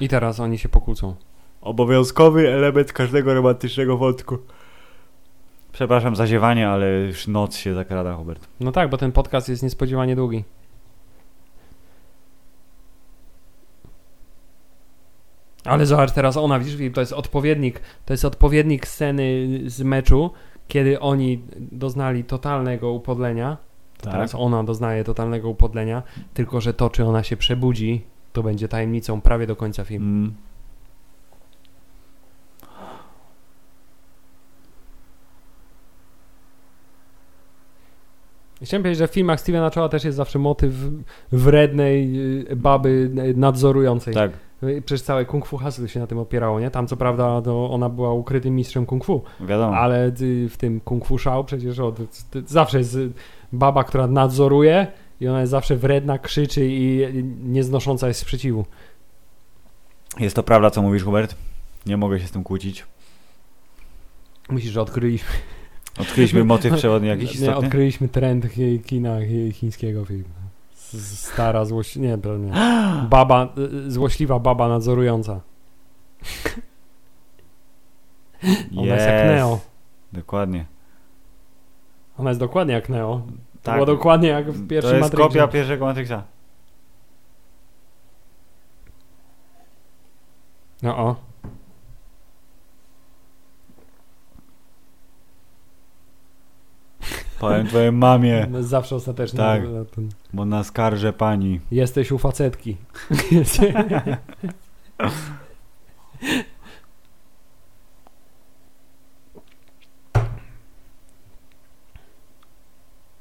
I teraz oni się pokłócą. Obowiązkowy element każdego romantycznego wątku. Przepraszam za ziewanie, ale już noc się zakrada, Hubert. No tak, bo ten podcast jest niespodziewanie długi. Ale zobacz, teraz ona, widzisz, to jest odpowiednik, to jest odpowiednik sceny z meczu, kiedy oni doznali totalnego upodlenia. To Tak. Teraz ona doznaje totalnego upodlenia, tylko że to, czy ona się przebudzi, to będzie tajemnicą prawie do końca filmu. Mm. Chciałem powiedzieć, że w filmach Stevena Chowa też jest zawsze motyw wrednej y, baby nadzorującej. Tak, Przecież całe Kung Fu Hustle się na tym opierało, nie? Tam co prawda to ona była ukrytym mistrzem Kung Fu, wiadomo. ale y, w tym Kung Fu Shao przecież o, to- to zawsze jest y, baba, która nadzoruje i ona jest zawsze wredna, krzyczy i y, nieznosząca jest sprzeciwu. Jest to prawda, co mówisz, Hubert. Nie mogę się z tym kłócić. Myślisz, że odkryliśmy, Odkryliśmy motyw przewodni jakiś nie, istotny? odkryliśmy trend kina chi- chińskiego filmu. Stara złoś... Nie, nie. <gasps> Baba, y, złośliwa baba nadzorująca. Ona jest jak Neo. Dokładnie. Ona jest dokładnie jak Neo. To Tak. było dokładnie jak w pierwszym To jest Matrixie. kopia pierwszego Matrixa. No o. Powiem twojej mamie, No, Zawsze ostatecznie. Tak. na ten- bo naskarżę pani. Jesteś u facetki. <laughs> <laughs>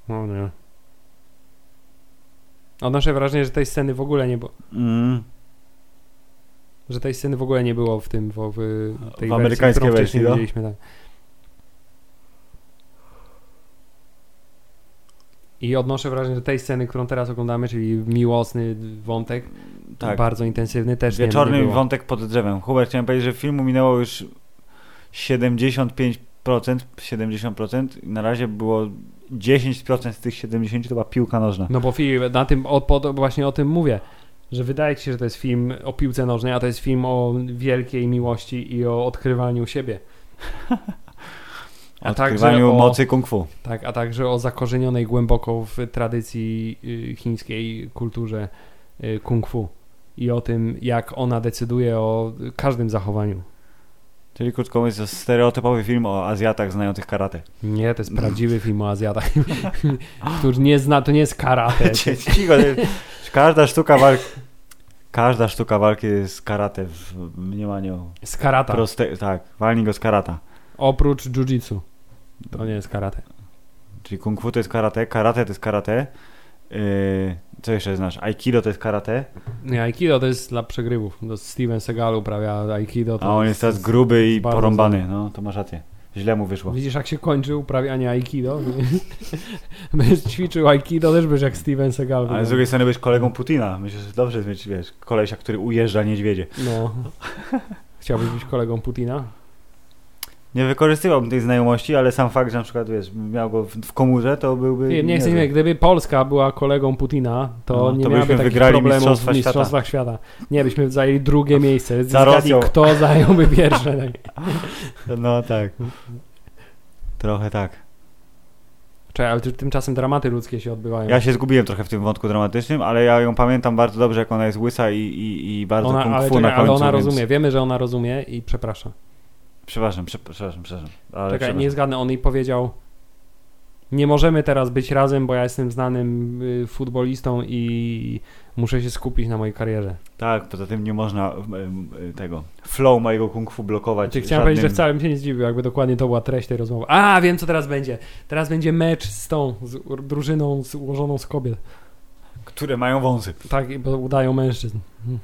No nie. Odnoszę wrażenie, że tej sceny w ogóle nie było. Mm. Że tej sceny w ogóle nie było w tym, w, w tej W amerykańskiej wersji, którą wersji, no? widzieliśmy. Tak. I odnoszę wrażenie, że tej sceny, którą teraz oglądamy, czyli miłosny wątek, Tak. bardzo intensywny, też nie, Wieczorny nie było. wątek pod drzewem. Hubert, chciałem powiedzieć, że filmu minęło już 75%, 70% i na razie było 10% z tych 70 to była piłka nożna. No bo Filip, na tym, o, po, właśnie o tym mówię, że wydaje ci się, że to jest film o piłce nożnej, a to jest film o wielkiej miłości i o odkrywaniu siebie. <laughs> A także Odkrywaniu o- mocy kung fu. Tak, a także o zakorzenionej głęboko w tradycji y, chińskiej kulturze y, kung fu i o tym, jak ona decyduje o każdym zachowaniu. Czyli krótko mówiąc, to stereotypowy film o Azjatach znających karate. Nie, to jest prawdziwy film o Azjatach, <laughs> który nie zna, to nie jest karate. Cicho, to jest- każda sztuka walki... Każda sztuka walki jest karate w mniemaniu Z karata. proste... Tak, walnij go z karata. Oprócz jiu-jitsu. To nie jest karate. Czyli kung fu to jest karate, karate to jest karate. Yy, co jeszcze znasz? Aikido to jest karate, Nie, Aikido to jest dla przegrywów. To Steven Seagal uprawia Aikido. To a on jest teraz gruby i porąbany. No, to masz rację. Źle mu wyszło. Widzisz, jak się kończy uprawianie Aikido? <laughs> Będziesz ćwiczył Aikido, też będziesz jak Steven Seagal. Ale z drugiej strony być kolegą Putina. Myślę, że dobrze jest mieć, wiesz, kolesia, który ujeżdża niedźwiedzie. No. <laughs> Chciałbyś być kolegą Putina? Nie wykorzystywałbym tej znajomości, ale sam fakt, że na przykład, wiesz, miał go w, w komórze, to byłby... Nie, nie chcę nie, gdyby Polska była kolegą Putina, to No, nie to miałaby byśmy takich wygrali problemów Mistrzostwa w Świata. Mistrzostwach Świata. Nie, byśmy zajęli drugie <laughs> miejsce. Za Rosją. kto zająłby pierwsze. Tak. <laughs> No tak. Trochę tak. Czekaj, ale ty- tymczasem dramaty ludzkie się odbywają. Ja się zgubiłem trochę w tym wątku dramatycznym, ale ja ją pamiętam bardzo dobrze, jak ona jest łysa i, i, i bardzo ona, kung ale, fu czekaj, na końcu, ale ona więc... rozumie, wiemy, że ona rozumie i przepraszam. Przepraszam, prze- przepraszam, przepraszam. Ale Czekaj, przepraszam. nie zgadnę, on jej powiedział Nie możemy teraz być razem, bo ja jestem znanym y, futbolistą i muszę się skupić na mojej karierze. Tak, poza tym nie można em, em, tego flow mojego kung fu blokować. Chciałem żadnym... powiedzieć, że wcale bym się nie zdziwił, jakby dokładnie to była treść tej rozmowy. A, wiem co teraz będzie. Teraz będzie mecz z tą z drużyną z, ułożoną z kobiet. Które mają wąsy. Tak, bo udają mężczyzn. Hmm.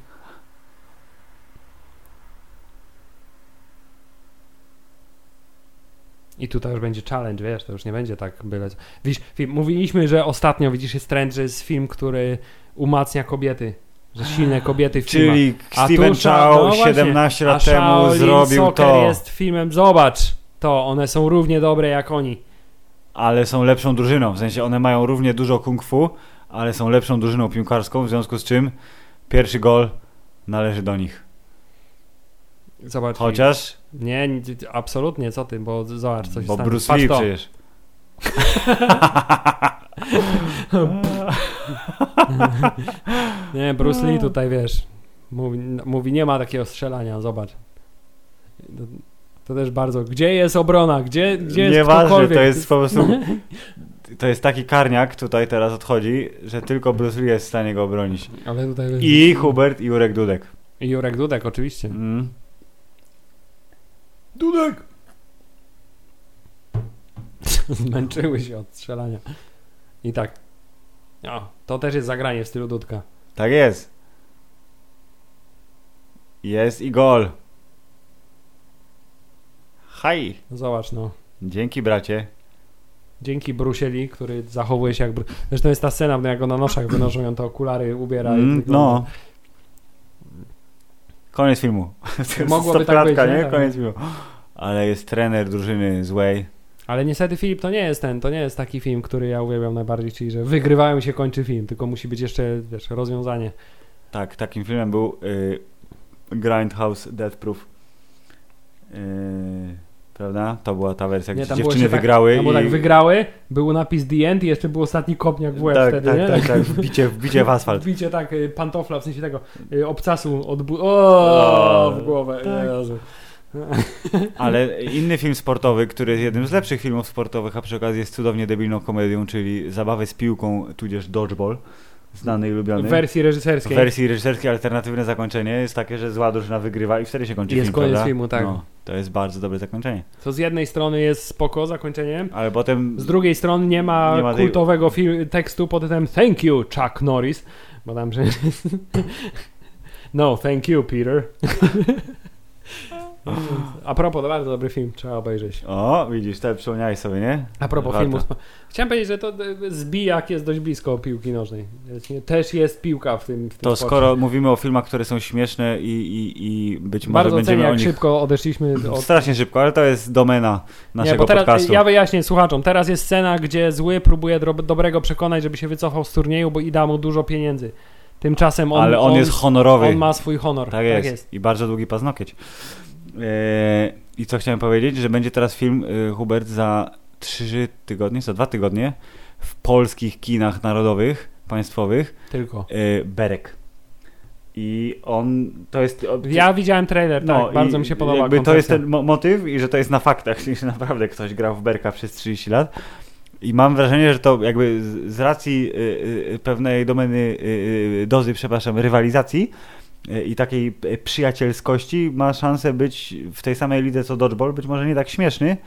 I tutaj już będzie challenge, wiesz, to już nie będzie tak byle. Widzisz, mówiliśmy, że ostatnio, widzisz, jest trend, że jest film, który umacnia kobiety. Że silne kobiety w filmach. Czyli Steven Chow no właśnie, 17 A lat temu Shaolin zrobił Soccer to, jest filmem, zobacz, to, one są równie dobre jak oni. ale są lepszą drużyną. W sensie one mają równie dużo kung fu, ale są lepszą drużyną piłkarską, w związku z czym pierwszy gol należy do nich. Zobacz. Chociaż, Nie, nie, absolutnie, co ty, bo zobacz, coś bo stanie. Bruce Patrz Lee przecież. <laughs> Nie, Bruce Lee tutaj, wiesz, mówi, mówi nie ma takiego strzelania, zobacz. To, też bardzo, gdzie jest obrona, gdzie, gdzie jest Nieważne, to jest po prostu... <laughs> To jest taki karniak, tutaj teraz odchodzi, że tylko Bruce Lee jest w stanie go obronić. Ale tutaj I Hubert i Jurek Dudek. I Jurek Dudek, oczywiście. Mm. Dudek! Zmęczyły <laughs> się od strzelania. I tak. O, to też jest zagranie w stylu Dudka. Tak jest. Jest i gol. Haj. Zobacz, no. Dzięki bracie. Dzięki Brusieli, który zachowuje się jak... Bru... Zresztą jest ta scena, no jak go na noszach wynoszą, ją te okulary ubiera. i Mm, wygląda- no. Koniec filmu. <laughs> Mogłoby tak być, nie? nie? Tak. Koniec filmu. Ale jest trener drużyny złej. Ale niestety Filip to nie jest ten, to nie jest taki film, który ja uwielbiam najbardziej, czyli że wygrywają się kończy film, tylko musi być jeszcze, wiesz, rozwiązanie. Tak, takim filmem był y, Grindhouse Death Proof. Y, prawda? To była ta wersja, Nie, gdzie tam dziewczyny tak- wygrały. Bo i... tak wygrały, był napis The End i jeszcze był ostatni kopniak w łeb tak, wtedy, tak, nie? tak, tak, wbicie, wbicie w asfalt. Wbicie tak, y, pantofla, w sensie tego y, obcasu od bu- O, O, w głowę. tak. Ale <laughs> inny film sportowy, który jest jednym z lepszych filmów sportowych, a przy okazji jest cudownie debilną komedią, czyli Zabawę z piłką, tudzież Dodgeball, znany i lubiony. W wersji W reżyserskiej. wersji reżyserskiej alternatywne zakończenie jest takie, że zła drużyna wygrywa i wtedy się kończy Jest film, koniec prawda? filmu, tak. No, to jest bardzo dobre zakończenie. To z jednej strony jest spoko zakończeniem, Ale potem z drugiej strony nie ma, Nie ma tej- kultowego tekstu pod tytułem Thank you, Chuck Norris. Bo tam, że... <laughs> no, thank you, Peter. <laughs> A propos, to bardzo dobry film, trzeba obejrzeć. O, widzisz, to przypomniałeś sobie, nie? A propos Warto. filmu, chciałem powiedzieć, że to e, zbijak jest dość blisko piłki nożnej. Jest- Też jest piłka w tym, w tym To sporcie. skoro mówimy o filmach, które są śmieszne i, i, i być może Bardzo cenię, będziemy o jak nich... szybko odeszliśmy od <clears throat> Strasznie szybko, ale to jest domena naszego nie, bo teraz, podcastu. Ja wyjaśnię słuchaczom. Teraz jest scena, gdzie zły próbuje dobrego przekonać, żeby się wycofał z turnieju, bo i da mu dużo pieniędzy. Tymczasem on, ale on, jest honorowy. on ma swój honor. Tak jest. I bardzo długi paznokieć. Eee, I co chciałem powiedzieć, że będzie teraz film y, Hubert za trzy tygodnie, za dwa tygodnie w polskich kinach narodowych, państwowych Tylko. y, Berek. I on to jest. Ja widziałem trailer, tak, no, bardzo i mi się podoba Jakby to jest ten mo- motyw i że to jest na faktach, <laughs> że naprawdę ktoś grał w Berka przez 30 lat. I mam wrażenie, że to jakby z, z racji y, y, pewnej domeny, y, y, dozy, przepraszam, rywalizacji y, i takiej y, przyjacielskości ma szansę być w tej samej lidze co Dodgeball. Być może nie tak śmieszny,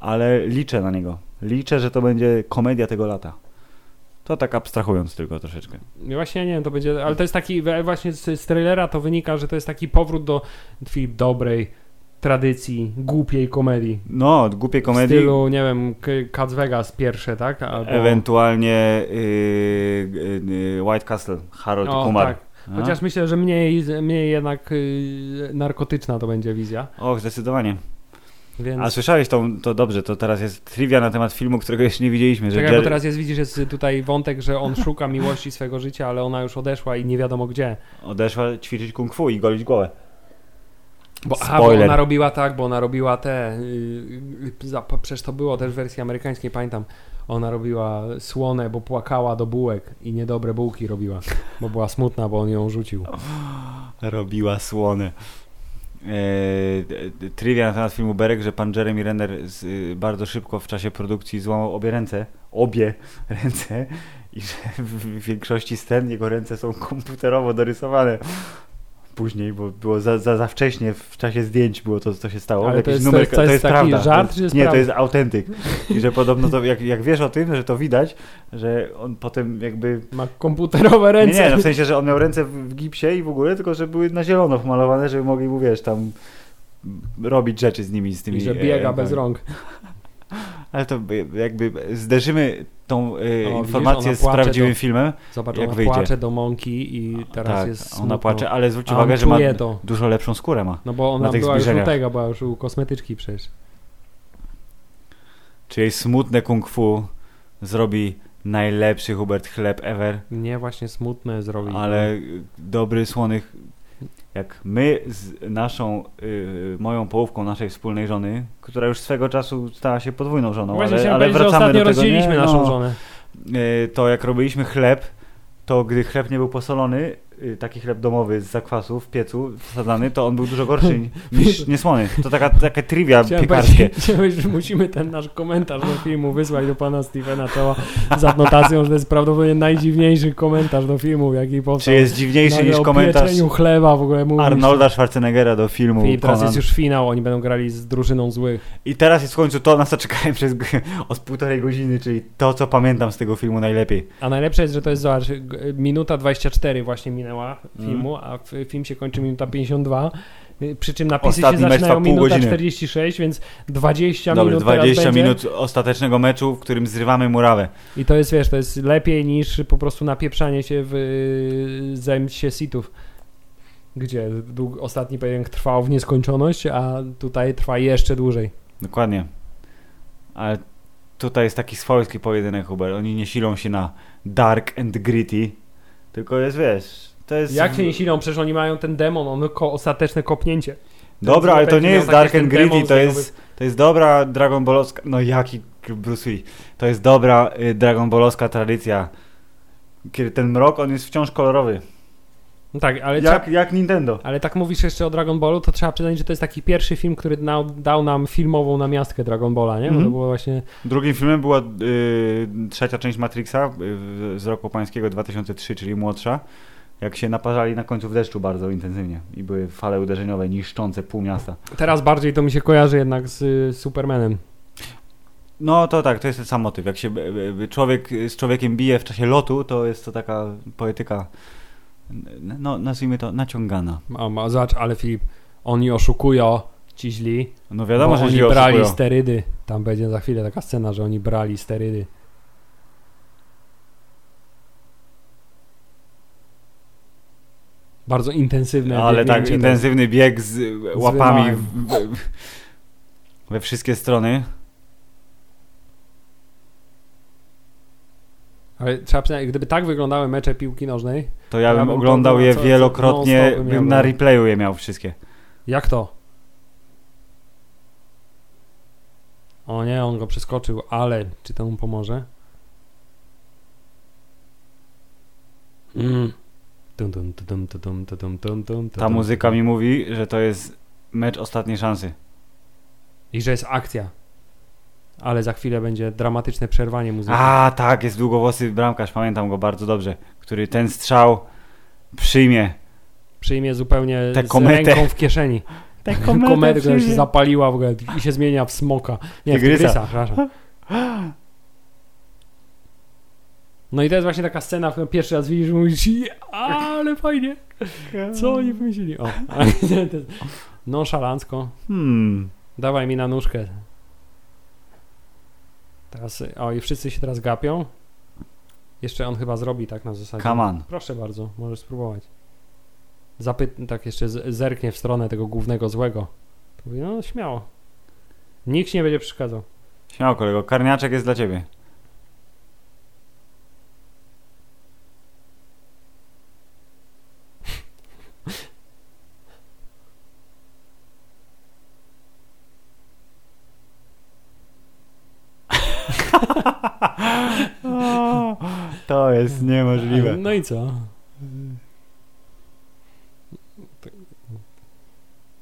ale liczę na niego. Liczę, że to będzie komedia tego lata. To tak abstrahując tylko troszeczkę. Ja Właśnie nie wiem, to będzie, ale to jest taki, właśnie z, z trailera to wynika, że to jest taki powrót do takiej dobrej tradycji, głupiej komedii. No, głupie W komedii. stylu, nie wiem, Cats Vegas pierwsze, tak? Albo... Ewentualnie y, y, y, White Castle, Harold O, Kumar. tak. A? Chociaż myślę, że mniej, mniej jednak y, narkotyczna to będzie wizja. Och, zdecydowanie. Więc... A słyszałeś to, to dobrze, to teraz jest trivia na temat filmu, którego jeszcze nie widzieliśmy. Że Czekaj, bo teraz jest, widzisz, jest tutaj wątek, że on <laughs> szuka miłości swego życia, ale ona już odeszła i nie wiadomo gdzie. Odeszła ćwiczyć kung fu i golić głowę. Bo, aha, bo ona robiła tak, bo ona robiła te. Yy, za, przecież to było też w wersji amerykańskiej, pamiętam. Ona robiła słone, bo płakała do bułek i niedobre bułki robiła, bo była smutna, bo on ją rzucił. Robiła słone. e, trivia na temat filmu Berek, że pan Jeremy Renner z, y, bardzo szybko w czasie produkcji złamał obie ręce, obie ręce i że w większości scen jego ręce są komputerowo dorysowane później, bo było za, za, za wcześnie w czasie zdjęć było to, co się stało. Ale to jest- to jest- to jest taki prawda. żart, to jest Nie, to prawda? jest autentyk. I że podobno to, jak, jak wiesz o tym, że to widać, że on potem jakby Ma komputerowe ręce. nie, nie, no w sensie, że on miał ręce w, gipsie i w ogóle, tylko że były na zielono pomalowane, żeby mogli mu, wiesz, tam robić rzeczy z nimi, z tymi I że e, biega rękami. bez rąk. Ale to by- jakby zderzymy tą e, widzisz, informację ona z prawdziwym do- filmem. Zobacz, Jak ona wyjdzie. płacze do mąki i teraz tak, jest ona smutno. płacze, ale zwróć A uwagę, że ma to. dużo lepszą skórę ma. No bo ona na tych była już u tego, była już u kosmetyczki przecież. Czy jej smutne kung fu zrobi najlepszy Hubert chleb ever, Nie właśnie smutne zrobić. ale dobry słonych jak my z naszą, y, moją połówką naszej wspólnej żony, która już swego czasu stała się podwójną żoną, właśnie ale, ale wracamy ostatnio do tego, rozdzieliliśmy nie? naszą No. żonę. Y, to jak robiliśmy chleb, to gdy chleb nie był posolony, taki chleb domowy z zakwasu w piecu wsadzany, to on był dużo gorszy niż <laughs> niesłony. To taka, takie trivia Chciałem piekarskie. <laughs> że musimy ten nasz komentarz do filmu wysłać do pana Stevena Toa z adnotacją, że to jest prawdopodobnie najdziwniejszy komentarz do filmu, jaki powstał. Czy jest dziwniejszy Nagle niż komentarz chleba w ogóle mówisz. Arnolda Schwarzeneggera do filmu Filip, teraz Conan? jest już finał, oni będą grali z drużyną złych. I teraz jest w końcu to, na co czekałem przez od półtorej godziny, czyli to, co pamiętam z tego filmu najlepiej. A najlepsze jest, że to jest, zobacz, minuta 24 właśnie minęła Mm. filmu, a f- film się kończy minuta 52. y, Przy czym napisy Ostatni się zaczynają minuta godziny. 46, więc 20 Dobra, minut 20 teraz będzie. minut ostatecznego meczu, w którym zrywamy murawę. I to jest, wiesz, to jest lepiej niż po prostu napieprzanie się w zemście sitów. Gdzie dług, ostatni pojedynek trwał w nieskończoność, a tutaj trwa jeszcze dłużej. Dokładnie. Ale tutaj jest taki swojski pojedynek, Hubert. Oni nie silą się na dark and gritty, tylko jest, wiesz, to jest... Jak się nie silą, przecież oni mają ten demon, on ko- ostateczne kopnięcie. Dobra, ale to nie jest taki dark and z to jest, to jest dobra Dragon Ballowska... No jaki Bruce Lee? To jest dobra y, Dragon Ballowska tradycja. Kiedy ten mrok, on jest wciąż kolorowy. No tak, ale Jak, trzeba, jak Nintendo. Ale tak mówisz jeszcze o Dragon Ballu, to trzeba przyznać, że to jest taki pierwszy film, który dał, dał nam filmową namiastkę Dragon Balla, nie? Bo Mhm. to było właśnie... Drugim filmem była y, trzecia część Matrixa y, z roku pańskiego 2003, czyli młodsza. Jak się naparzali na końcu w deszczu bardzo intensywnie i były fale uderzeniowe niszczące pół miasta. Teraz bardziej to mi się kojarzy jednak z y, Supermanem. No to tak, to jest ten sam motyw. Jak się y, y, człowiek z człowiekiem bije w czasie lotu, to jest to taka poetyka, no nazwijmy to naciągana. A, zobacz, ale Filip, oni oszukują, ci źli, No wiadomo, że oni brali oszukują. sterydy. Tam będzie za chwilę taka scena, że oni brali sterydy. Bardzo intensywne Ale tak, jest. intensywny bieg z y, łapami w, w, we wszystkie strony. Ale trzeba przyznać, gdyby tak wyglądały mecze piłki nożnej, To ja Ja bym oglądał je co- wielokrotnie, bym miał, na replayu je miał wszystkie. jak to? O nie, on go przeskoczył, ale czy to mu pomoże? Mm. Ta muzyka mi mówi, że to jest mecz ostatniej szansy. I że jest akcja. Ale za chwilę będzie dramatyczne przerwanie muzyki. A, tak, jest długowłosy bramkarz, pamiętam go bardzo dobrze, który ten strzał przyjmie. Przyjmie zupełnie Tę z kometę. ręką w kieszeni. Tę Kometę, która się zapaliła w ogóle i się zmienia w smoka. Nie, w Tygrysa. tygrysa, przepraszam. No i to jest właśnie taka scena, w której pierwszy raz widzisz mówisz, "Je, ale fajnie, co oni wymyślili? O, <laughs> to jest nonszalancko, Hmm. dawaj mi na nóżkę. Teraz, o i wszyscy się teraz gapią. Jeszcze on chyba zrobi tak na zasadzie. Come on. Proszę bardzo, możesz spróbować. Zapyt, tak jeszcze zerknie w stronę tego głównego złego. To Mówi, no śmiało. Nikt ci nie będzie przeszkadzał. Śmiało kolego, karniaczek jest dla ciebie. O, to jest niemożliwe. No i co?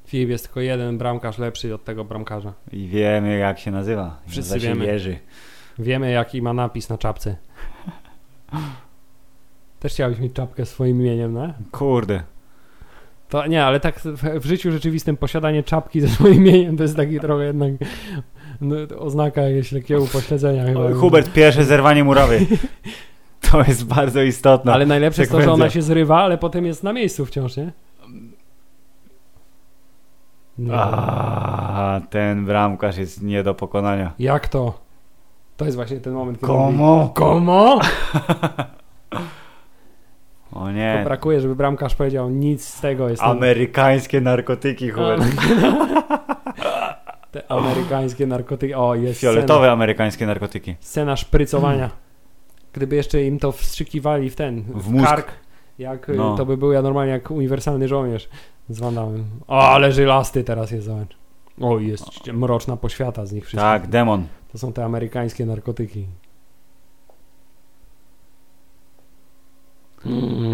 Filip jest tylko jeden bramkarz lepszy od tego bramkarza. I wiemy jak się nazywa. Wszyscy Nazywa się wiemy. Jerzy. Wiemy, jaki ma napis na czapce. Też chciałbyś mieć czapkę swoim imieniem, no? Kurde. To nie, ale tak w, w życiu rzeczywistym posiadanie czapki ze swoim imieniem to jest taki trochę jednak no, oznaka jakiegoś lekkiego upośledzenia chyba. Hubert, pierwsze zerwanie murawy. <laughs> To jest bardzo istotne. Ale najlepsze jest to, że ona się zrywa, ale potem jest na miejscu wciąż, nie? No. A, ten bramkarz jest nie do pokonania. Jak to? To jest właśnie ten moment, kiedy mówi, Komu? Komo? <laughs> O nie. brakuje, żeby bramkarz powiedział nic z tego. Jest Amerykańskie narkotyki, Hubert. <laughs> Te amerykańskie narkotyki. O, jest Fioletowe amerykańskie narkotyki. Scena, scena szprycowania. Gdyby jeszcze im to wstrzykiwali w ten, w, W mózg. kark, jak, y, No. to by był ja normalnie jak uniwersalny żołnierz z Van Damme. O, ale żylasty teraz jest, zobacz. O, jest mroczna poświata z nich wszystkich. Tak, demon. To są te amerykańskie narkotyki.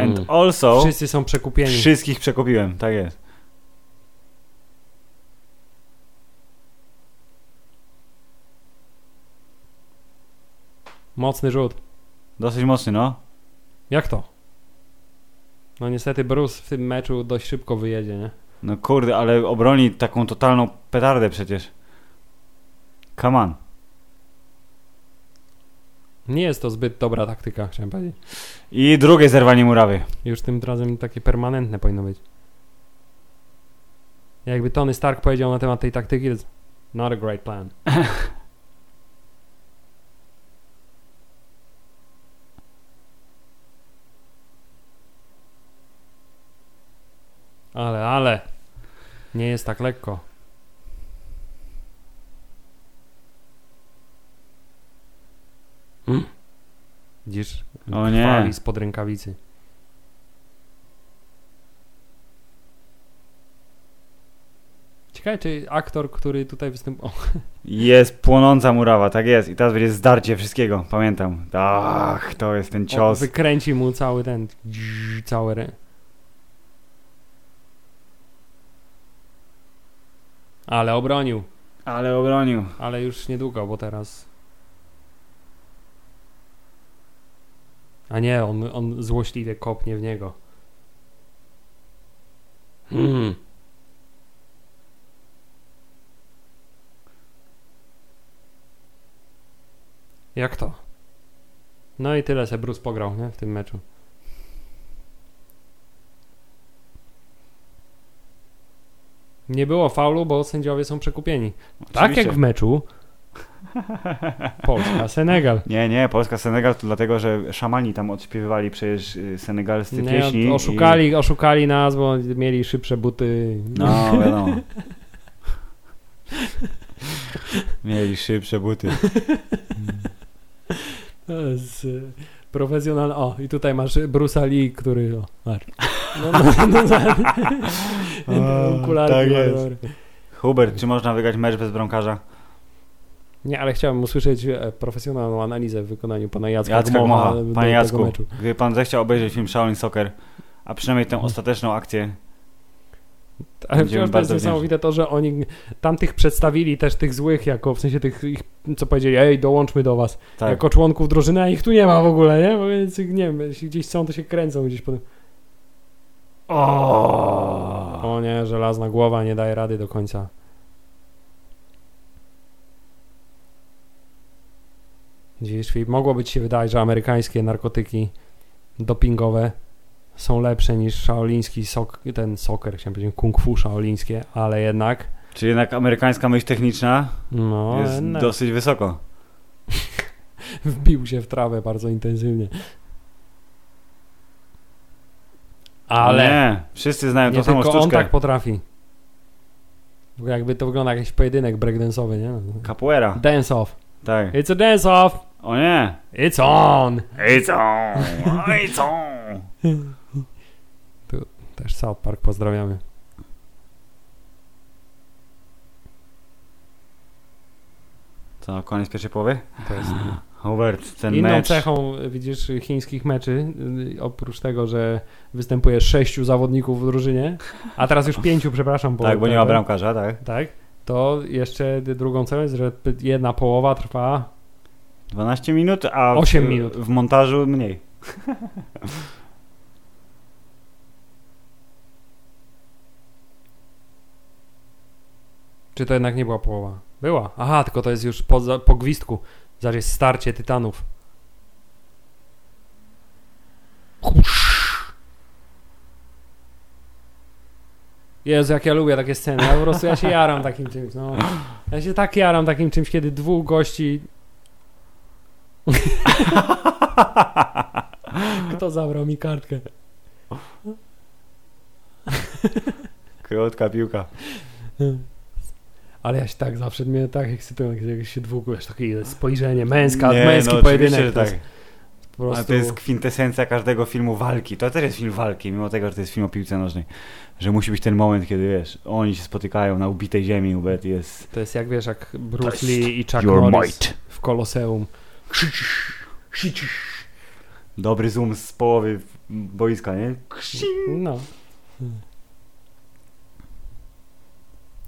And also Wszyscy są przekupieni. wszystkich przekupiłem, tak jest. Mocny rzut. Dosyć mocny, no. Jak to? No niestety Bruce w tym meczu dość szybko wyjedzie, nie? No kurde, ale obroni taką totalną petardę przecież. Come on. Nie jest to zbyt dobra taktyka, chciałem powiedzieć. I drugie zerwanie murawy. Już tym razem takie permanentne powinno być. Jakby Tony Stark powiedział na temat tej taktyki, to jest not a great plan. <laughs> Ale, ale. Nie jest tak lekko. Hmm? Widzisz? O nie. Spod rękawicy. Ciekawe, czy aktor, który tutaj występował. Jest płonąca murawa, tak jest. I teraz będzie zdarcie wszystkiego, pamiętam. Ach, to jest ten cios. Wykręci mu cały ten. Cały rę. Ale obronił. Ale obronił. Ale już niedługo, bo teraz. A nie, on, on złośliwie kopnie w niego. Hmm. Jak to? No i tyle se Bruce pograł, nie? W tym meczu. Nie było faulu, bo sędziowie są przekupieni. Tak Oczywiście. jak w meczu Polska, Senegal. Nie, nie, Polska-Senegal to dlatego, że szamani tam odśpiewywali przecież y, senegalscy Nie, pieśni. oszukali, oszukali nas, bo mieli szybsze buty. I... No, wiadomo. Mieli szybsze buty. To jest profesjonalny. O, i tutaj masz Bruce'a Lee, który. O, masz. No, no, no, no, <laughs> O, okulary. tak jest. Hubert, czy można wygrać mecz bez bramkarza? Nie, ale chciałbym usłyszeć e, profesjonalną analizę w wykonaniu pana Jacka, Jacka Gmocha Gmocha. Panie Jacku, gdyby pan zechciał obejrzeć film Shaolin Soccer, a przynajmniej tę ostateczną akcję, Ale Będziemy wciąż to jest niesamowite to, że oni tamtych przedstawili też tych złych, jako w sensie tych, ich, co powiedzieli, ej, dołączmy do was, tak. jako członków drużyny, a ich tu nie ma w ogóle, nie? Bo Więc nie wiem, jeśli gdzieś są, to się kręcą gdzieś potem. O! O nie, żelazna głowa nie daje rady do końca. Filip, mogłoby ci się wydawać, że amerykańskie narkotyki dopingowe są lepsze niż shaoliński sok, ten soker, chciałem powiedzieć kung fu shaolińskie, ale jednak Czy jednak amerykańska myśl techniczna no, jest jednak dosyć wysoko. <laughs> wbił się w trawę bardzo intensywnie. Ale Nie, wszyscy znają nie tą samą tylko on sztuczkę. tak potrafi. Bo Jakby to wygląda jak jakiś pojedynek breakdance'owy, nie? Capoeira. Dance off. Tak. It's a dance off. O nie. It's on. It's on. It's on. <laughs> Też South Park pozdrawiamy. Co, koniec pierwszej połowy? To jest Hubert, ten Inną mecz... cechą, widzisz, chińskich meczy, y, oprócz tego, że występuje sześciu zawodników w drużynie, a teraz już pięciu, przepraszam. Tak, bo nie ma bramkarza, tak? Tak, to jeszcze drugą cechą jest, że jedna połowa trwa 12 minut, a w, 8 minut. w montażu mniej. <laughs> Czy to jednak nie była połowa? Była. Aha, tylko to jest już po, po gwizdku. Zaraz jest starcie tytanów. Jezu, jak ja lubię takie sceny. Ja po prostu ja się jaram takim czymś. No. Ja się tak jaram takim czymś, kiedy dwóch gości. <laughs> Kto zabrał mi kartkę? Krótka piłka. <laughs> Ale ja się tak zawsze mnie tak ekscytują, jak się dwóch, wiesz, takie spojrzenie, męska, Nie, męski no, pojedynek. tak. prostu... Ale to jest kwintesencja każdego filmu walki. To też jest film walki, mimo tego, że to jest film o piłce nożnej. Że musi być ten moment, kiedy wiesz, oni się spotykają na ubitej ziemi, Hubert jest... To jest jak wiesz, jak Bruce Lee i Chuck Norris might. w Koloseum. Dobry zoom z połowy boiska, nie? No.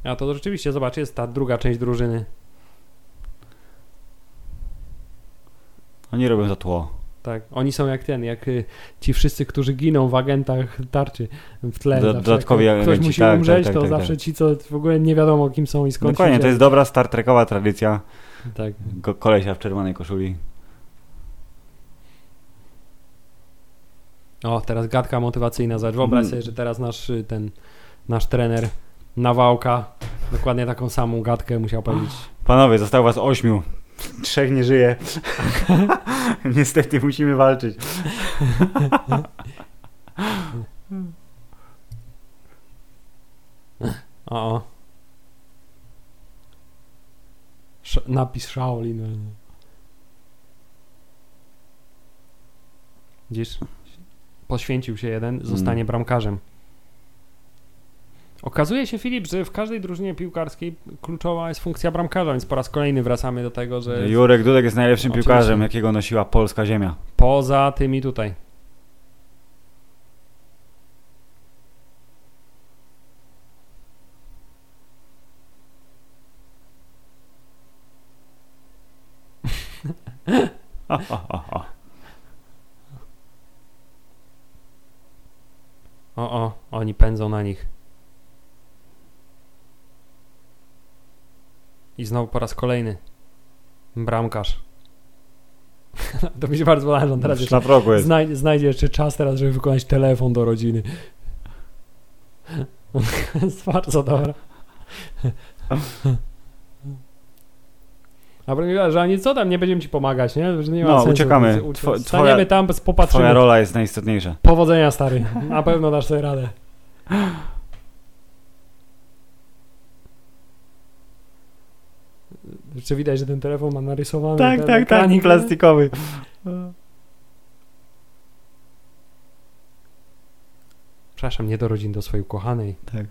A to rzeczywiście, zobacz, jest ta druga część drużyny. Oni robią za tło. Tak, oni są jak ten, jak y, ci wszyscy, którzy giną w agentach tarczy w tle. Do- dodatkowi jak ktoś agenci, musi tak, tak, umrzeć, tak, to tak, zawsze tak. ci, co w ogóle nie wiadomo kim są i skąd Dokładnie, się to jest dobra Star Trekowa tradycja. Tak. Ko- kolesia w czerwonej koszuli. O, teraz gadka motywacyjna. Zobacz, wyobraź Mm. sobie, że teraz nasz y, ten, nasz trener Nawałka dokładnie taką samą gadkę musiał powiedzieć. Panowie, zostało was ośmiu. Trzech nie żyje. <laughs> Niestety musimy walczyć. O, o. Sz- napis Shaolin. Widzisz? Poświęcił się jeden, zostanie Mm. bramkarzem. Okazuje się, Filip, że w każdej drużynie piłkarskiej kluczowa jest funkcja bramkarza, więc po raz kolejny wracamy do tego, że Jurek Dudek jest najlepszym Oczywiście. piłkarzem, jakiego nosiła polska ziemia. poza tymi tutaj. <laughs> O, o, oni pędzą na nich. I znowu po raz kolejny. Bramkarz. <laughs> to mi się bardzo podoba, że on teraz jeszcze jest. znaj- znajdzie jeszcze czas teraz, żeby wykonać telefon do rodziny. <laughs> jest bardzo dobra. <laughs> A powiedziała, że ani co tam, nie będziemy ci pomagać, nie? Że nie ma No, sensu. uciekamy. Ucie- Staniemy twoja- tam, Twoja popatrzymy. rola jest najistotniejsza. Powodzenia, stary. Na pewno dasz sobie radę. Jeszcze widać, że ten telefon ma narysowany. Tak, tak, tak, ekranik, nie? plastikowy. Przepraszam, nie do rodzin, do swojej ukochanej. Tak.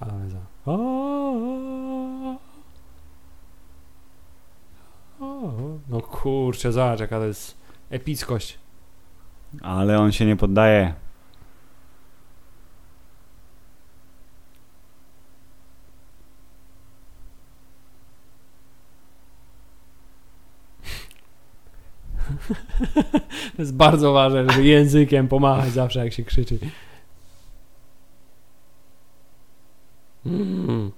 Ale za. O, o. No kurczę, zobacz jaka to jest epickość. Ale on się nie poddaje. <laughs> To jest bardzo ważne, żeby językiem pomachać zawsze jak się krzyczy. Mm.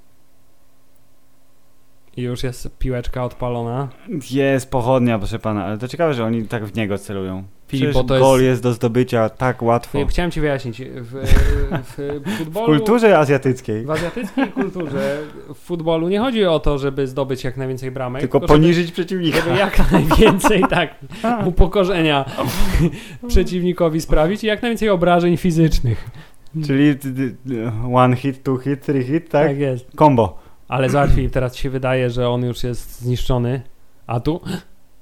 I już jest piłeczka odpalona. Jest pochodnia, proszę pana, ale to ciekawe, że oni tak w niego celują. Filip, bo to gol jest- jest do zdobycia tak łatwo. Filip, Chciałem ci wyjaśnić. W, w <laughs> W futbolu... kulturze azjatyckiej. W azjatyckiej kulturze w futbolu nie chodzi o to, żeby zdobyć jak najwięcej bramek, Tylko żeby- poniżyć przeciwnika. żeby jak najwięcej <laughs> tak upokorzenia <laughs> przeciwnikowi sprawić i jak najwięcej obrażeń fizycznych. Czyli one hit, two hit, three hit, tak? Tak jest. Combo. Ale Filip, teraz się wydaje, że on już jest zniszczony, a tu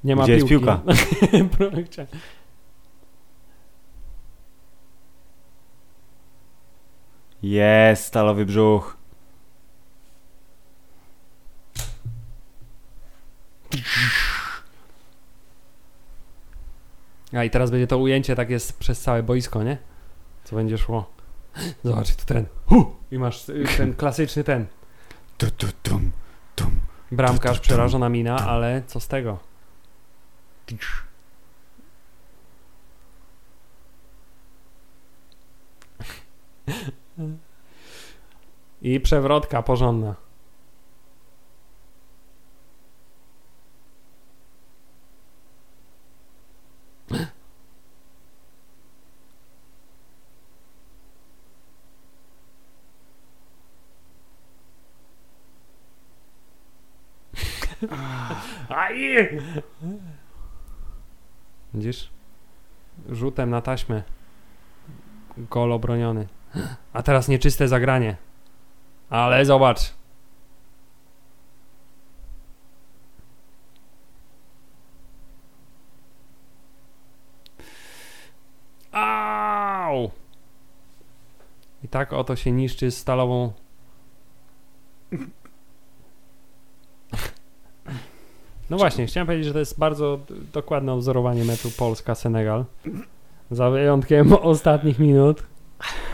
nie ma Gdzie jest piłki. piłka? <laughs> Projekcie. Jest, stalowy brzuch. A i teraz będzie to ujęcie tak jest przez całe boisko, nie? Co będzie szło. Zobacz, tu ten. Hu! I masz y, ten klasyczny ten. Tu, tu, tum, tum. Bramkarz, przerażona mina, ale co z tego? I przewrotka porządna. <laughs> Aj! Widzisz? Rzutem na taśmę. Gol obroniony. A teraz nieczyste zagranie. Ale zobacz. Au! I tak oto się niszczy stalową. No właśnie, chciałem powiedzieć, że to jest bardzo dokładne odzorowanie meczu Polska-Senegal. Za wyjątkiem <laughs> ostatnich minut,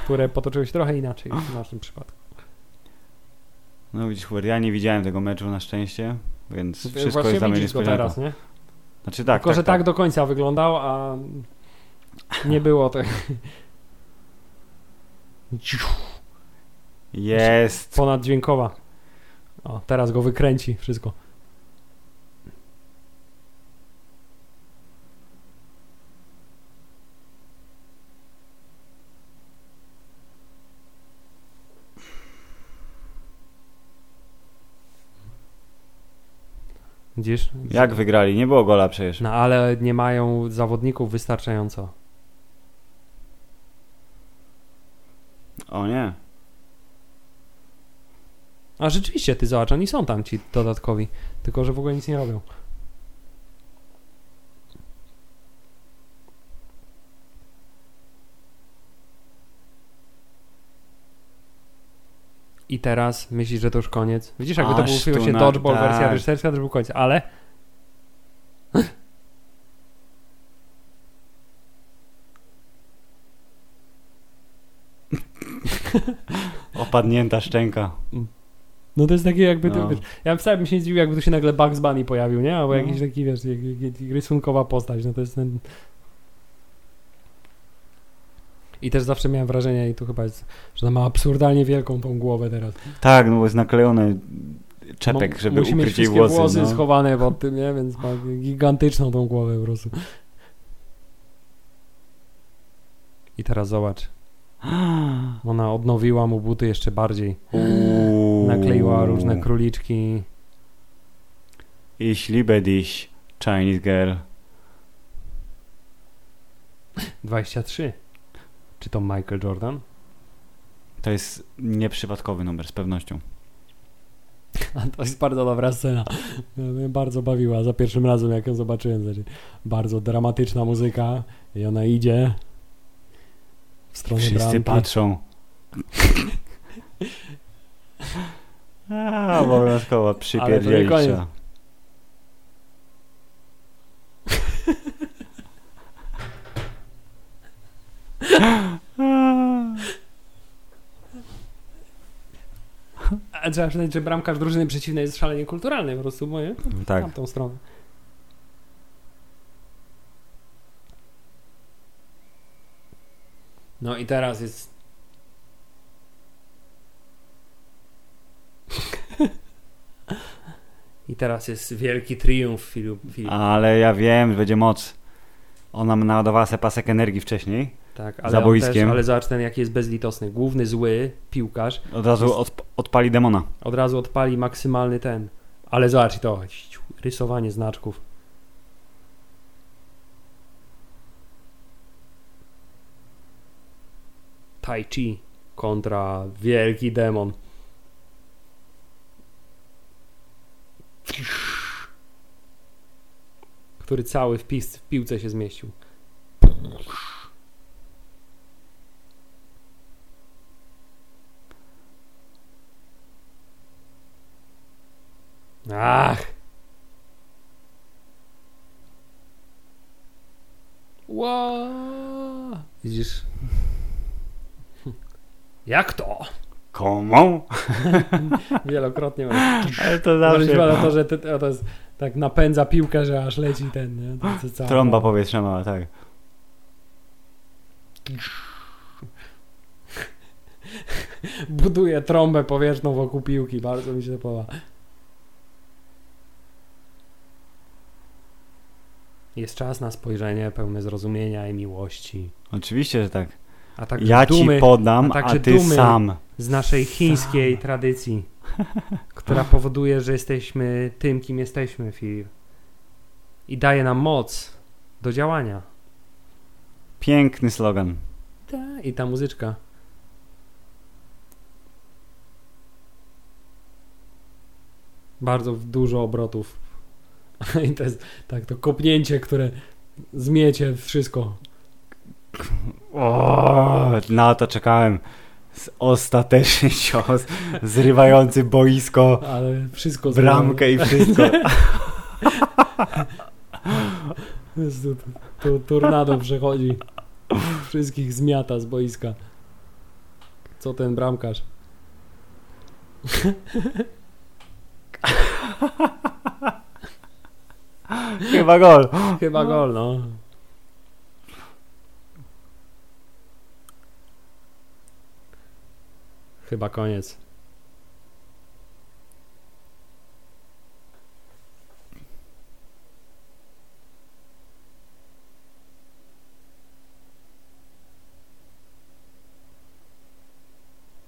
które potoczyły się trochę inaczej w naszym przypadku. No widzisz, Hubert, ja nie widziałem tego meczu na szczęście, więc wszystko Właśnie jest dla mnie widzisz go niespodzianką. teraz, nie? Znaczy tak, Tylko, że tak, tak do końca wyglądał, a nie było tak. Jest. Ponaddźwiękowa. O, teraz go wykręci wszystko. Widzisz? Jak wygrali? Nie było gola przecież. No ale nie mają zawodników wystarczająco. O nie. A rzeczywiście, ty zobacz, oni są tam ci dodatkowi, tylko że w ogóle nic nie robią. I teraz myślisz, że to już koniec? Widzisz, jakby to był właśnie na- dodgeball wersja tak. reżyserska, to już był koniec, ale <laughs> Opadnięta szczęka. no to jest takie jakby, to, No. wiesz, ja wcale bym się nie zdziwił, jakby tu się nagle Bugs Bunny pojawił, nie? Albo No. jakiś taki, wiesz, jak, jak, jak rysunkowa postać, no to jest ten... I też zawsze miałem wrażenie, i tu chyba jest, że ona ma absurdalnie wielką tą głowę teraz. Tak, no bo jest naklejony czepek, żeby Musi ukryć jej włosy. włosy no. schowane pod tym, nie? Więc ma gigantyczną tą głowę po prostu. I teraz zobacz. <gasps> Ona odnowiła mu buty jeszcze bardziej. Uuu. Nakleiła różne króliczki. Ich liebe dich, Chinese girl. 23. Czy to Michael Jordan? To jest nieprzypadkowy numer, z pewnością. <laughs> A to jest bardzo dobra scena. Mnie bardzo bawiła za pierwszym razem, jak ją zobaczyłem. Znaczy, bardzo dramatyczna muzyka i ona idzie w stronę Wszyscy bramki. patrzą. <laughs> A, obowiązkowo przypierdzielić koniec. <laughs> trzeba. Przyznać, że bramkarz drużyny przeciwnej jest szalenie kulturalny po prostu, moje. W Tak. tamtą stronę. No i teraz jest. <laughs> I teraz jest wielki triumf Filip. Filip. Ale ja wiem, będzie moc. Ona naładowała sobie pasek energii wcześniej. Tak, ale za boiskiem. Też, ale zobacz ten jaki jest bezlitosny. Główny zły piłkarz Od razu Jest- od, odpali demona. od razu odpali maksymalny ten. Ale zobacz to. Rysowanie znaczków. Tai Chi kontra wielki demon. Który cały w piłce się zmieścił. Ach. Ła. Widzisz? Jak to? Komu? <laughs> Wielokrotnie mam. Ale to Zawsze na to, że ty, to jest, tak napędza piłkę, że aż leci ten. Nie? To, to cała- Trąba powietrzna mała, tak. Buduje trąbę powietrzną wokół piłki. Bardzo mi się to podoba. Jest czas na spojrzenie pełne zrozumienia i miłości. Oczywiście, że tak. A także Ja ci dumy podam, a a, ty sam. z naszej chińskiej tradycji, <laughs> która powoduje, że jesteśmy tym, kim jesteśmy, Filip. I daje nam moc do działania. Piękny slogan. Ta, I ta muzyczka. Bardzo dużo obrotów. <laughs> I to jest tak, to kopnięcie, które zmiecie wszystko. O, na to czekałem. Ostateczny cios, zrywający boisko, Ale wszystko bramkę i wszystko. <laughs> Jezu, To, to tornado przechodzi. Wszystkich zmiata z boiska. Co ten bramkarz? <laughs> Chyba gol. Chyba gol, no. Chyba koniec.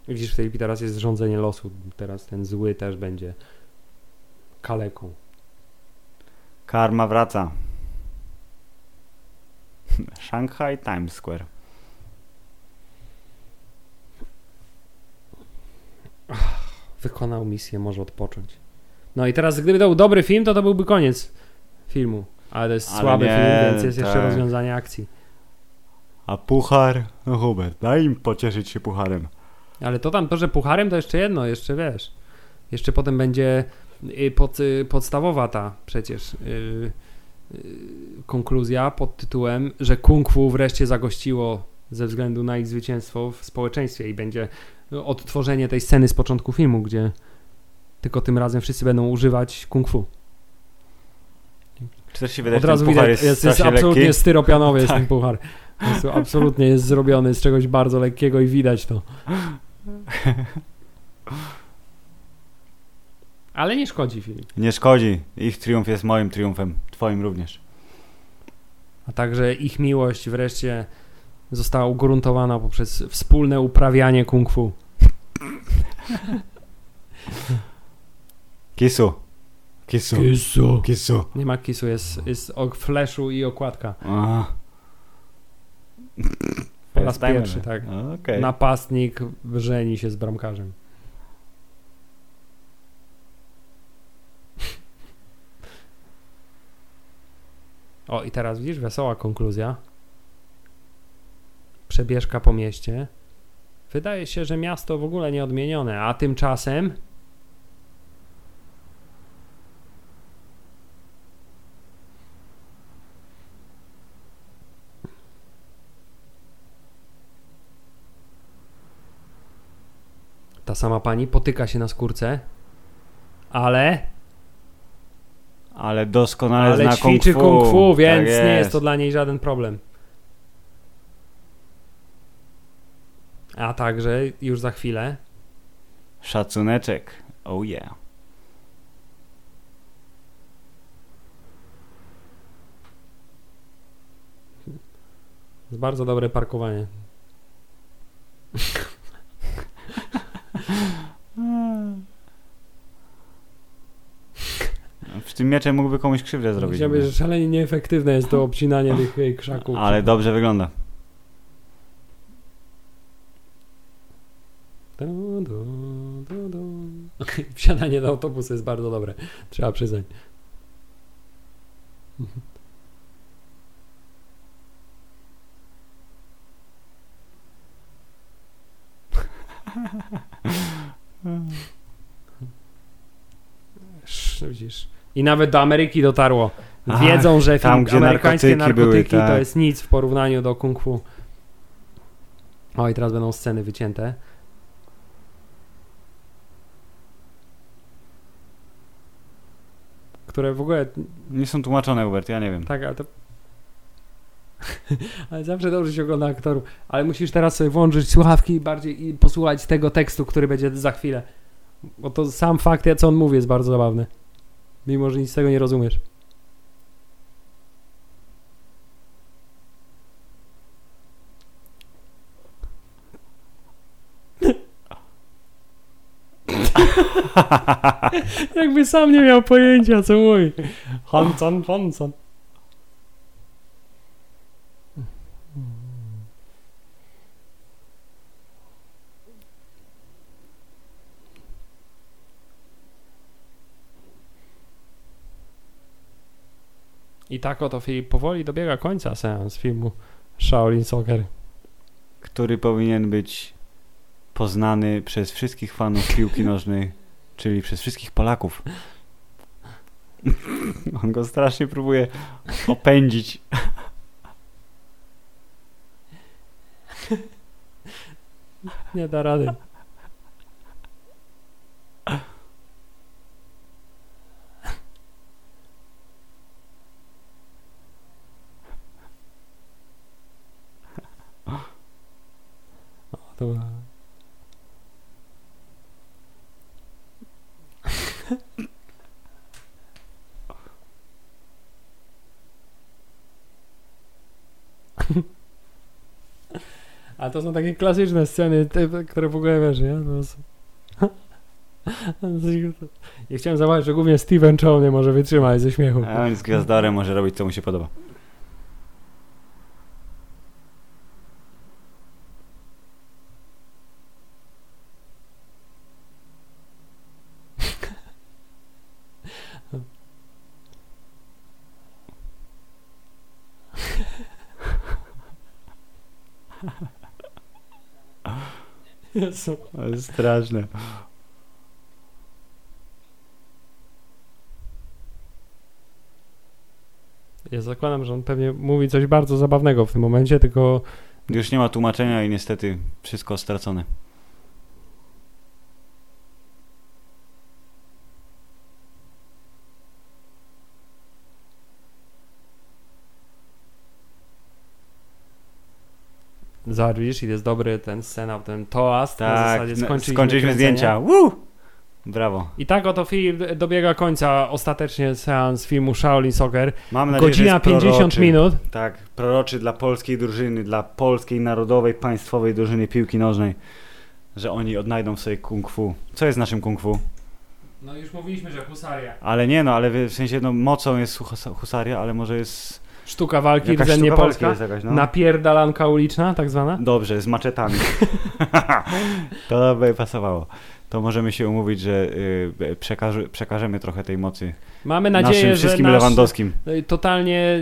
Widzisz, Felipe, teraz jest rządzenie losu. Teraz ten zły też będzie kaleką. Karma wraca. <laughs> Shanghai Times Square. wykonał misję, może odpocząć. No i teraz, gdyby to był dobry film, to to byłby koniec filmu. Ale to jest Ale słaby nie, film, więc jest jeszcze tak. rozwiązanie akcji. A puchar? No Hubert, daj im pocieszyć się pucharem. Ale to tam, to, że pucharem to jeszcze jedno, jeszcze wiesz. Jeszcze potem będzie pod, y, podstawowa ta przecież y, y, konkluzja pod tytułem, że kung fu wreszcie zagościło ze względu na ich zwycięstwo w społeczeństwie i będzie odtworzenie tej sceny z początku filmu, gdzie tylko tym razem wszyscy będą używać kung fu. Czy też się wydaje, Od razu widać, jest, jest, jest absolutnie lekki? styropianowy jest <laughs> Tak. ten puchar. Jest, absolutnie jest zrobiony z czegoś bardzo lekkiego i widać to. <laughs> Ale nie szkodzi Filip. Nie szkodzi. Ich triumf jest moim triumfem. Twoim również. A także ich miłość wreszcie została ugruntowana poprzez wspólne uprawianie kung fu. <laughs> Kisu. Kisu. Kisu. Kisu. Nie ma kisu, jest, jest o flashu i okładka. A. Po raz pierwszy, tak. Okej. Napastnik żeni się z bramkarzem. O, i teraz widzisz, wesoła konkluzja. Przebieżka po mieście. Wydaje się, że miasto w ogóle nie odmienione, a tymczasem ta sama pani potyka się na skórce, ale, Ale doskonale ale zna ćwiczy kung fu, kung fu, więc tak nie jest to dla niej żaden problem. A także już za chwilę Szacuneczek. Oh yeah. jest bardzo dobre parkowanie. <laughs> W tym mieczem mógłby komuś krzywdę zrobić. Chciałbym, że szalenie nieefektywne jest to obcinanie tych e, krzaków. Ale dobrze wygląda. Du, du, du, du. <laughs> Wsiadanie do autobusu jest bardzo dobre, trzeba przyznać. <laughs> Sz- widzisz. I nawet do Ameryki dotarło. Ach, Wiedzą, że tam, film, gdzie amerykańskie narkotyki narkotyki, były, to tak. jest nic w porównaniu do kung fu. O, i teraz będą sceny wycięte. Które w ogóle Nie są tłumaczone, Hubert, ja nie wiem. Tak, ale to. <laughs> ale zawsze dobrze się ogląda aktorów. Ale musisz teraz sobie włączyć słuchawki bardziej i posłuchać tego tekstu, który będzie za chwilę. Bo to sam fakt, co on mówi, jest bardzo zabawny. Mimo, że nic z tego nie rozumiesz. <laughs> Jakby sam nie miał pojęcia, co mówi. Hanson, Hanson. Tak oto Filip powoli dobiega końca seans filmu Shaolin Soccer. Który powinien być poznany przez wszystkich fanów piłki <laughs> nożnej, czyli przez wszystkich Polaków. <laughs> On go strasznie próbuje opędzić. Nie da rady. O, dobra. A to są takie klasyczne sceny, te, które w ogóle wiesz, nie? To są... <laughs> Ja chciałem zobaczyć, że głównie Steven Chow nie może wytrzymać ze śmiechu. A on z gwiazdorem może robić, co mu się podoba. Jezu. Ale straszne. Ja zakładam, że on pewnie mówi coś bardzo zabawnego w tym momencie, tylko Już nie ma tłumaczenia i niestety wszystko stracone. Widzisz, i jest dobry ten scena, ten toast, na Tak, zasadzie no, skończyliśmy, skończyliśmy zdjęcia. Woo! Brawo. I tak oto Filip dobiega końca ostatecznie seans filmu Shaolin Soccer. Mam nadzieję, że Godzina jest 50 proroczy. minut. Tak, proroczy dla polskiej drużyny, dla polskiej narodowej, państwowej drużyny piłki nożnej, że oni odnajdą w sobie kung fu. Co jest naszym kung fu? No już mówiliśmy, że husaria. Ale nie no, ale w sensie no, mocą jest hus- husaria, ale może jest Sztuka walki, rdzennie polska. jest jakaś, no. Napierdalanka uliczna, tak zwana. Dobrze, z maczetami. <laughs> to by pasowało. To możemy się umówić, że y, przekaże, przekażemy trochę tej mocy Mamy nadzieję, naszym że wszystkim nasz Lewandowskim. y, totalnie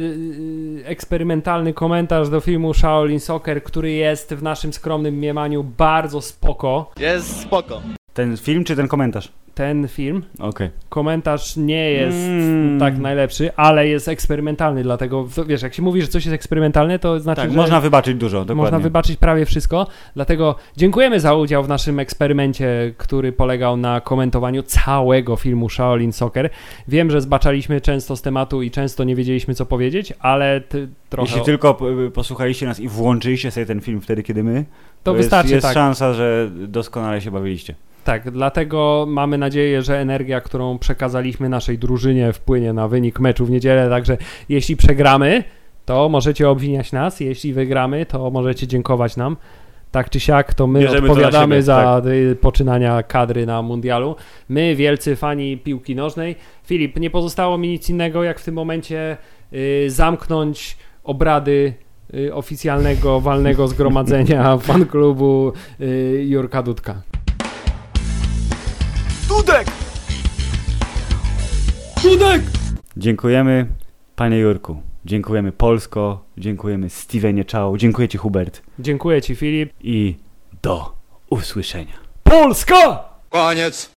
y, eksperymentalny komentarz do filmu Shaolin Soccer, który jest w naszym skromnym mniemaniu bardzo spoko. Jest spoko. Ten film czy ten komentarz? Ten film, Okej. komentarz nie jest Mm. tak najlepszy, ale jest eksperymentalny, dlatego wiesz, jak się mówi, że coś jest eksperymentalne, to znaczy, Tak, że można wybaczyć dużo, dokładnie. można wybaczyć prawie wszystko. Dlatego dziękujemy za udział w naszym eksperymencie, który polegał na komentowaniu całego filmu Shaolin Soccer. Wiem, że zbaczaliśmy często z tematu i często nie wiedzieliśmy, co powiedzieć, ale ty, trochę Jeśli tylko y, posłuchaliście nas i włączyliście sobie ten film wtedy, kiedy my, to jest, wystarczy. jest tak. szansa, że doskonale się bawiliście. Tak, dlatego mamy nadzieję, że energia, którą przekazaliśmy naszej drużynie, wpłynie na wynik meczu w niedzielę. Także jeśli przegramy, to możecie obwiniać nas. Jeśli wygramy, to możecie dziękować nam. Tak czy siak, to my Bierzemy to odpowiadamy siebie, za y, poczynania kadry na mundialu. My, wielcy fani piłki nożnej. Filip, nie pozostało mi nic innego, jak w tym momencie y, zamknąć obrady y, oficjalnego walnego zgromadzenia <laughs> fanklubu y, Jurka Dudka. Dudek! Dudek! Dziękujemy, panie Jurku. Dziękujemy Polsko, dziękujemy Stevenie Czał, dziękuję ci Hubert Dziękuję Ci, Filip. i do usłyszenia. Polska! Koniec.